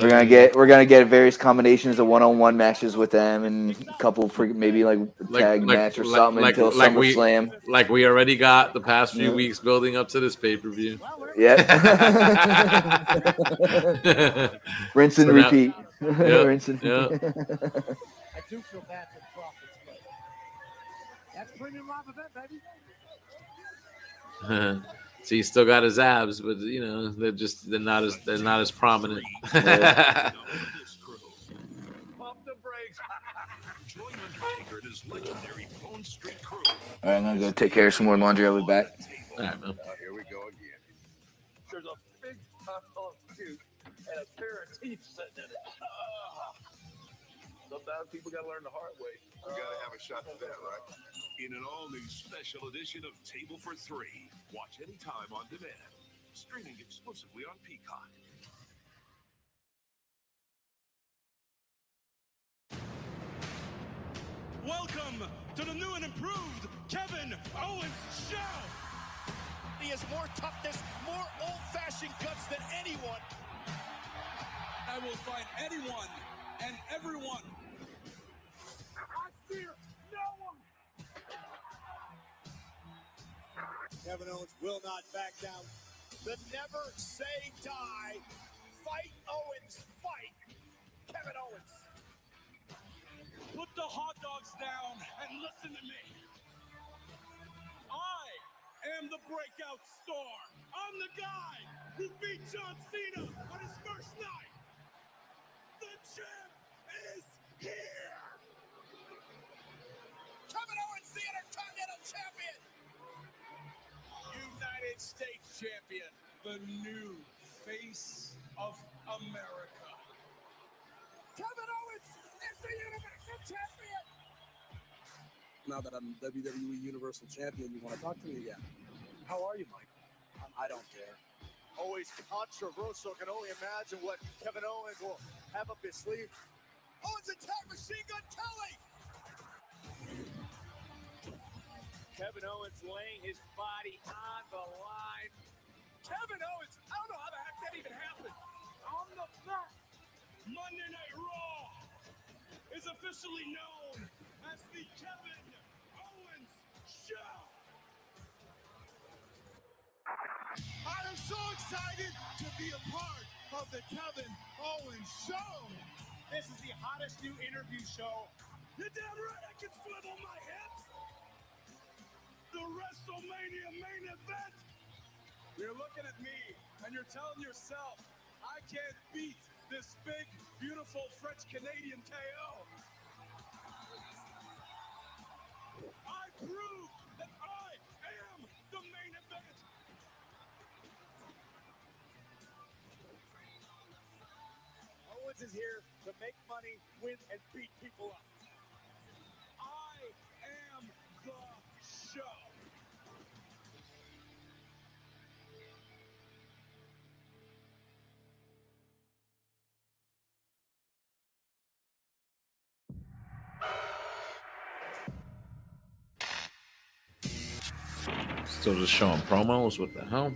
We're gonna get we're gonna get various combinations of one on one matches with them and a couple for maybe like tag match or something like, until like we SummerSlam. like we already got the past few Yeah. weeks building up to this pay per view. Yeah. Rinse and So now- repeat. Yep, Rinse and yep. I do feel bad for the profits, but that's premium live event, baby. See, he still got his abs, but you know they're just they're not as they're not as prominent. All right, I'm gonna go take care of some more laundry. I'll be back. All right, man. Oh, here we go again. There's a big pile of juice and a pair of teeth sitting in it. Sometimes people gotta learn the hard way. We gotta have a shot at that, right? In an all-new special edition of Table for Three. Watch anytime on demand. Streaming exclusively on Peacock. Welcome to the new and improved Kevin Owens Show. He has more toughness, more old-fashioned guts than anyone. I will fight anyone and everyone. I fear Kevin Owens will not back down. The never say die. Fight Owens, fight Kevin Owens. Put the hot dogs down and listen to me. I am the breakout star. I'm the guy who beat John Cena on his first night. The champ is here. Kevin Owens, the Intercontinental Champion. United States champion, the new face of America. Kevin Owens is the Universal Champion. Now that I'm WWE Universal Champion, you want to talk to me again? How are you, Mike? I don't care. Always controversial. Can only imagine what Kevin Owens will have up his sleeve. Owens attack machine gun Kelly. Kevin Owens laying his body on the line. Kevin Owens, I don't know how the heck that even happened. On the back, Monday Night Raw is officially known as the Kevin Owens Show. I am so excited to be a part of the Kevin Owens Show. This is the hottest new interview show. You're damn right I can swivel my hips. The WrestleMania main event. You're looking at me and you're telling yourself, I can't beat this big, beautiful French Canadian KO. I prove that I am the main event. Owens is here to make money, win, and beat people up. Still just showing promos. What the hell?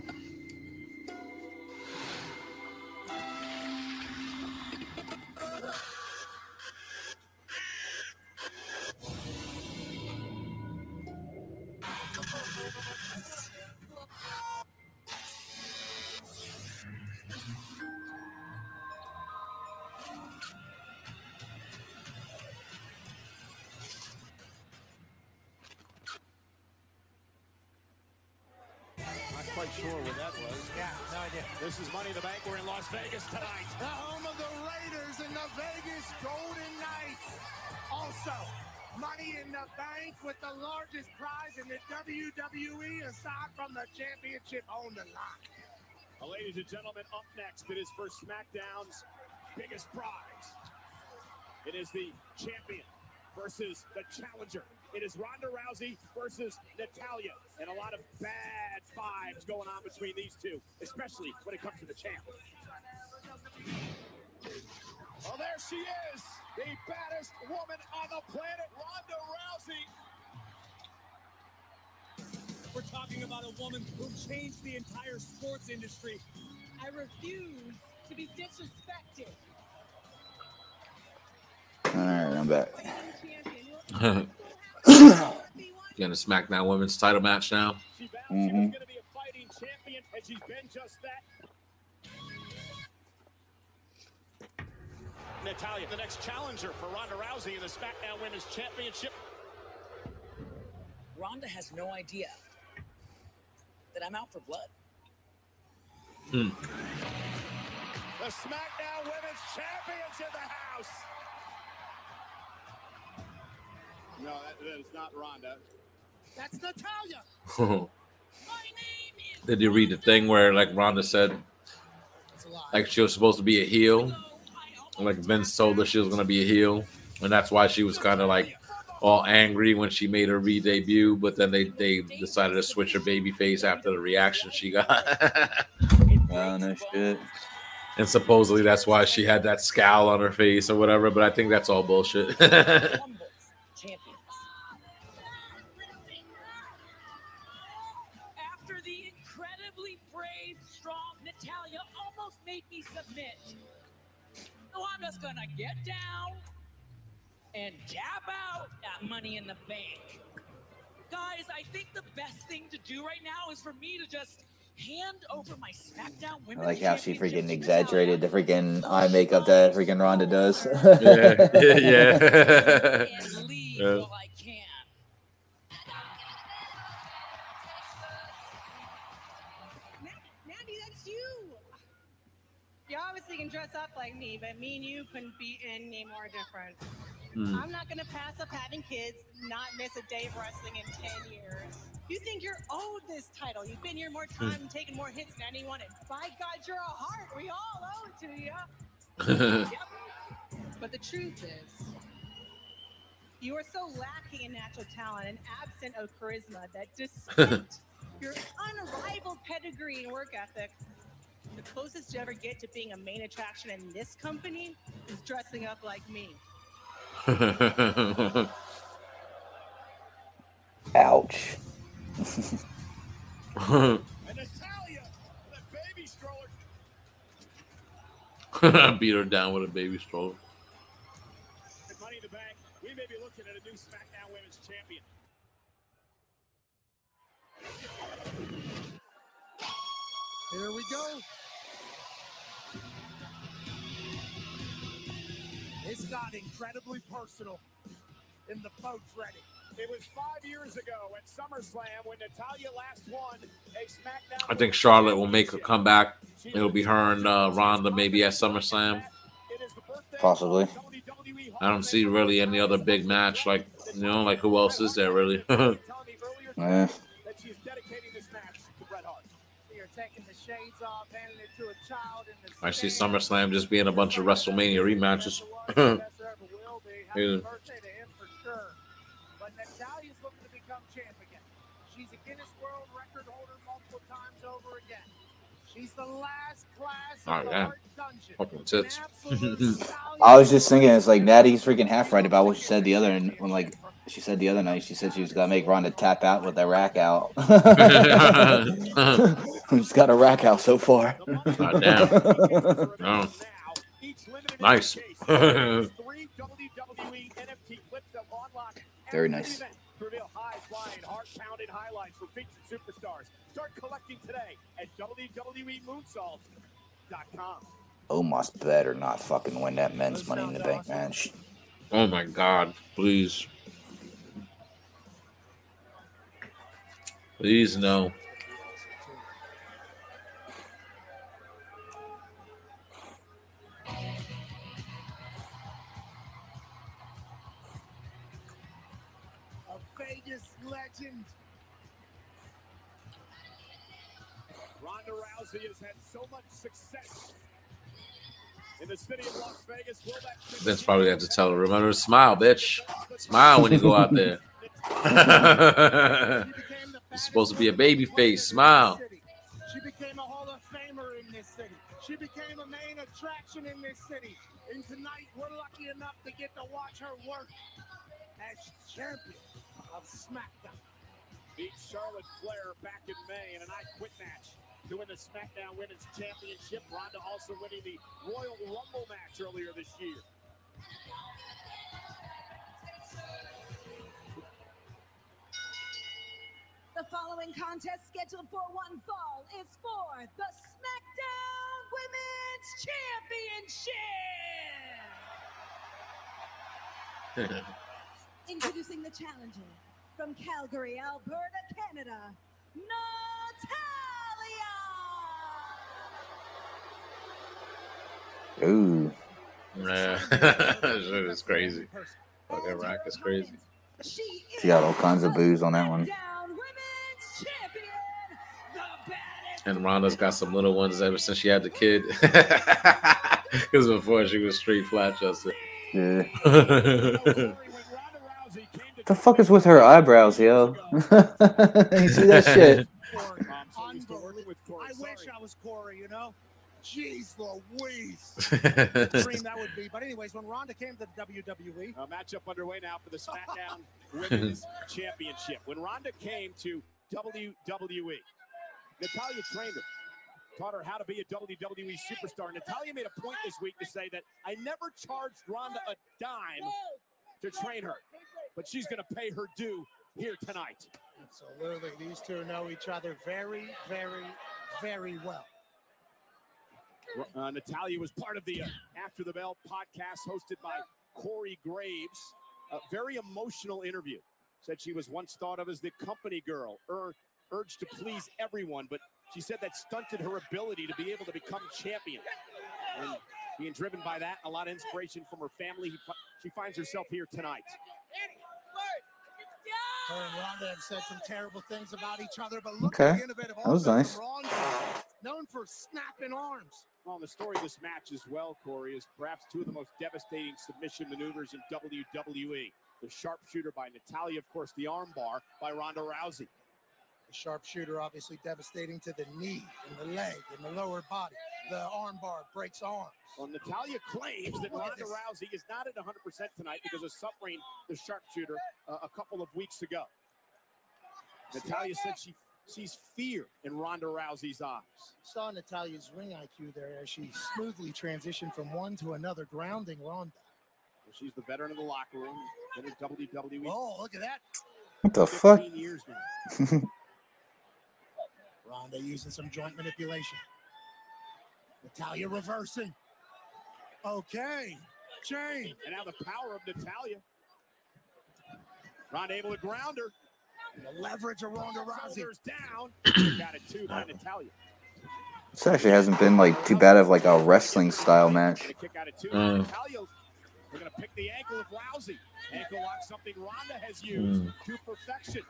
Ladies and gentlemen, up next, it is for SmackDown's biggest prize. It is the champion versus the challenger. It is Ronda Rousey versus Natalya. And a lot of bad vibes going on between these two, especially when it comes to the champ. Well, there she is, the baddest woman on the planet, Ronda Rousey. We're talking about a woman who changed the entire sports industry. I refuse to be disrespected. All right, I'm back. Getting a SmackDown Women's title match now. Mhm. Going to be a fighting champion, and she's been just that. Natalya, the next challenger for Ronda Rousey in the SmackDown Women's Championship. Ronda has no idea that I'm out for blood. Hmm. The SmackDown Women's Champions in the house. No, that, that is not Ronda. That's Natalya. Did you read the thing where like Ronda said like she was supposed to be a heel? Like Vince told her she was gonna be a heel, and that's why she was kind of like all angry when she made her re-debut. But then they they decided to switch her baby face after the reaction she got. Oh no shit. and supposedly that's why she had that scowl on her face or whatever. But I think that's all bullshit. Champions. After the incredibly brave, strong Natalya almost made me submit. Oh, Ronda's gonna get down and jab out that Money in the Bank. Guys, I think the best thing to do right now is for me to just hand over my SmackDown I like how she freaking exaggerated the freaking eye makeup that freaking Ronda does. yeah, yeah, yeah. Obviously can dress up like me, but me and you couldn't be any more different. Hmm. I'm not gonna pass up having kids, not miss a day of wrestling in 10 years. You think you're owed this title. You've been here more Hmm. time and taken more hits than anyone, and by God, you're a heart. We all owe it to you. yep. But the truth is, you are so lacking in natural talent and absent of charisma that despite your unrivaled pedigree and work ethic, the closest you ever get to being a main attraction in this company is dressing up like me. Ouch. And Natalya, the baby stroller. Beat her down with a baby stroller. Money in the Bank, we may be looking at a new SmackDown Women's Champion. Here we go. It's got incredibly personal, and the boat's ready. It was five years ago at SummerSlam when Natalya last won a SmackDown. I think Charlotte will make a comeback. It'll be her and uh, Ronda maybe at SummerSlam. Possibly. I don't see really any other big match. Like you know, like who else is there really? Eh. That she's dedicating this match to Bret Hart. You're taking the shades off, handing it to a child in the I see SummerSlam just being a bunch of WrestleMania rematches. Yeah. birthday to him for sure. But Natalya's looking to become champ again. She's a Guinness World Record holder multiple times over again. She's the last class Oh, of the yeah. Dungeon. Fucking tits. I was just thinking, it's like Natty's freaking half right about what she said the other when like she said the other night. She said she was gonna make Ronda tap out with that rack out. She's got a rack out so far. God damn. No. Oh. Nice. Three WWE NFT clips that will unlock Very nice. Oh event to reveal high-flying, heart-pounding highlights from featured superstars. Start collecting today at WWEmoonsaults.com. Omos better not fucking win that men's money in the bank, man. Oh my god, please. Please no. A Vegas legend. Ronda Rousey has had so much success in the city of Las Vegas. Vince probably had to tell her, remember smile, bitch. Smile when you go out there. You're supposed to be a baby face. Smile. She became a Hall of Famer in this city. She became a main attraction in this city. And tonight, we're lucky enough to get to watch her work as champion of SmackDown. beat Charlotte Flair back in May in an I Quit match to win the SmackDown Women's Championship. Ronda also winning the Royal Rumble match earlier this year. The following contest scheduled for one fall is for the SmackDown Women's Championship. Introducing the challenger from Calgary, Alberta, Canada, Natalya. Ooh. Yeah. Shit is crazy. Fucking rack is crazy. She got all kinds of booze on that one. And Ronda's got some little ones ever since she had the kid. Because before she was straight flat chested. Yeah. the fuck is with her eyebrows, yo? you see that shit? I wish I was Corey, you know? Jeez Louise. Dream that would be. But anyways, when Ronda came to the WWE, A matchup underway now for the SmackDown Women's Championship. When Ronda came to WWE, Natalya trained her, taught her how to be a WWE superstar. Natalya made a point this week to say that I never charged Ronda a dime to train her, but she's going to pay her due here tonight. absolutely, these two know each other very, very, very well. Uh, Natalya was part of the uh, After the Bell podcast hosted by Corey Graves. A very emotional interview. Said she was once thought of as the company girl, ur- urged to please everyone, but she said that stunted her ability to be able to become champion. And being driven by that, a lot of inspiration from her family. She finds herself here tonight. Her and Ronda have said some terrible things about each other, but look Okay. at the innovative That was nice. Ronda, known for snapping arms. Well, the story of this match as well, Corey, is perhaps two of the most devastating submission maneuvers in WWE. The sharpshooter by Natalya, of course, the armbar by Ronda Rousey. The sharpshooter obviously devastating to the knee and the leg and the lower body. The armbar breaks arms. Well, Natalya claims that Ronda this. Rousey is not at 100% tonight because of suffering the sharpshooter uh, a couple of weeks ago. Natalya said she sees fear in Ronda Rousey's eyes. Saw Natalya's ring IQ there as she smoothly transitioned from one to another, grounding Ronda. She's the veteran of the locker room, been in WWE. Oh, look at that. What the fuck? 15 years now. Ronda using some joint manipulation. Natalya reversing. Okay. Chain. And now the power of Natalya. Ronda able to ground her. The leverage of Ronda Rousey. Shoulders down. Got it too by Natalia. This actually hasn't been like too bad of like a wrestling style match. Kick out at two. Mm. Natalya, they're going to pick the ankle of Rousey. Ankle lock, something Ronda has used Mm. to perfection.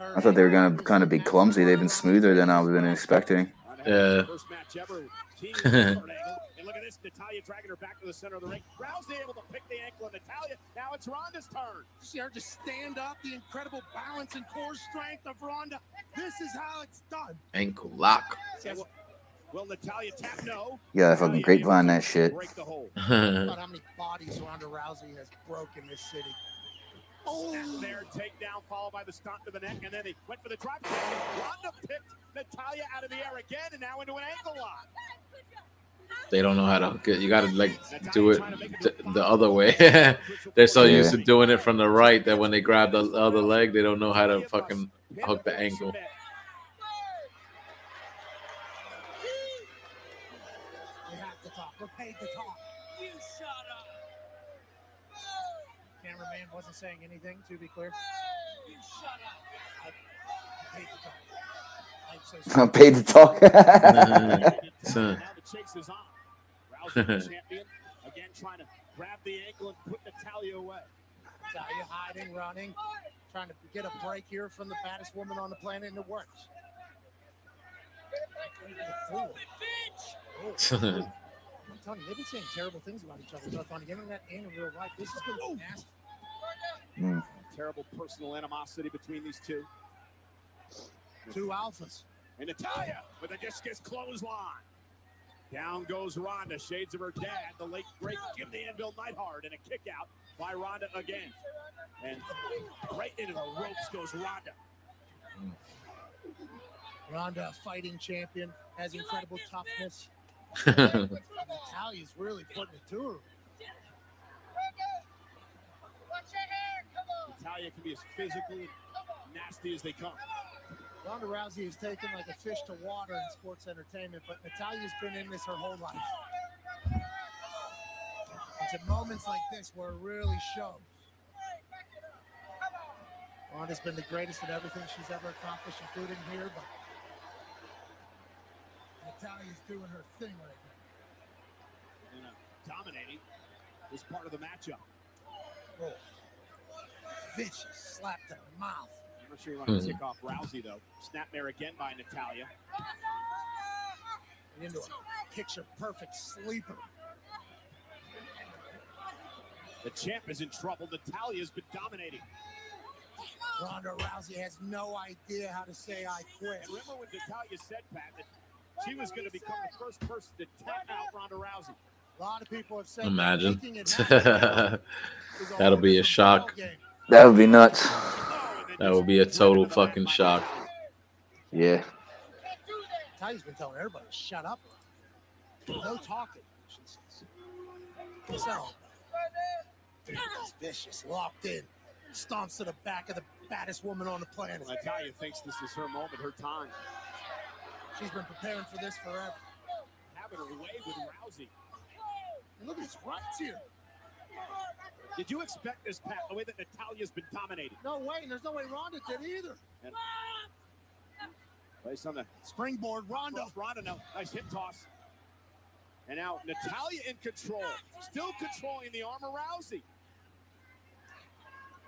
I thought they were gonna kind of be clumsy. They've been smoother than I've been expecting. Yeah. First match ever. Team with an angle. And look at this. Natalya dragging her back to the center of the ring. Rousey able to pick the ankle of Natalya. Now it's Ronda's turn. See her just stand up, the incredible balance and core strength of Ronda. This is how it's done. Ankle lock. See, what, Will Natalya tap? No. Yeah, fucking grapevine that shit. Break the hold. about how many bodies Ronda Rousey has broken this city. Snap oh. there, takedown, followed by the stomp to the neck, and then he went for the drop. Ronda picked Natalya out of the air again, and now into an ankle lock. They don't know how to hook it. You got to like do it th- the other way. They're so used to doing it from the right that when they grab the other leg, they don't know how to fucking hook the ankle. We have to talk. We're paid to talk. You shut up. Cameraman wasn't saying anything, to be clear. You shut up. Paid to talk. I'm so I'm paid to talk. So- Now the chase is on. Champion, again trying to grab the ankle and put Natalya away. Natalya hiding, running, trying to get a break here from the baddest woman on the planet, and it works. Ooh. Oh. I'm telling you, they've been saying terrible things about each other, both on the internet and in real life. This is going to be nasty. Mm. Terrible personal animosity between these two. Two alphas. And Natalya with a discus clothesline. Down goes Ronda, shades of her dad, the late great Jim the Anvil Neidhart, and a kick out by Ronda again. And right into the ropes goes Ronda. Ronda, fighting champion, has incredible toughness. Natalya's really putting it to her. Natalya can be as physical and nasty as they come. Ronda Rousey is taken like a fish to water in sports entertainment, but Natalya's been in this her whole life. It's at moments like this where it really shows. Ronda's been the greatest at everything she's ever accomplished, including here, but Natalya's doing her thing right now. And, uh, dominating is part of the matchup. Oh. Vicious slap to the mouth. I'm not sure you want to Mhm. tick off Rousey though. Snapmare again by Natalya. And into a picture perfect sleeper. The champ is in trouble. Natalya's been dominating. Ronda Rousey has no idea how to say I quit. And remember when Natalya said, Pat, that she was going to become the first person to tap out Ronda Rousey. A lot of people have said Imagine. it happen That'll be a shock. That would be nuts. That would be a total fucking shock. Yeah. Natalya's been telling everybody, shut up. No talking. she says. So, it's vicious, locked in, stomps to the back of the baddest woman on the planet. Well, Natalya thinks this is her moment, her time. She's been preparing for this forever. Having her way with Rousey. And look at his rights here. Did you expect this, Pat, the way that Natalya's been dominating? No way, and there's no way Ronda did either. And place on the springboard, Ronda. Ronda now, nice hip toss. And now Natalya in control, still controlling the arm of Rousey.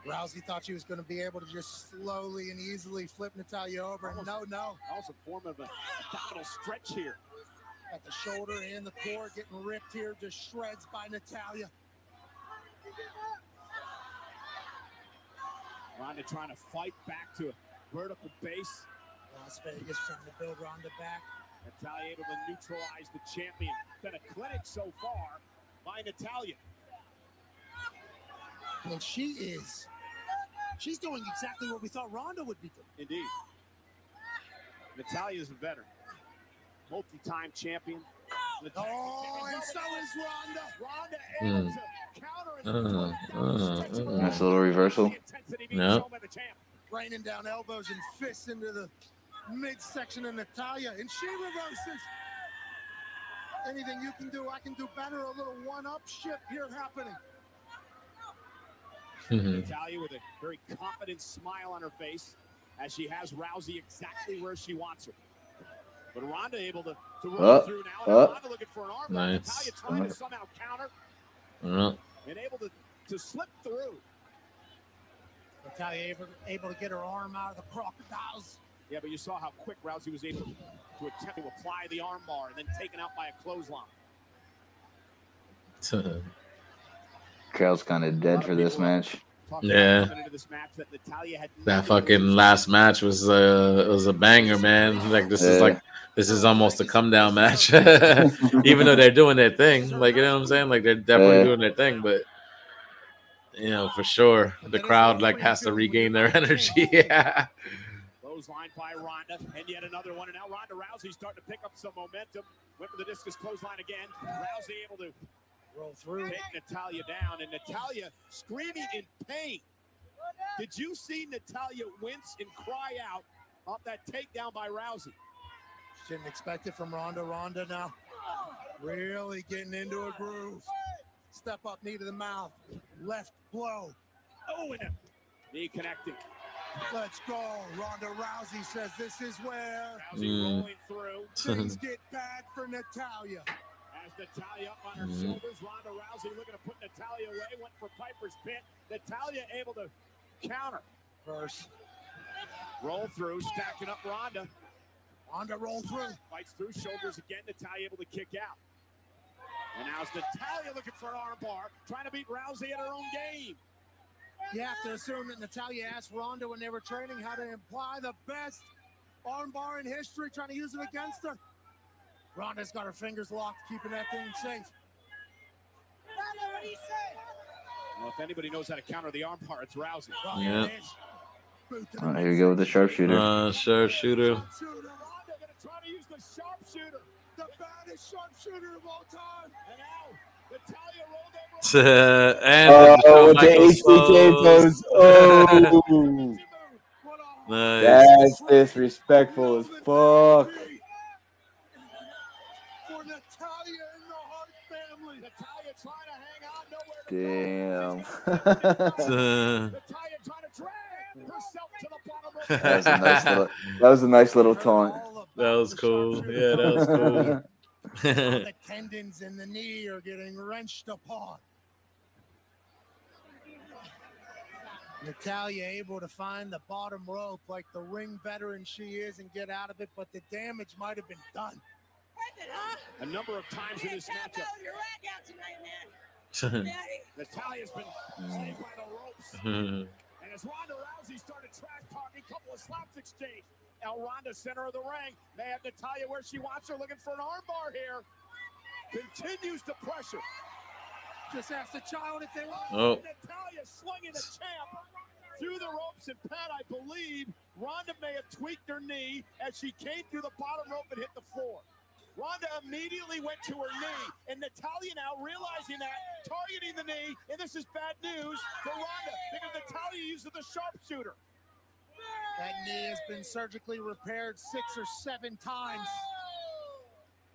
Rousey thought she was going to be able to just slowly and easily flip Natalya over. And no, no. a form of a abdominal stretch here. At the shoulder and the core getting ripped here, just shreds by Natalya. Ronda trying to fight back to a vertical base. Las Vegas trying to build Ronda back. Natalya able to neutralize the champion. Been a clinic so far by Natalya. And she is. She's doing exactly what we thought Ronda would be doing. Indeed. Natalya is a veteran. Multi-time champion. Oh, and so is Ronda. Ronda Hmm. Uh, uh, uh. Nice little reversal. Yeah. Raining down elbows and fists into the midsection of Natalya, and she reverses. Anything you can do, I can do better. A little one-up shit here happening. Natalya with a very confident smile on her face as she has Rousey exactly where she wants her. But Ronda able to, to roll Up, through now. up. Ronda looking for an arm. Nice. Natalya trying to somehow counter Uh, and able to, to slip through. Natalya able, able to get her arm out of the crocodiles. Yeah, but you saw how quick Rousey was able to attempt to apply the arm bar and then taken out by a clothesline. Crowd's kind of dead for this match. Yeah. about coming into this match that Natalya had That fucking last match was uh was a banger, man. Like this is like this is almost a come down match. Even though they're doing their thing. Like you know what I'm saying? Like they're definitely Yeah. doing their thing, but you know, for sure the crowd like has to regain their energy. yeah. Clothesline by Ronda, and yet another one. And now Ronda Rousey's starting to pick up some momentum. Went for the discus clothesline again. Rousey able to roll through, hit Natalya down, and Natalya screaming in pain. Did you see Natalya wince and cry out off that takedown by Rousey? Shouldn't expect it from Ronda. Ronda now really getting into a groove. Step up, knee to the mouth. Left blow. Oh, and a knee connecting. Let's go. Ronda Rousey says this is where Rousey Mm. rolling through. things get bad for Natalya. As Natalya up on her Mhm. shoulders, Ronda Rousey looking to put Natalya away. Went for Piper's pit. Natalya able to counter. First, Roll through, stacking up Ronda. Ronda roll through. Fights through shoulders again. Natalya able to kick out. And now it's Natalya looking for an armbar, trying to beat Rousey at her own game. You have to assume that Natalya asked Ronda when they were training how to imply the best armbar in history, trying to use it against her. Ronda's got her fingers locked, keeping that thing safe. Well, if anybody knows how to counter the armbar, it's Rousey. Yeah. Oh, here we go with the sharpshooter. Uh sharpshooter. Ronda gonna try to use the sharpshooter, the baddest sharpshooter of all time. And now Natalya rolled over. and Oh, with the Michael HBK Stokes. pose. Oh, nice. that's disrespectful as fuck. Of that was a nice little. Taunt. that was cool. Yeah, that was cool. the tendons in the knee are getting wrenched apart. Natalya able to find the bottom rope like the ring veteran she is and get out of it, but the damage might have been done. A number of times in this matchup, Natalya's been saved by the ropes. And as Ronda Rousey started trash talking, a couple of slaps exchanged. Now Ronda, center of the ring, may have Natalya where she wants her, looking for an armbar here. Continues to pressure. Just ask the child if they want. Oh. Natalya slinging the champ through the ropes, and Pat, I believe Ronda may have tweaked her knee as she came through the bottom rope and hit the floor. Ronda immediately went to her knee, and Natalya now realizing that, targeting the knee, and this is bad news for Ronda because Natalya uses the sharpshooter. That knee has been surgically repaired six or seven times.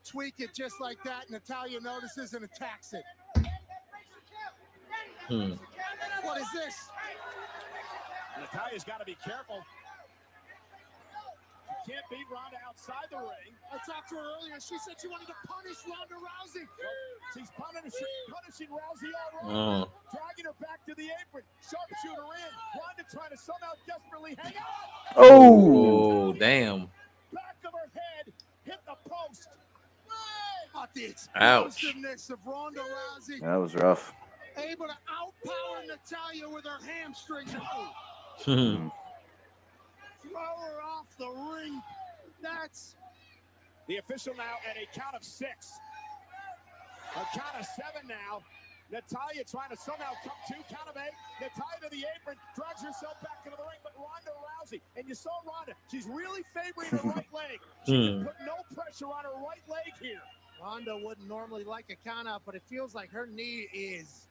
Tweak it just like that. Natalya notices and attacks it. Hmm. What is this? Natalya's got to be careful. She can't beat Ronda outside the ring. I talked to her earlier. She said she wanted to punish Ronda Rousey. She's punishing, punishing Rousey all wrong. Oh. Dragging her back to the apron. Sharpshooter in. Ronda trying to somehow desperately hang out. Oh, damn. Back of her head. Hit the post. But the Ouch. explosiveness of Ronda Rousey. That was rough. Able to outpower Natalya with her hamstring. Throw her off the ring. That's The official now at a count of six. A count of seven now. Natalya trying to somehow come to count of eight. Natalya to the apron, drags herself back into the ring, but Ronda Rousey, and you saw Ronda, she's really favoring her right leg. She can Hmm. put no pressure on her right leg here. Ronda wouldn't normally like a count out, but it feels like her knee is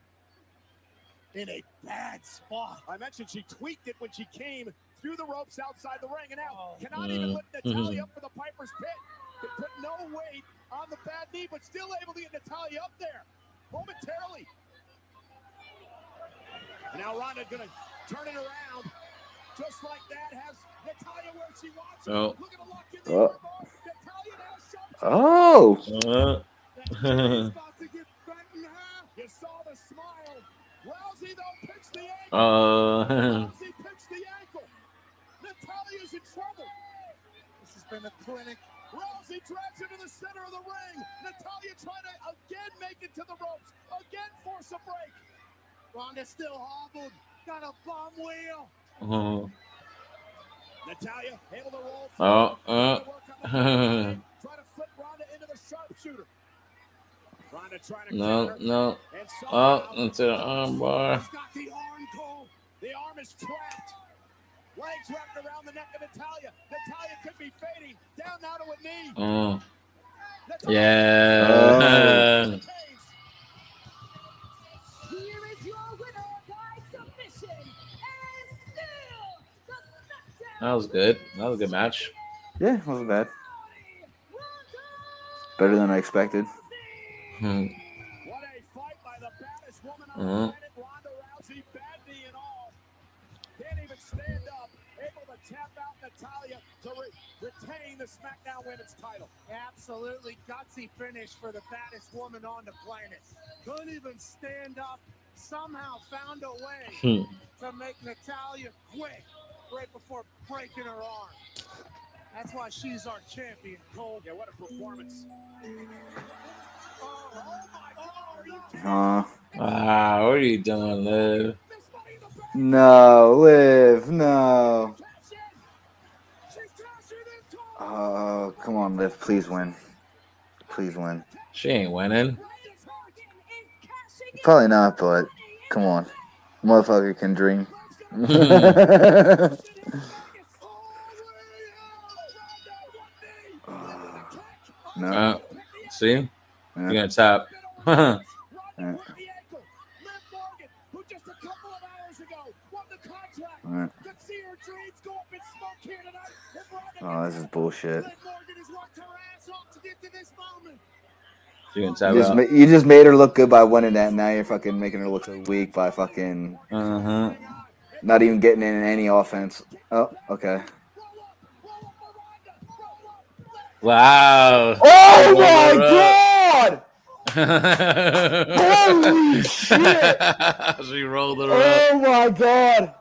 in a bad spot. I mentioned she tweaked it when she came through the ropes outside the ring, and now Oh. cannot even Mm. lift Natalya up for the Piper's Pit. Can put no weight on the bad knee, but still able to get Natalya up there momentarily. And now Ronda gonna turn it around, just like that. Has Natalya where she wants her. Oh. Look at the lock in the Oh. armbar. Natalya now sharp. Oh. Uh, About to get bent in half. You saw the smile. Rousey though picks the ankle. uh, Rousey picks the ankle. Natalya's in trouble. This has been a clinic. Rousey drags into the center of the ring. Natalya trying to again make it to the ropes. Again force a break. Ronda still hobbled. got a bum wheel. Oh, Natalya able to roll. oh, oh. Try to flip Ronda into the sharpshooter. Ronda trying to no, no. Oh, into the armbar. got the arm Cole. The arm is trapped. Legs wrapped around the neck of Natalya. Natalya could be fading. Down now to a knee. Oh. Yeah. Here is your winner by submission, and still the SmackDown That was good. That was a good match. Yeah, wasn't bad. Better than I expected. Hmm. What tap out Natalya to re- retain the SmackDown Women's title. Absolutely gutsy finish for the baddest woman on the planet. Couldn't even stand up. Somehow found a way Hmm. to make Natalya quit right before breaking her arm. That's why she's our champion, Cole. Yeah, what a performance. Uh, Wow, what are you doing, Liv? no, Liv, no. Oh, come on, Liv, please win. Please win. She ain't winning. Probably not, but come on. Motherfucker can dream. no. Uh, see? Yeah. You're gonna tap. Yeah. Oh, this is bullshit. Liv Morgan has worked her ass off to get to this moment. She You just, out. ma- you just made her look good by winning that. Now you're fucking making her look so weak by fucking Uh huh. not even getting in any offense. Oh, okay. Wow. Oh my god! Holy shit! she rolled her up. Oh my god!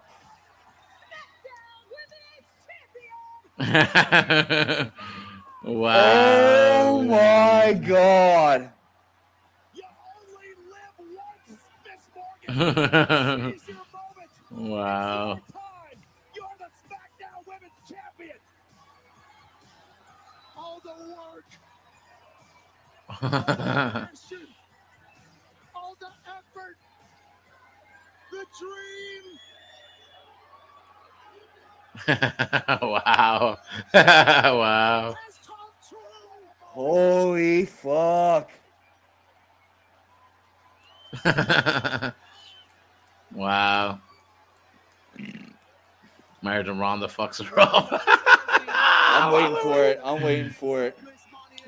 wow. Oh my god! wow. You're the SmackDown Women's Champion. All the work, all the passion, all the effort, the dream. wow. wow. Holy fuck! wow. Married and Ronda fucks her up. I'm waiting for it. I'm waiting for it.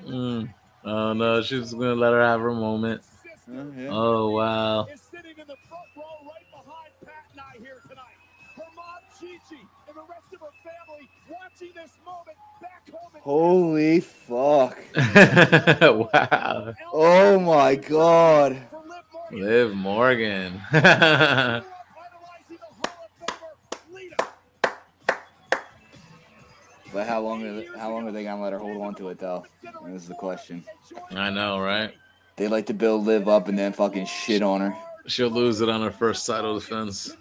Mm. Oh no, she's gonna let her have her moment. Oh wow. Is sitting in the front row right behind Pat and I here tonight. Her mom, Gigi, and the rest of her family watching this moment back home in Holy fuck! wow. Oh my god! Liv Morgan. But how long are they, how long are they gonna let her hold on to it though? This is the question. I know, right? They like to build Liv up and then fucking shit on her. She'll lose it on her first title defense.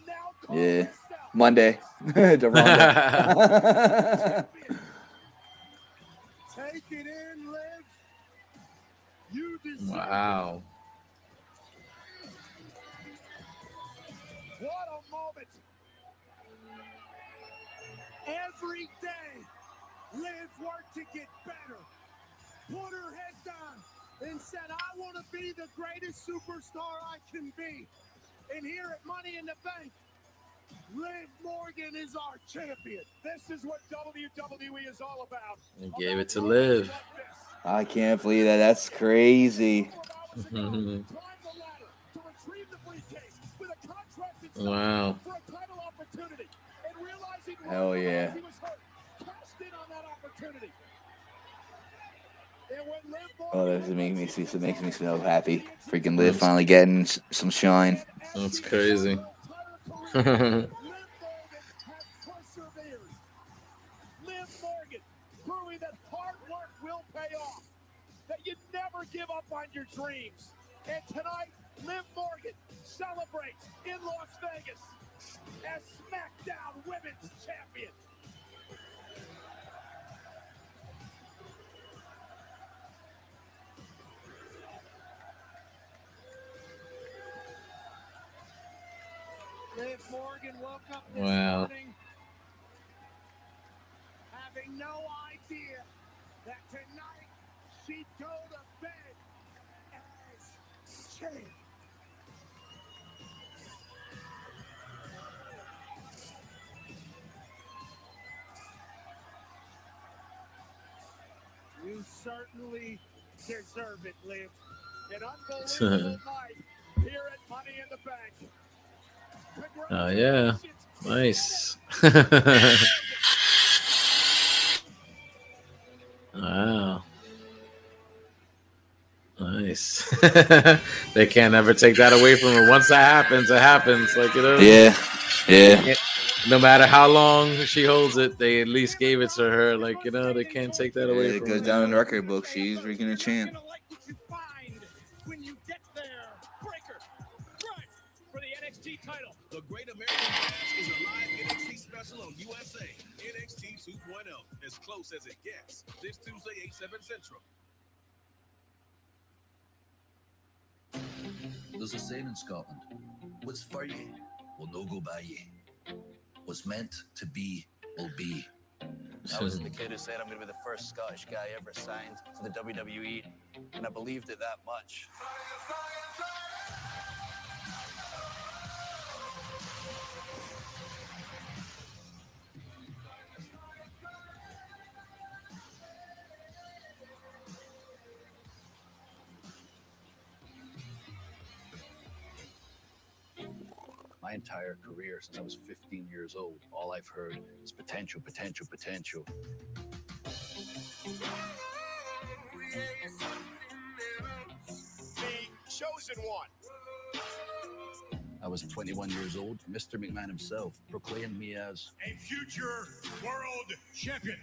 Yeah. Monday. to Ronda. Take it in, Liv. You deserve Wow. What a moment. Every day, Liv worked to get better. Put her head down and said, I want to be the greatest superstar I can be. And here at Money in the Bank, Liv Morgan is our champion. This is what WWE is all about. And gave it to Liv. I can't believe that. That's crazy. wow. Hell yeah. Oh, that makes me see. It makes me so happy. Freaking Liv finally getting some shine. That's crazy. Proving that hard work will pay off, that you never give up on your dreams. And tonight, Liv Morgan celebrates in Las Vegas as SmackDown Women's Champion. Wow. morning having no idea that tonight she'd go to bed as champ. You certainly deserve it, Liv. An unbelievable night here at Money in the Bank. Oh yeah, nice. wow, nice. they can't ever take that away from her. Once that happens, it happens. Like you know. Yeah, yeah. Yeah. No matter how long she holds it, they at least gave it to her. Like you know, they can't take that away it from goes her. down in the record book. She's freaking a champ. Is a live NXT special on USA. NXT 2.0, as close as it gets. This Tuesday, 8, 7 Central. There's a saying in Scotland what's for ye will no go by ye. What's meant to be will be. I was the kid who said I'm going to be the first Scottish guy ever signed to the WWE, and I believed it that much. My entire career, since I was 15 years old, all I've heard is potential, potential, potential. The chosen one. I was 21 years old. Mr. McMahon himself proclaimed me as A future world champion.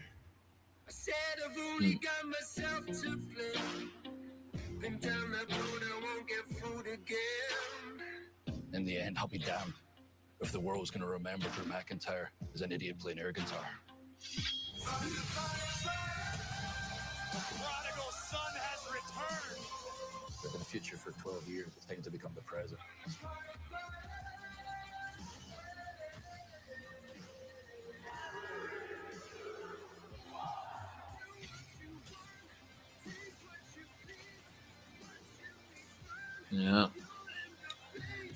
I said I've only hmm. got myself to blame. Been down that road, I won't get food again. In the end, I'll be damned if the world's going to remember Drew McIntyre as an idiot playing air guitar. The prodigal son has returned. I've been the future for 12 years. It's time to become the present. Yeah.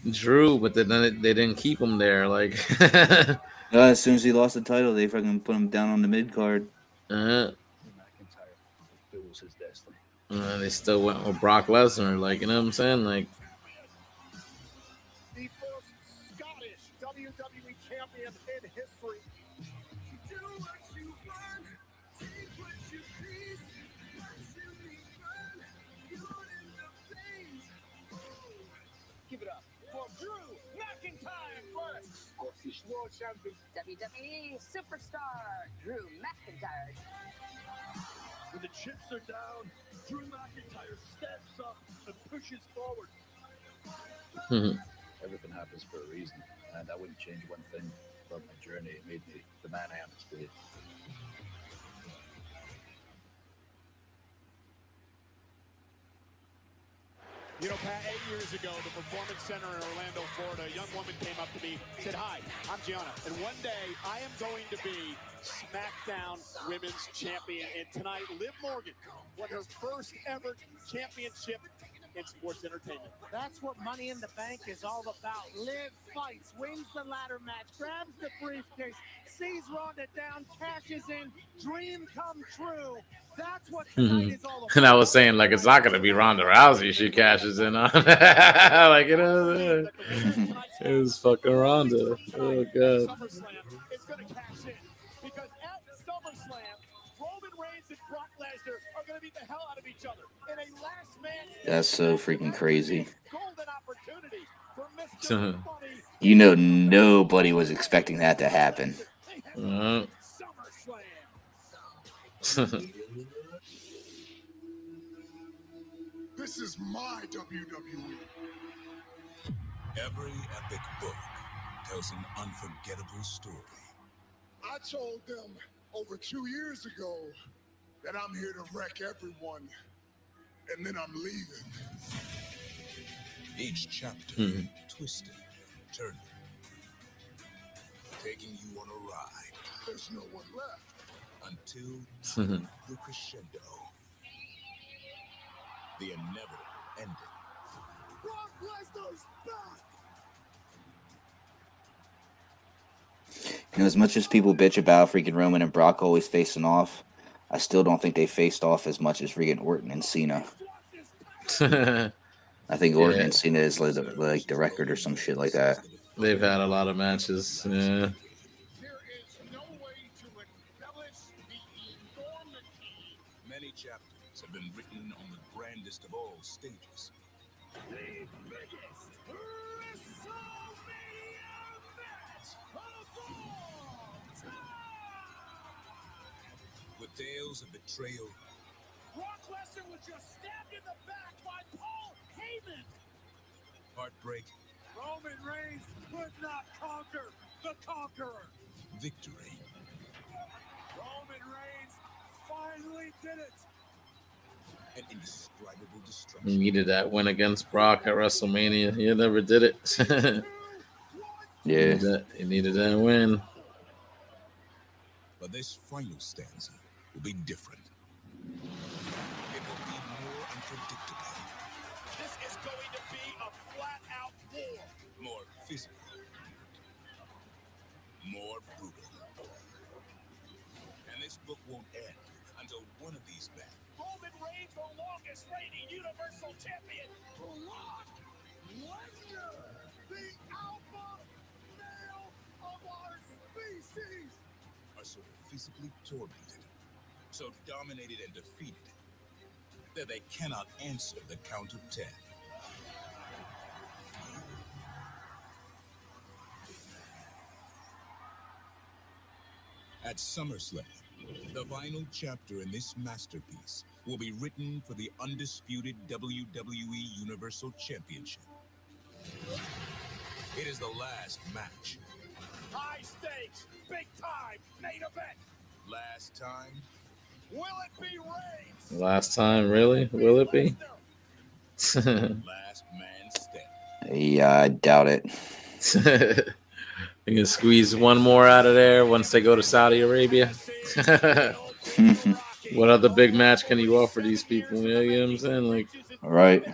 Drew, but then it- they didn't keep him there. Like, Uh, as soon as he lost the title, they fucking put him down on the mid card. uh, Fulfills his destiny. uh, they still went with Brock Lesnar. Like, you know what I'm saying? Like, Scottish World WWE superstar Drew McIntyre. When the chips are down, Drew McIntyre steps up and pushes forward. Mm-hmm. Everything happens for a reason, and I wouldn't change one thing about my journey. It made me the man I am today. You know, Pat, eight years ago, the Performance Center in Orlando, Florida, a young woman came up to me, said, Hi, I'm Gianna, and one day I am going to be SmackDown Women's Champion. And tonight, Liv Morgan won her first ever championship in sports entertainment. That's what Money in the Bank is all about. Liv fights, wins the ladder match, grabs the briefcase, sees Ronda down, cashes in, dream come true. That's what tonight is all about. and I was saying, like, it's not going to be Ronda Rousey she cashes in on. like, you know, it was fucking Ronda. Oh, God. That's so freaking crazy. golden opportunity for Mr. You know, nobody was expecting that to happen. Uh, This is my WWE. Every epic book tells an unforgettable story. I told them over two years ago that I'm here to wreck everyone, and then I'm leaving. Each chapter Hmm. twisting, turning, taking you on a ride There's no one left. until the crescendo, the inevitable ending. Brock Lesnar's back! You know, as much as people bitch about freaking Roman and Brock always facing off, I still don't think they faced off as much as freaking Orton and Cena. I think Orton Yeah. and Cena is like the, like the record or some shit like that. They've had a lot of matches. Yeah. Tales of betrayal, Brock Lesnar was just stabbed in the back by Paul Heyman. heartbreak, Roman Reigns could not conquer the conqueror. victory, Roman Reigns finally did it. and indescribable He destruction. needed that win against Brock at WrestleMania. He never did it. He Yeah. needed that, he needed that win. But this final stanza will be different. It will be more unpredictable, This is going to be a flat out war. more physical, more brutal. And this book won't end until one of these men Roman Reigns, the longest reigning Universal Champion. Brock Lesnar, the alpha male of our species. are so physically tormented, so dominated and defeated, that they cannot answer the count of ten. At SummerSlam, the final chapter in this masterpiece will be written for the undisputed WWE Universal Championship. It is the last match. High stakes, big time, main event. Last time, Last time, really? Will it be? last man. Yeah, I doubt it. you can squeeze one more out of there once they go to Saudi Arabia. what other big match can you offer these people? You know, you know what I'm saying? Like, All right.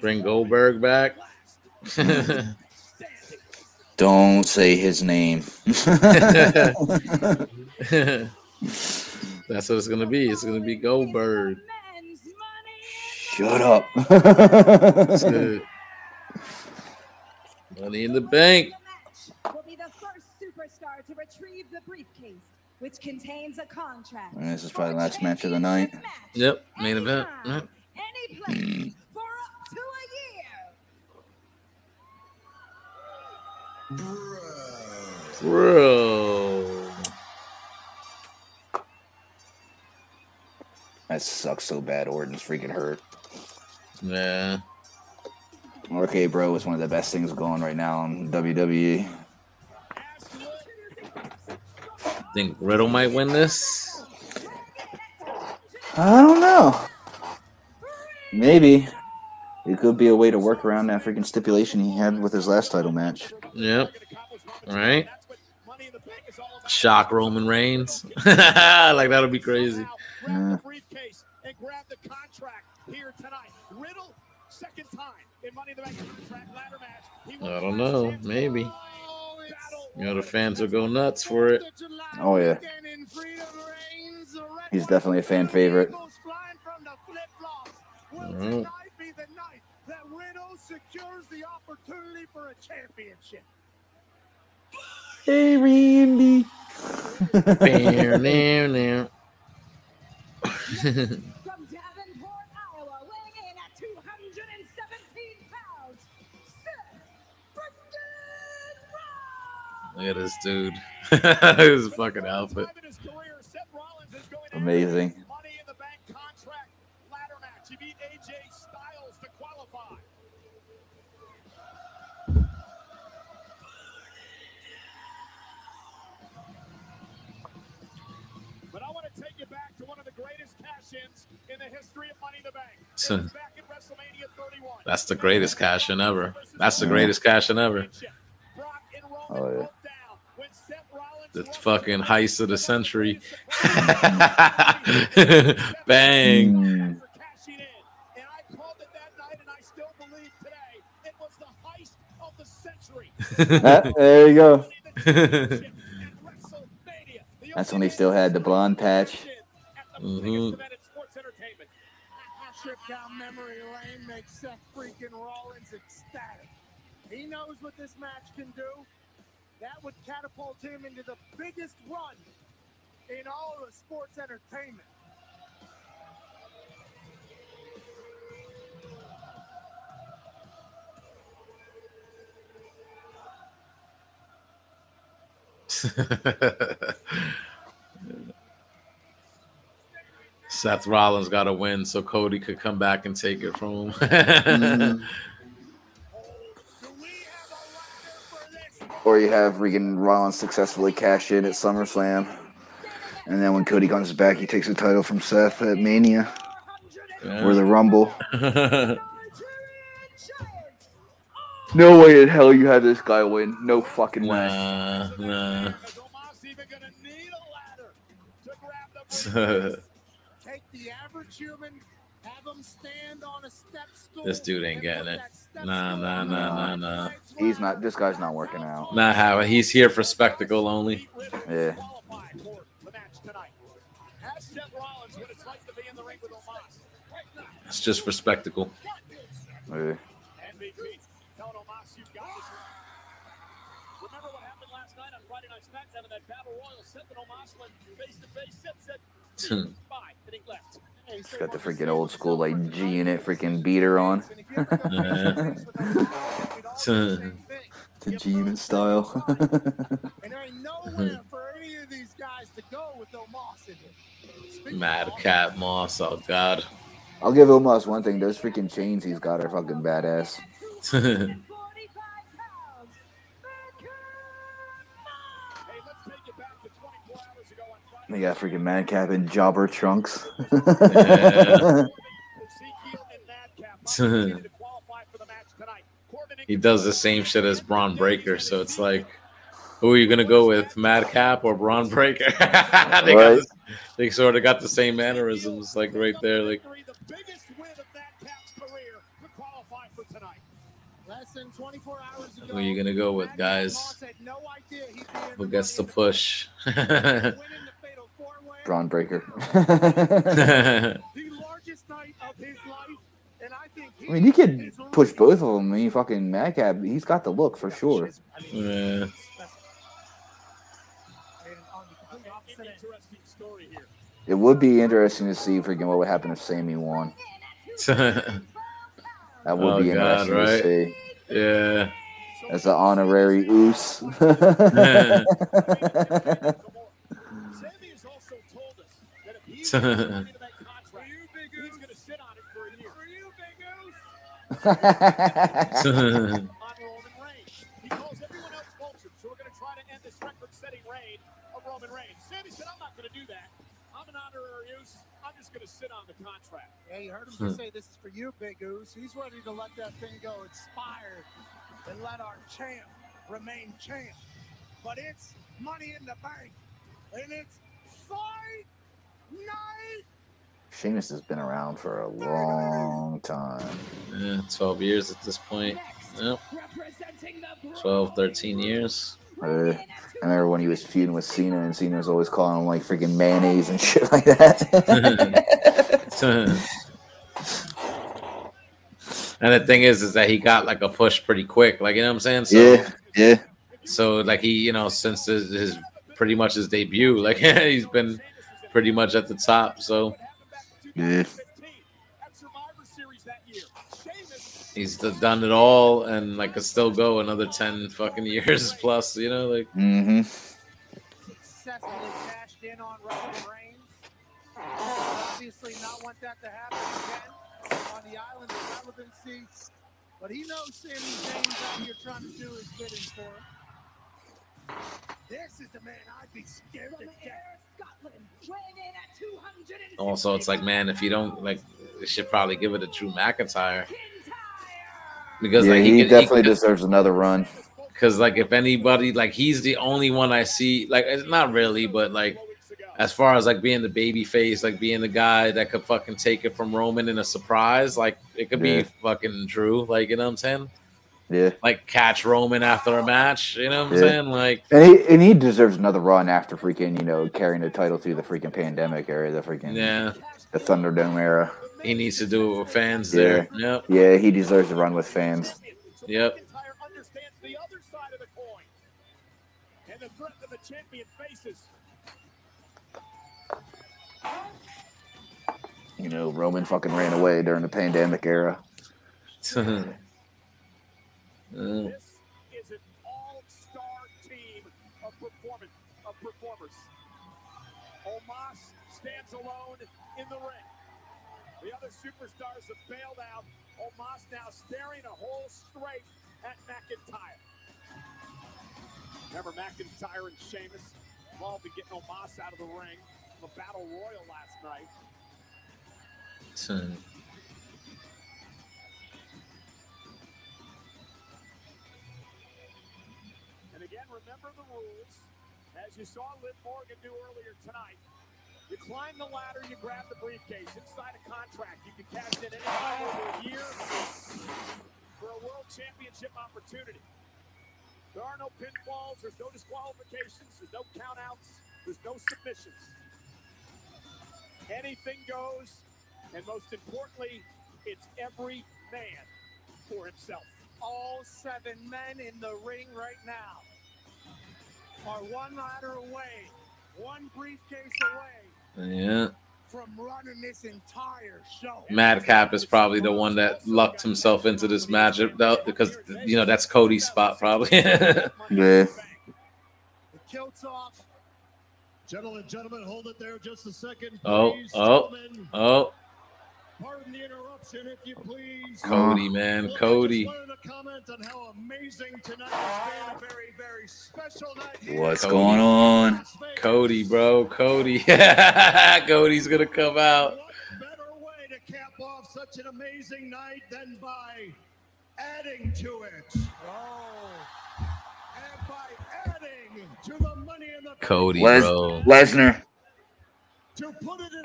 bring Goldberg back. Don't say his name. That's what it's gonna be. It's gonna be Goldberg. Shut up. That's it. Money in the bank. Will be the first superstar to retrieve the briefcase, which contains a contract. And this is probably the last match of the night. Yep, main event. Yep. Any place for up to a year. Bro. That sucks so bad. Orton's freaking hurt. Yeah. Okay, Bro is one of the best things going right now in E. WWE. Think Riddle might win this? I don't know. Maybe. It could be a way to work around that freaking stipulation he had with his last title match. Yep. Right. Shock Roman Reigns. like that'll be crazy. Yeah. briefcase grab the contract here tonight. Riddle, second time in Money in the Bank contract ladder match. He I don't know. Maybe. You know the fans will go nuts for it. Oh yeah. He's definitely a fan favorite. Alright. Tonight the night that Riddle secures the opportunity for a championship? Hey Randy. Bear, now, now. From Davenport, Iowa, weighing in at 217 pounds, Seth freaking Look at this dude. His fucking outfit. Amazing. So- Back in WrestleMania 31. That's the greatest cash in ever. That's the greatest cash in ever. Oh yeah. The fucking heist of the century. Bang. Mm. Ah, there you go. That's when he still had the blonde patch. Mhm. Down memory lane makes Seth freaking Rollins ecstatic. He knows what this match can do. That would catapult him into the biggest run in all of sports entertainment. Seth Rollins got to win so Cody could come back and take it from him. Mhm. Or you have Regan Rollins successfully cash in at SummerSlam. And then when Cody comes back, he takes the title from Seth at Mania or the Rumble. No way in hell you have this guy win. No fucking way. Nah, nah. Take the average human, have him stand on a step stool. this dude ain't getting it. Nah, nah, nah, nah, nah. He's not. This guy's not working out. Not how he's here for spectacle only. Yeah. Ask Seth Rollins what it's like to be in the ring with Omos. It's just for spectacle. Yeah. MVP, telling Omos you've got this. Remember what happened last night on Friday Night SmackDown in that Battle Royal? Seth and Omos went face to face. Seth said, bye, and he left. He's got the freaking old school like G unit freaking beater on. the G unit style. And there ain't nowhere for any of these guys to go with Omos in it. Madcap Moss. Oh God. I'll give Omos one thing. Those freaking chains he's got are fucking badass. They got freaking Madcap and Jobber trunks. he does the same shit as Bron Breakker, so it's like, who are you gonna go with, Madcap or Bron Breakker? they, got Right. the- they sort of got the same mannerisms, like right there. Like, Less than 24 hours who are you gonna go with, guys? had no idea he'd be in Who gets the push? Bron Breakker. the largest night of his life, and I mean, you could push both of them. I mean, fucking Madcap, he's got the look for sure. Yeah. Um, interesting story here. It would be interesting to see freaking what would happen if Sami won. That would Oh, be God, interesting right? to see. Yeah. As an honorary Uce. He calls everyone else vultures, so we're going to try to end this record-setting reign of Roman Reigns. Sami said, "I'm not going to do that. I'm an honorary Uce. I'm just going to sit on the contract." Yeah, you heard him Hmm. just say this is for you, Big Goose. He's ready to let that thing go expired and let our champ remain champ. But it's money in the bank, and it's fight night. Sheamus has been around for a long time. Yeah, 12 years at this point. Yep. 12, 13 years. Uh, I remember when he was feuding with Cena, and Cena was always calling him like freaking mayonnaise and shit like that. And the thing is, is that he got like a push pretty quick. Like you know what I'm saying? So, yeah, yeah. So like he, you know, since his, his pretty much his debut, like he's been pretty much at the top. So Yeah. he's done it all, and like could still go another ten fucking years plus. You know, like Mm-hmm. Successfully cashed in on Roman Reigns. Obviously, not want that to happen again on the island of relevancy. But he knows Sami Zayn's out here trying to do his bidding for him. This is the man I'd be scared to From death. Also, it's like, man, if you don't like, they should probably give it to Drew McIntyre because yeah, like he, could- definitely could- deserves another run. Because like if anybody like he's the only one I see like it's not really, but like as far as like being the baby face, like being the guy that could fucking take it from Roman in a surprise, like it could Yeah. be fucking Drew, like you know what I'm saying? Yeah. Like catch Roman after a match, you know what I'm Yeah. saying? Like And he and he deserves another run after freaking, you know, carrying the title through the freaking pandemic era, the freaking yeah, the Thunderdome era. he needs to do it with fans Yeah. there. Yep, Yeah, he deserves to run with fans. yep. McIntyre understands the other side of the coin. And the threat that the champion faces. You know, Roman fucking ran away during the pandemic era. Uh, This is an all-star team of performance of performers. Omos stands alone in the ring. The other superstars have bailed out. Omos now staring a hole straight at McIntyre. Remember McIntyre and Sheamus involved in getting Omos out of the ring from a battle royal last night. Remember the rules. As you saw Liv Morgan do earlier tonight, you climb the ladder, you grab the briefcase. Inside a contract, you can cash in any time over a year for a world championship opportunity. There are no pinfalls, there's no disqualifications, there's no countouts, there's no submissions. Anything goes, and most importantly, it's every man for himself. All seven men in the ring right now are one ladder away, one briefcase away Yeah. from running this entire show. Madcap is probably the one that lucked himself into this matchup though, because you know that's Cody's spot probably. Yeah. The kilt's off. Gentlemen, gentlemen, hold it there just a second. oh, oh, oh, Pardon the interruption, if you please. Cody, man, Cody. Just wanted to comment on how amazing tonight has been. A very, very special night here. What's Cody. going on? Cody, bro, Cody. Cody's gonna come out. Better way to cap off such an amazing night than by adding to it. Oh. And by adding to the money in the Cody, Les- bro. Lesnar. to put it in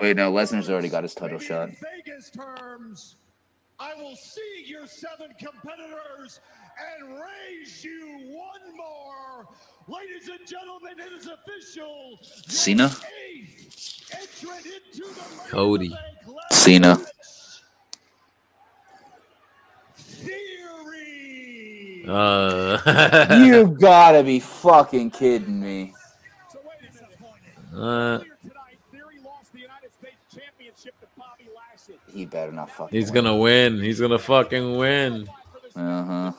Wait, no, Lesnar's already got his title shot. Vegas terms, I will see your seven competitors and raise you one more. Ladies and gentlemen, it is official. Cena? Eighth entrant into the Cody. Cena. Theory. Uh, you gotta be fucking kidding me. uh, He better not fucking. he's gonna win. He's gonna fucking win. Uh huh.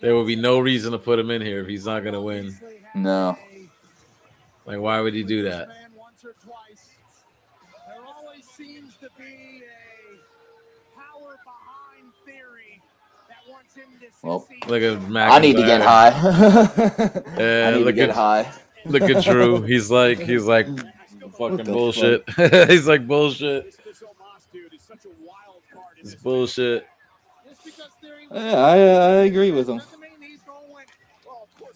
There will be no reason to put him in here if he's not gonna win. No. Like, why would he do that? once or twice. There always seems to be a power behind theory that wants him to Well, Look at McIntyre. I need to get high. Yeah, I need to look get at high. Look at Drew. He's like, he's like, fucking the bullshit. he's like bullshit. It's bullshit. Yeah, I, uh, I agree with him.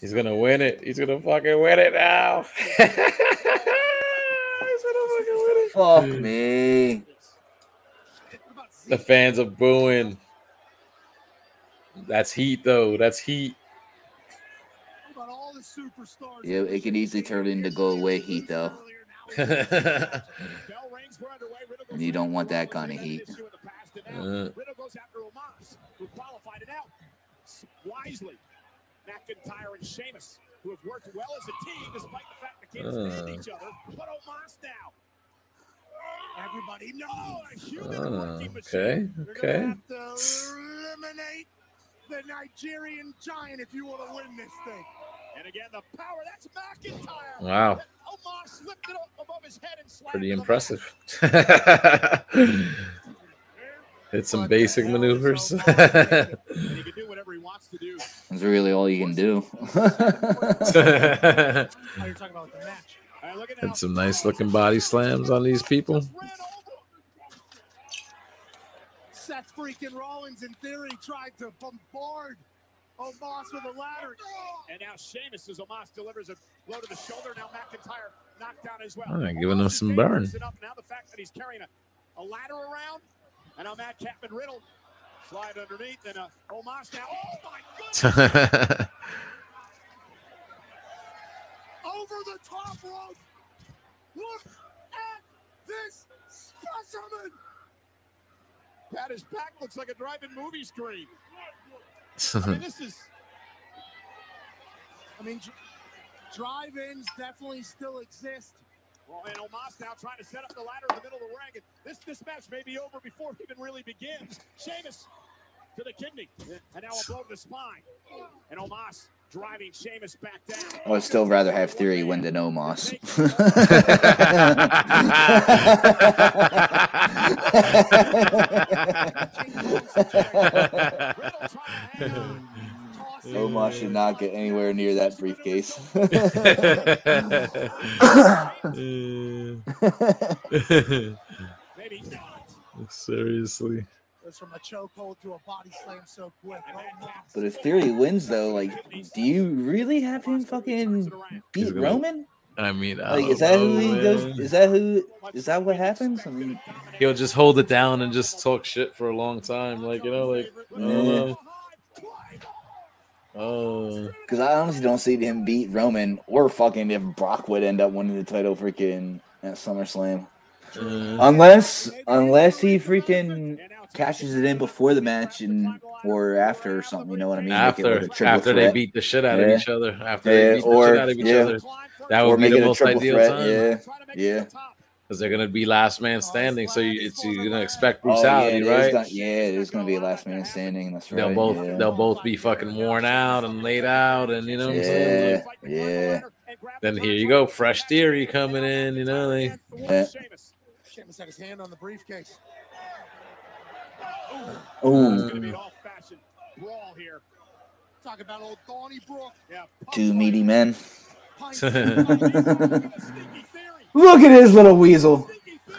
He's gonna win it. He's gonna fucking win it now. He's gonna fucking win it. Fuck me. The fans are booing. That's heat, though. That's heat. Yeah, it could easily turn into go away heat though. And you don't want that kind of heat. Uh, Riddle goes after Omos, who qualified it out wisely. McIntyre and Sheamus, who have worked well as a team despite the fact they can't stand Uh. each other. But Omos now. Everybody knows a human uh, working machine. okay, okay. have to eliminate the Nigerian giant if you want to win this thing. And again, the power, that's McIntyre. Wow. Omos lifted up above his head and Pretty to impressive. Hit some basic maneuvers. he can do whatever he wants wants to do. That's really all you can do. and some nice looking body slams on these people. Seth freaking Rollins, in theory, tried to bombard Omos with a ladder. And now Sheamus as Omos delivers a blow to the shoulder. Now McIntyre knocked down as well. All right, giving him some burn. Up now the fact that he's carrying a, a ladder around. And now Matt Capman Riddle slide underneath. And uh, Omos now. Oh my goodness! Over the top rope. Look at this specimen. Pat, his back looks like a drive-in movie screen. I mean, this is I mean, drive-ins definitely still exist. Well, and Omos now trying to set up the ladder in the middle of the ring. And this this match may be over before it even really begins. Sheamus to the kidney, and now a blow to the spine. And Omos driving Sheamus back down. I would still rather have Theory win than Omos. Omos should not get anywhere near that briefcase. Seriously. Goes from a chokehold to a body slam so quick. Oh, but if Theory wins, though, like, do you really have him fucking beat gonna- Roman? I mean, I Like, is that who he goes? Is that who? Is that what happens? I mean, He'll just hold it down and just talk shit for a long time, like you know, like I don't Yeah. Oh, because I honestly don't see him beat Roman or fucking if Brock would end up winning the title freaking at SummerSlam. Uh-huh. Unless, unless he freaking cashes it in before the match and or after or something, you know what I mean? After like a triple after they beat the shit out Yeah. of each other, after Yeah, they beat or- the shit out of each yeah. other, that or would be the most ideal threat. time. Yeah, yeah. because they're gonna be last man standing. So you, it's you're gonna expect Oh, yeah, brutality, it is right? gonna- yeah, it is going to be a last man standing. That's right. They'll both yeah. they'll both be fucking worn out and laid out, and you know what I'm saying. Yeah, yeah. Then here you go, fresh theory coming in. You know, they, Yeah. Sheamus had his hand on the briefcase. Ooh, Brawl here. Talk about old Donnie Brook. Yeah. two meaty men. Look Look at his little weasel.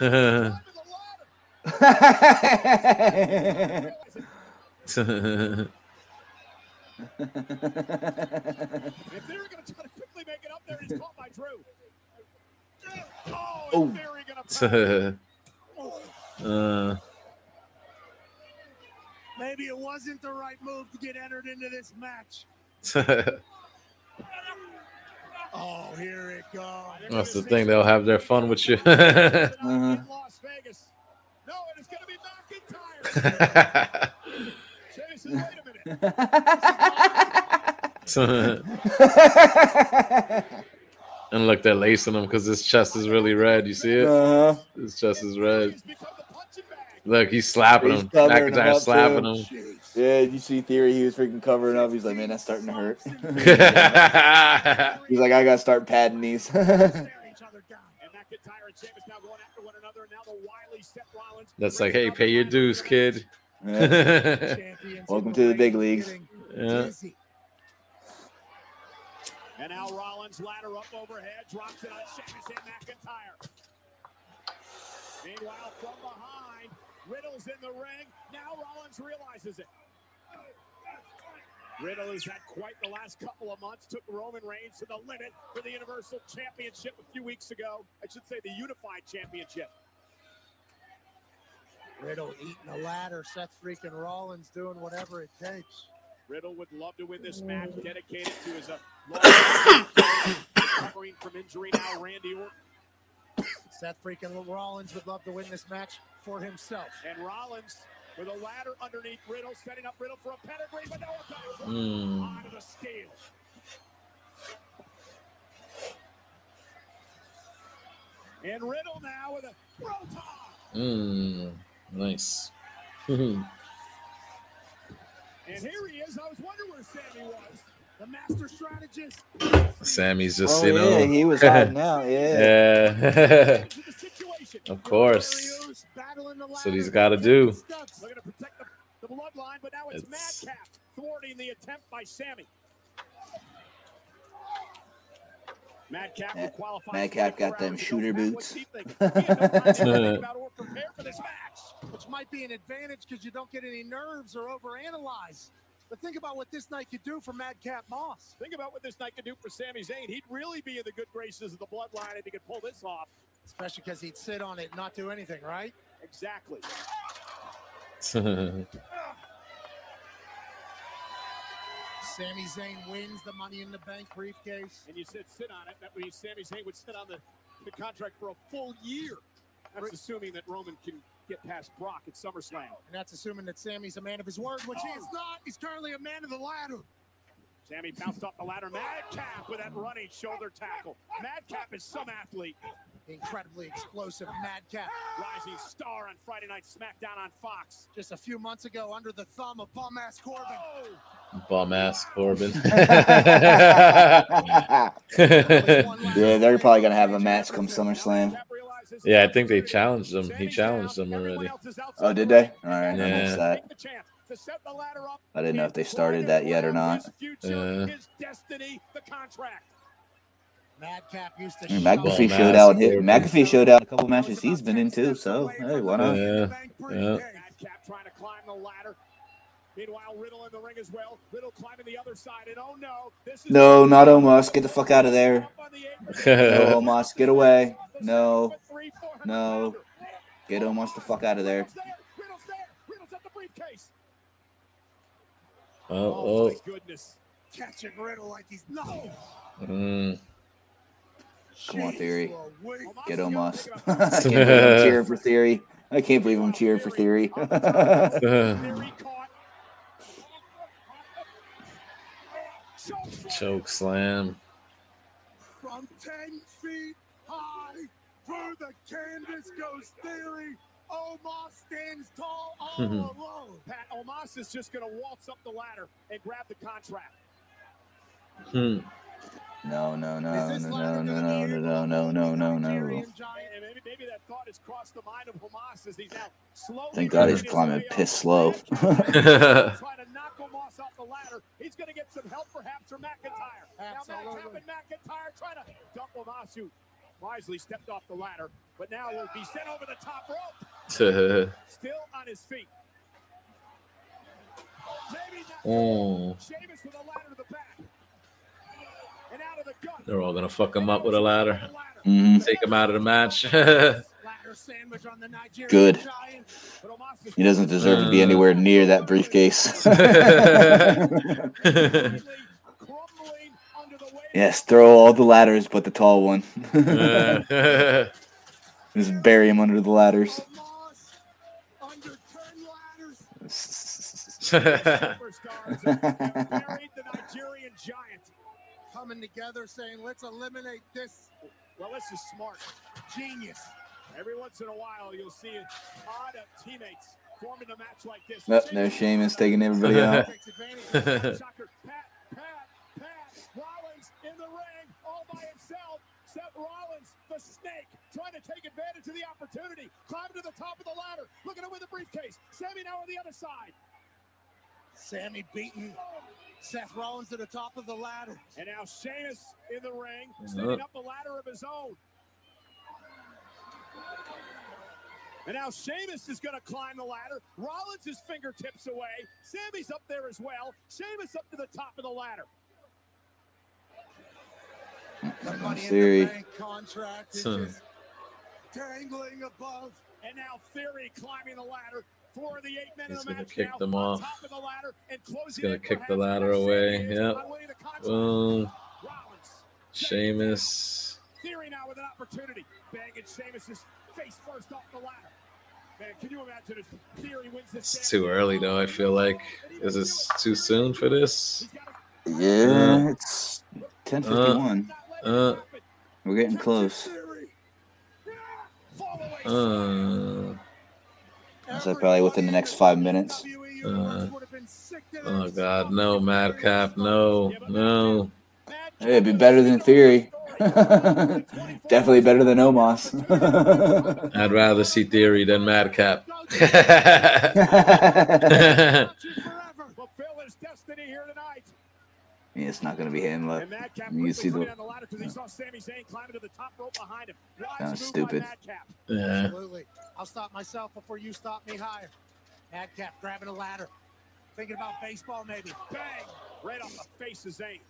If they were going to try to quickly make it up there, he's caught by Drew. Oh, Oh. and Theory going to uh, Maybe it wasn't the right move to get entered into this match. Oh, here it goes. that's the thing. They'll have their fun with you. Uh-huh. Las Vegas. No, and it's going to be McIntyre. Sheamus says, wait a minute. and look, they're lacing him because his chest is really red. You see it? Uh-huh. His chest is red. Look, he's slapping He's him. covering him McIntyre's slapping too. him. Yeah, you see Theory, he was freaking covering up. He's like, man, that's starting to hurt. He's like, I gotta start padding these. And McIntyre and Sheamus now going after one another. And now the wily Seth Rollins. That's like, hey, pay your dues, kid. Yeah. Welcome to the big leagues. Yeah. And now Rollins ladder up overhead, drops it on Sheamus and McIntyre. Meanwhile, from behind, Riddle's in the ring. Now Rollins realizes it. Riddle has had quite the last couple of months. Took Roman Reigns to the limit for the Universal Championship a few weeks ago. I should say the Unified Championship. Riddle eating the ladder. Seth freaking Rollins doing whatever it takes. Riddle would love to win this match, dedicated to his uh, long recovering from injury now, Randy Orton. Seth freaking Rollins would love to win this match for himself. And Rollins with a ladder underneath Riddle, setting up Riddle for a pedigree, but no one comes Mm. onto the scale. And Riddle now with a Rotom. Mm, nice. And here he is. I was wondering where Sami was. The master strategist. Sami's just, Oh, you know. yeah, he was hiding out, yeah. yeah. of course. That's what he's got to do. Looking to protect the, the bloodline, but now it's Madcap thwarting the attempt by Sami. Madcap Yeah, will qualify. Madcap got them shooter boots. Which might be an advantage because you don't get any nerves or overanalyze. But think about what this night could do for Madcap Moss. Think about what this night could do for Sami Zayn. He'd really be in the good graces of the bloodline if he could pull this off. Especially because he'd sit on it and not do anything, right? Exactly. Sami Zayn wins the Money in the Bank briefcase. And you said sit on it. That means Sami Zayn would sit on the, the contract for a full year. That's assuming that Roman can get past Brock at SummerSlam. And that's assuming that Sami's a man of his word, which he is oh. not. He's currently a man of the ladder. Sami bounced off the ladder. Madcap with that running shoulder tackle. Madcap is some athlete. Incredibly explosive Madcap. Rising star on Friday Night SmackDown on Fox. Just a few months ago, under the thumb of bum ass Corbin. Oh! Bum ass Corbin. yeah, they're probably gonna have a match come SummerSlam. Yeah, I think they challenged him. He challenged them already. Oh, did they? All right, I missed that. I didn't know if they started that yet or not. Yeah. His destiny, the contract. Madcap used to shout- McAfee showed out. McAfee showed out a couple matches he's been in too. So hey, why not? Yeah, yeah. Madcap trying to climb the ladder. Meanwhile, Riddle in the ring as well. Riddle climbing the other side, and oh no, this is No, not Omos. Get the fuck out of there. No, Omos, get away. No, no, get Omos the fuck out of there. Riddle's at. Oh, oh. Goodness. Catching Riddle like he's nothing. Mm. Come on, Theory. Get Omos. I can't believe I'm cheering for Theory. I can't believe I'm cheering for Theory. Choke slam. From 10 feet high, through the canvas goes Theory. Omos stands tall all alone. Pat Omos is just going to waltz up the ladder and grab the contract. Hmm. No, no, no, no, no, no, no, no, no, no, no, no. And maybe, maybe that thought has crossed the mind of Omos as he's now slowly. Thank God he's climbing piss slow. Trying to knock Omos off the ladder. He's going to get some help perhaps from McIntyre. Now Madcap and McIntyre trying to dump Omos who wisely stepped off the ladder, but now will be sent over the top rope. Still on his feet. Oh. Sheamus with a ladder to the back. And out of the gut. They're all gonna fuck him up with a ladder. Mhm. Take him out of the match. Good. He doesn't deserve to be anywhere near that briefcase. yes, throw all the ladders but the tall one. Just bury him under the ladders. Superstars have buried the Nigerian giant. Coming together saying, let's eliminate this. Well, this is smart. Genius. Every once in a while, you'll see odd teammates forming a match like this. Nope, there's Sheamus taking everybody out. Shocker. Pat, Pat, Pat, Rollins in the ring all by himself. Seth Rollins, the snake, trying to take advantage of the opportunity. Climbing to the top of the ladder, looking to win the briefcase. Sami now on the other side. Sami beating Seth Rollins to the top of the ladder. And now Sheamus in the ring, Yeah. standing up a ladder of his own. And now Sheamus is going to climb the ladder. Rollins is fingertips away. Sami's up there as well. Sheamus up to the top of the ladder. Theory. Contract is Huh. dangling above. And now Theory climbing the ladder for the eight men He's the gonna kick now. them off. top of the ladder and He's gonna in kick the ladder away. Yep. on winning. Boom. Rollins. Sheamus. Theory now with an opportunity. Banging Sheamus' face first off the ladder. Man, can you imagine if Theory wins this It's too early though. I feel like is this too soon for this? Yeah, it's 10:51. Uh, We're getting close. uh, So probably within the next five minutes. uh, oh God, no, Madcap, no, no. Hey, it'd be better than Theory. Definitely better than Omos. I'd rather see Theory than Madcap. Yeah, it's not gonna be him. Look, And Madcap you see the weight the on the ladder he saw Sami Zayn climbing to the top rope behind him. Wise Kinda move by stupid. Madcap. Yeah. Absolutely. I'll stop myself before you stop me higher. Madcap grabbing a ladder. Thinking about baseball, maybe. Bang! Right off the face of Zayn.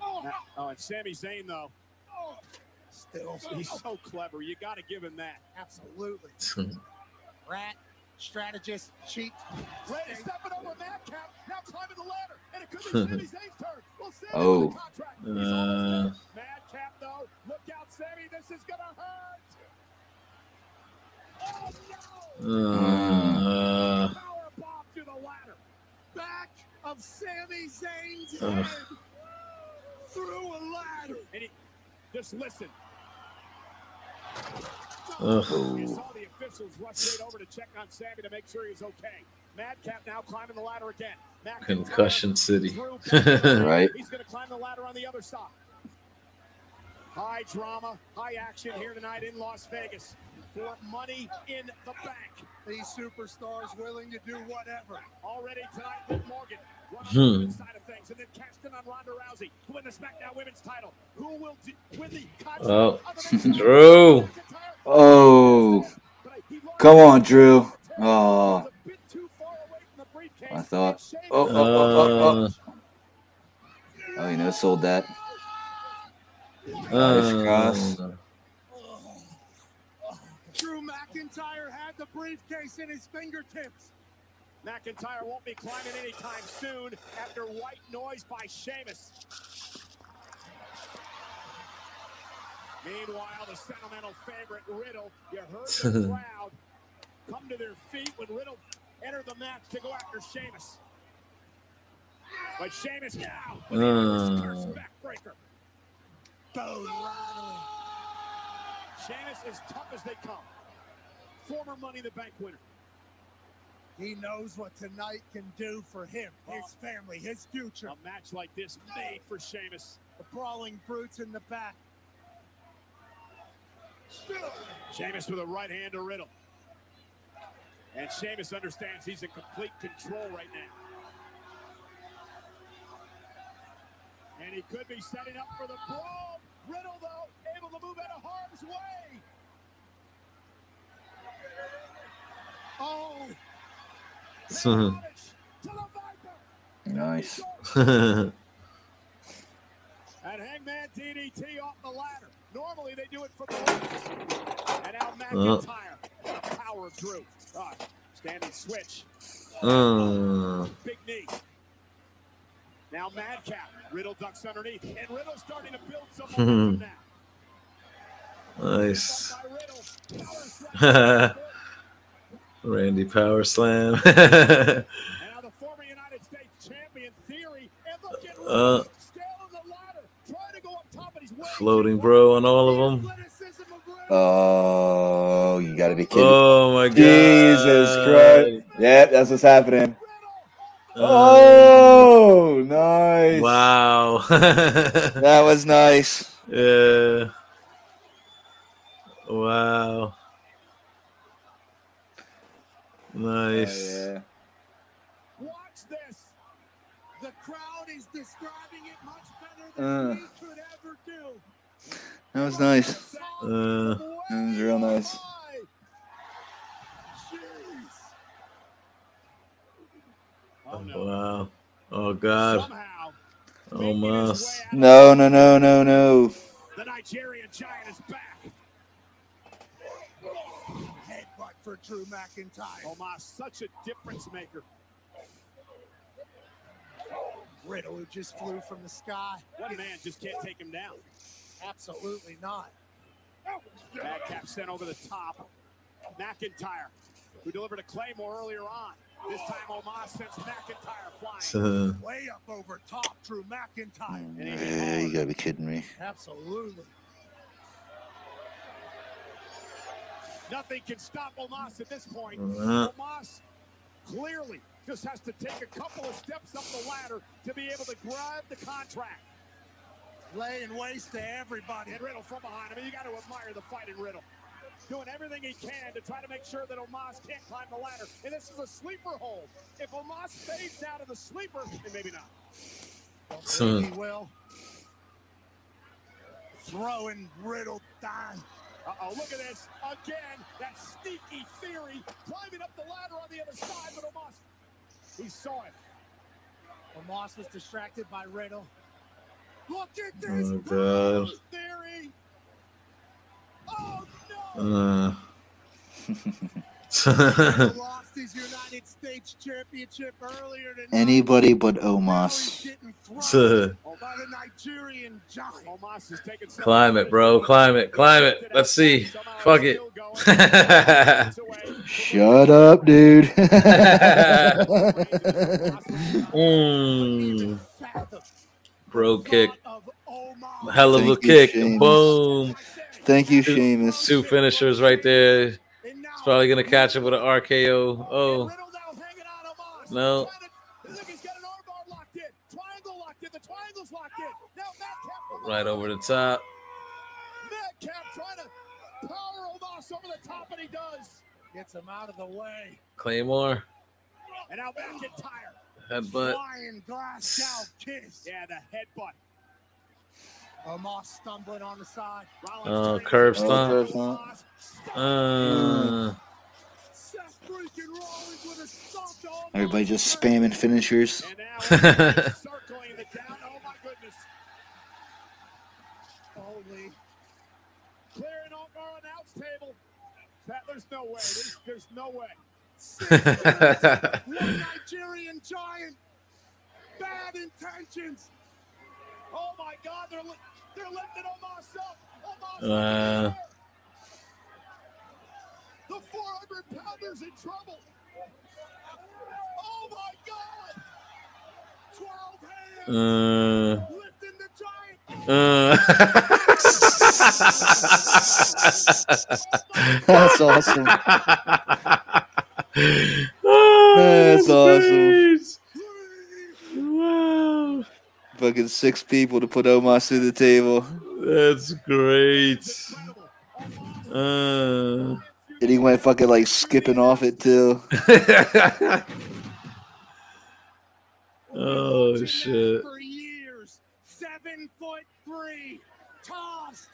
Now- oh, and Sami Zayn, though, Still. he's so clever. You got to give him that. Absolutely. Rat, strategist, cheat. Ready, stepping over Madcap, now climbing the ladder, and it could be Sami Zayn's turn. Will Sami Oh. the contract? Uh, there. Madcap, though, look out, Sami. This is going to hurt. uh, Power bomb to the ladder. Back of Sami Zayn's Ugh. head. Through a ladder. And he, just listen. Ugh. The officials rush right over to check on Sami to make sure he's okay. Madcap now climbing the ladder again. McIntyre, Concussion City. Right. He's going to climb the ladder on the other side. High drama, high action here tonight in Las Vegas for money in the bank. These superstars willing to do whatever. Already tonight, Liv Morgan running Hmm. on the women's side of things, and then cashed on Ronda Rousey to win the SmackDown Women's title. Who will d- win the contract Oh, of the next Drew. Oh, come on, Drew. Oh, I thought. Oh, oh, oh, oh, Uh, oh. oh you know, sold that. uh, cross. Drew McIntyre had the briefcase in his fingertips. McIntyre won't be climbing anytime soon after white noise by Sheamus. Meanwhile, the sentimental favorite Riddle, you heard the crowd come to their feet when Riddle entered the match to go after Sheamus. But Sheamus now with the curse Uh. backbreaker. Bone rattling. Sheamus as tough as they come. Former Money in the Bank winner. He knows what tonight can do for him, his family, his future. A match like this made for Sheamus. The brawling brutes in the back. Sheamus with a right hand to Riddle. And Sheamus understands he's in complete control right now. And he could be setting up for the brawl. Riddle, though, able to move out of harm's way. Oh, Nice. and Hangman DDT off the ladder. Normally they do it from the left. And now McIntyre. A power of Drew. Ah, standing switch. uh, Big knee. Now Madcap. Riddle ducks underneath. And Riddle's starting to build some momentum now. nice. Randy Power Slam. And floating bro on all of them. Oh, you gotta be kidding. Oh my god. Jesus Christ. Yeah, that's what's happening. Uh, Oh, nice. wow. That was nice. yeah. Wow. Nice. Oh, yeah. Watch this. The crowd is describing it much better Uh, than we could ever do. That was nice. Uh, That was real nice. wow. Oh god. Almost. No, no, no, no, no. The Nigerian giant is back. Headbutt for Drew McIntyre. Omos, such a difference maker. Riddle, who just flew from the sky. One man just can't take him down. Absolutely not. Madcap sent over the top. McIntyre, who delivered a Claymore earlier on. This time Omos sends McIntyre flying. Way up over top, Drew McIntyre. Yeah, you gotta be kidding me. Absolutely. Nothing can stop Omos at this point. Uh-huh. Omos clearly just has to take a couple of steps up the ladder to be able to grab the contract. Laying waste to everybody. And Riddle from behind I mean, You got to admire the fight in Riddle. doing everything he can to try to make sure that Omos can't climb the ladder. And this is a sleeper hold. If Omos fades out of the sleeper, then maybe not. Hmm. He will. Throwing Riddle down. Uh-oh, look at this. Again, that sneaky theory climbing up the ladder on the other side, but Omos, he saw it. Omos was distracted by Riddle. Look at this Oh god. theory. Uh. Lost his United States Championship earlier tonight. Anybody but Omos. by the Nigerian giant. Omos is taking some climb it, bro. Climb it. Climb it. Let's see. Fuck it. Shut up, dude. Mm. Bro kick. Hell of a Thank you, kick. Sheamus. Boom. Thank you, Two- Sheamus. Two finishers right there. It's probably gonna catch him with an RKO. Oh. No. Right over the top. Madcap trying to power Omos over the top, and he does. Gets him out of the way. Claymore. And now McIntyre. Headbutt. Flying Glasgow kiss. Yeah, the headbutt. Omos stumbling on the side. Oh, curb Oh, stomp. curb stomp. Uh, Seth freaking Rollins with a stomp. Everybody just spamming finishers. Circling the down. Oh my goodness. Holy. Clearing off our announce table. That, there's no way. There's, there's no way. One Nigerian giant. Bad intentions. Oh my God, they're li- they're lifting Omos up. Omos uh, the 400 pounders in trouble. Oh my God. 12 hands. uh, Lifting the giant. uh. That's awesome. Oh, That's awesome. Wow. Fucking six people to put Omos through the table. That's great. Uh, And he went fucking like skipping off it too. oh shit. For years. Seven foot three. Tossed.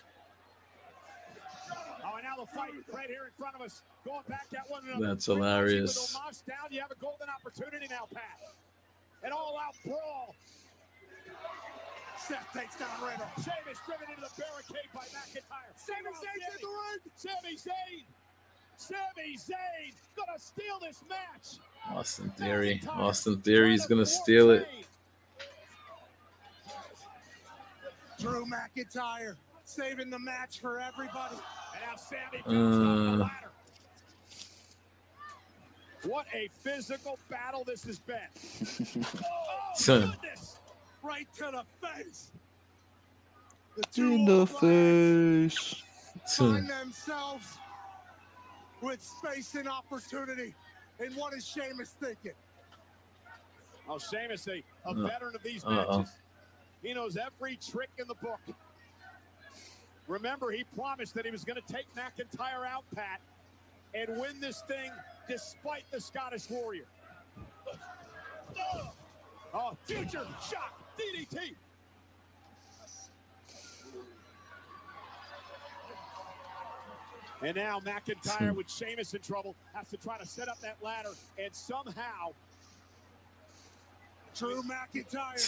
Fight right here in front of us. Going back at one another. That's hilarious. Omos down, you have a golden opportunity now, Pat. An all-out brawl. Seth takes down Riddle. Sheamus driven into the barricade by McIntyre. Sami Zayn's in the ring. Sami Zayn. Sami Zayn gonna steal this match. Austin Theory. Austin Theory's gonna steal it. Drew McIntyre saving the match for everybody. And now Sami jumps the Uh, ladder. What a physical battle this has been. oh, Son. goodness. Right to the face. In the face. Find themselves with space and opportunity. And what is Sheamus thinking? Oh, Sheamus, a, a Uh, veteran of these uh-oh. matches. He knows every trick in the book. Remember, he promised that he was going to take McIntyre out, Pat, and win this thing despite the Scottish Warrior. Oh, future shock DDT. And now McIntyre with Sheamus in trouble has to try to set up that ladder and somehow Drew McIntyre.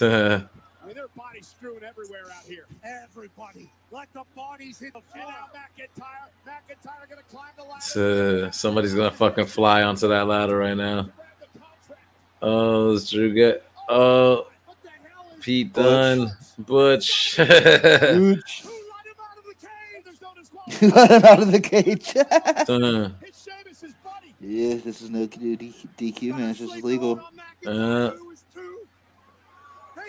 I mean, there are bodies strewn everywhere out here. Everybody. Let the bodies hit the And floor. now McIntyre. McIntyre going to climb the ladder. So, somebody's gonna fucking fly onto that ladder right now. Oh, does Drew get? Oh, Pete Dunne, Butch. Butch. Let him out of the cage. Uh, yeah, this is no DQ DQ match. This is legal. uh,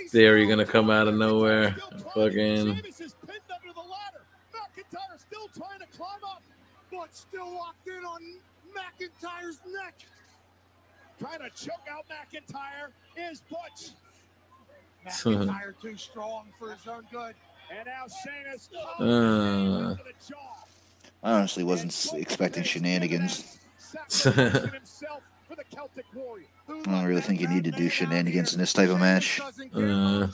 Theory gonna come out of nowhere. Fucking. Sheamus is pinned under the ladder. McIntyre still trying to climb up. But still locked in on McIntyre's neck. Trying to choke out McIntyre is Butch. McIntyre too strong for his own good. And now Sheamus. Uh, I honestly wasn't expecting shenanigans. I don't really think you need to do shenanigans in this type of match. Uh,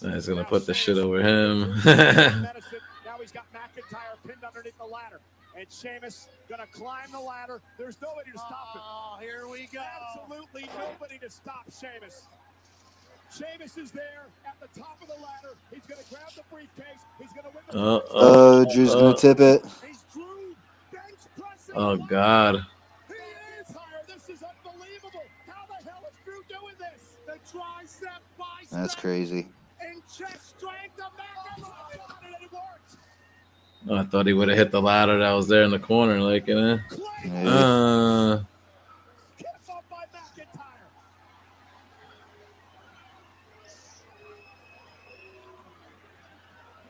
he's gonna put the shit over him. now he's got McIntyre pinned underneath the ladder. And Sheamus gonna climb the ladder. There's nobody to stop him. Oh, here we go. Absolutely nobody to stop Sheamus. Sheamus is there at the top of the ladder. He's gonna grab the briefcase. He's gonna win the Uh, Oh, Drew's uh, gonna tip it. oh God. Worked. crazy. I thought he would have hit the ladder that was there in the corner, like you know. Yeah. Uh,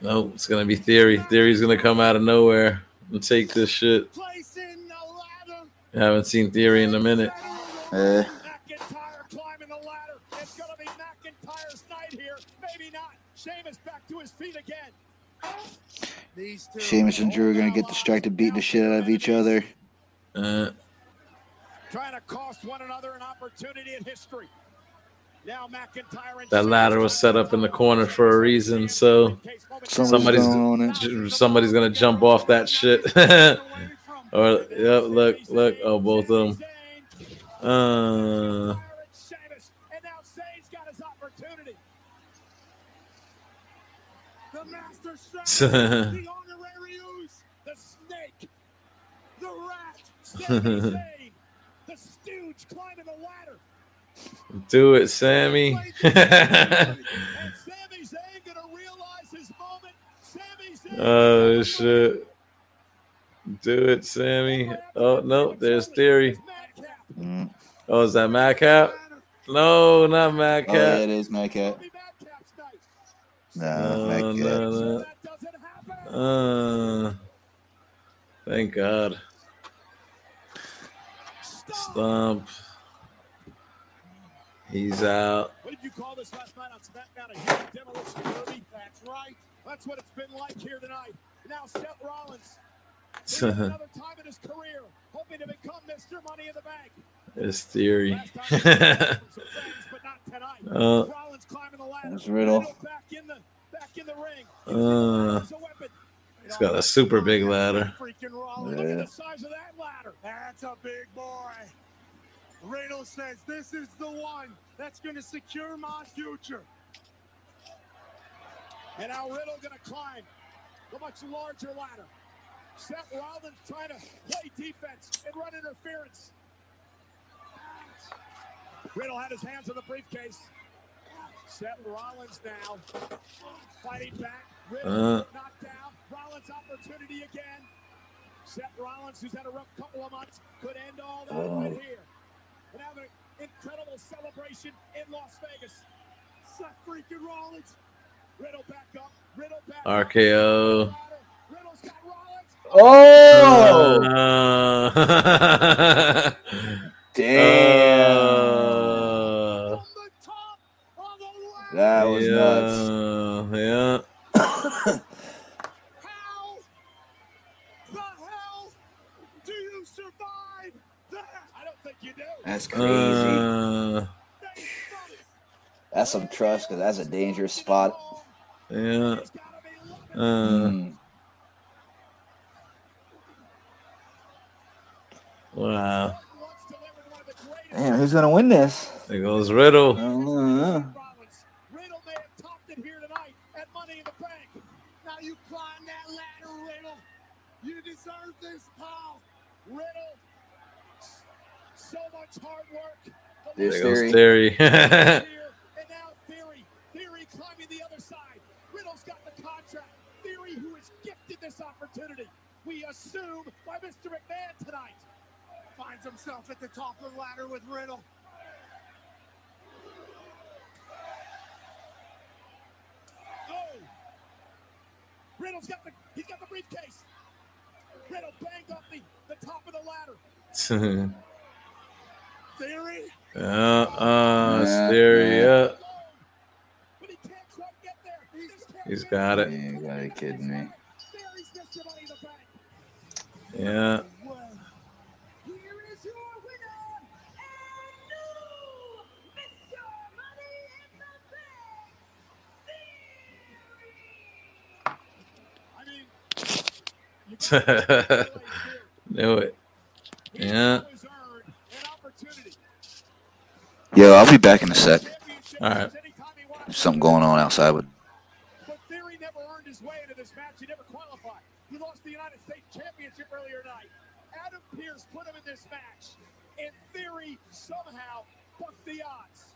nope, it's gonna be Theory. Theory's gonna come out of nowhere and take this shit. I haven't seen Theory in a minute. Eh, Sheamus back to his feet again. These two Sheamus and Drew are gonna get distracted, beating the shit out of each other. Uh, trying to cost one another an opportunity in history. Now McIntyre and that ladder was set up in the corner for a reason, so Somebody's somebody's somebody's gonna jump off that shit. or yep, look, look, oh, both of them. Uh, And now Zayn's got his opportunity. The master strategist, the honorary the snake, the rat, Sami Zayn, the stooge climbing the ladder. do it, Sami. And Sami Zayn gonna realize his moment. Sami Zayn oh shit. Do it, Sami. Oh no, there's Theory. Oh, is that Madcap? No, not Oh, yeah, it is Madcap. No, No, Madcap. no, no. Uh, thank God. Stomp. He's out. What did you call this last night on SmackDown? A huge demolition derby? That's right. That's what it's been like here tonight. Now Seth Rollins, another time in his career, hoping to become Mr. Money in the Bank. It's Theory. but not tonight. Uh, Rollins climbing the ladder. That's Riddle. Back in the back in the ring. uh, he's got a super big ladder. Freaking Rollins. Look at the size of that ladder. That's a big boy. Riddle says this is the one that's going to secure my future. And now Riddle going to climb the much larger ladder. Seth Rollins trying to play defense and run interference. Riddle had his hands on the briefcase. Seth Rollins now fighting back. Riddle Uh. knocked down. Rollins opportunity again. Seth Rollins, who's had a rough couple of months, could end all that Oh. right here. And have an incredible celebration in Las Vegas. Seth freaking Rollins. Riddle back up. Riddle back RKO. Riddle's got Rollins. Oh! Uh, Damn. uh, That was yeah, nuts. Yeah. Do you survive that? I don't think you do. That's crazy. Uh, That's some trust because that's a dangerous spot. yeah. Uh, Mm. wow. Damn, who's gonna win this? There goes Riddle. I don't know. Riddle You deserve this, pal. Riddle. So much hard work. There's There goes Theory. Theory. And now Theory. Theory climbing the other side. Riddle's got the contract. Theory, who is gifted this opportunity. We assume by Mr. McMahon tonight. Finds himself at the top of the ladder with Riddle. Oh! Riddle's got the he's got the briefcase. Riddle banged off the, the top of the ladder. Theory. uh, uh, Yeah, Theory. yeah. Yeah. He's got it. You gotta be kidding me. Mr. Money in the Bank. Yeah. Knew it. Yeah. Yo, I'll be back in a sec. All right. There's something going on outside with. But Theory never earned his way into this match. He never qualified. He lost the United States Championship earlier tonight. Adam Pearce put him in this match, and Theory somehow bucked the odds.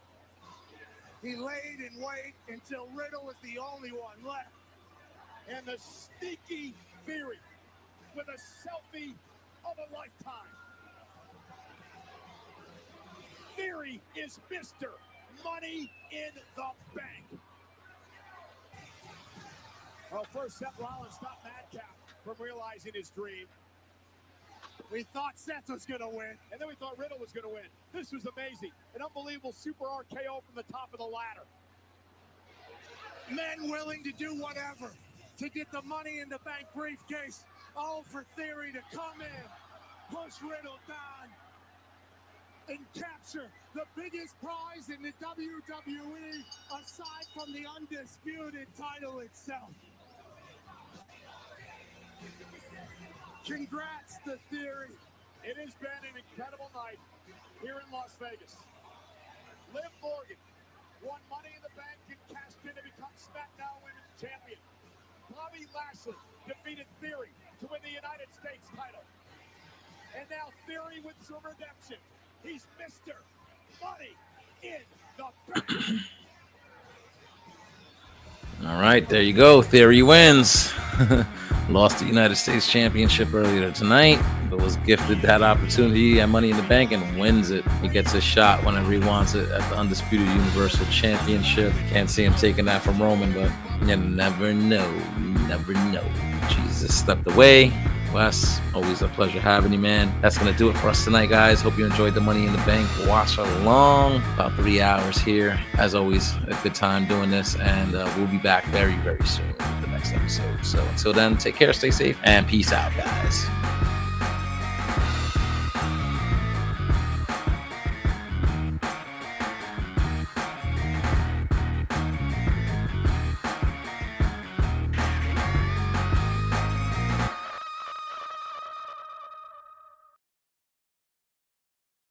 He laid in wait until Riddle was the only one left. And the sneaky Theory with a selfie of a lifetime. Theory is Mr. Money in the Bank. Well, first Seth Rollins stopped Madcap from realizing his dream. We thought Seth was going to win. And then we thought Riddle was going to win. This was amazing. An unbelievable super RKO from the top of the ladder. Men willing to do whatever to get the money in the bank briefcase. All for Theory to come in, push Riddle down, and capture the biggest prize in the WWE aside from the undisputed title itself. Congrats to Theory. It has been an incredible night here in Las Vegas. Liv Morgan won Money in the Bank and cashed in to become SmackDown Women's Champion. Bobby Lashley defeated Theory to win the United States title. And now Theory with some redemption. He's Mr. Money in the Bank. All right, there you go. Theory wins. Lost the United States Championship earlier tonight, but was gifted that opportunity at Money in the Bank and wins it. He gets a shot whenever he wants it at the Undisputed Universal Championship. Can't see him taking that from Roman, but you never know. You never know. Jesus stepped away. Wes, always a pleasure having you, man. That's going to do it for us tonight, guys. Hope you enjoyed the Money in the Bank watch along. About three hours here. As always, a good time doing this, and uh, we'll be back very, very soon with the next episode. So until then, take care, stay safe, and peace out, guys.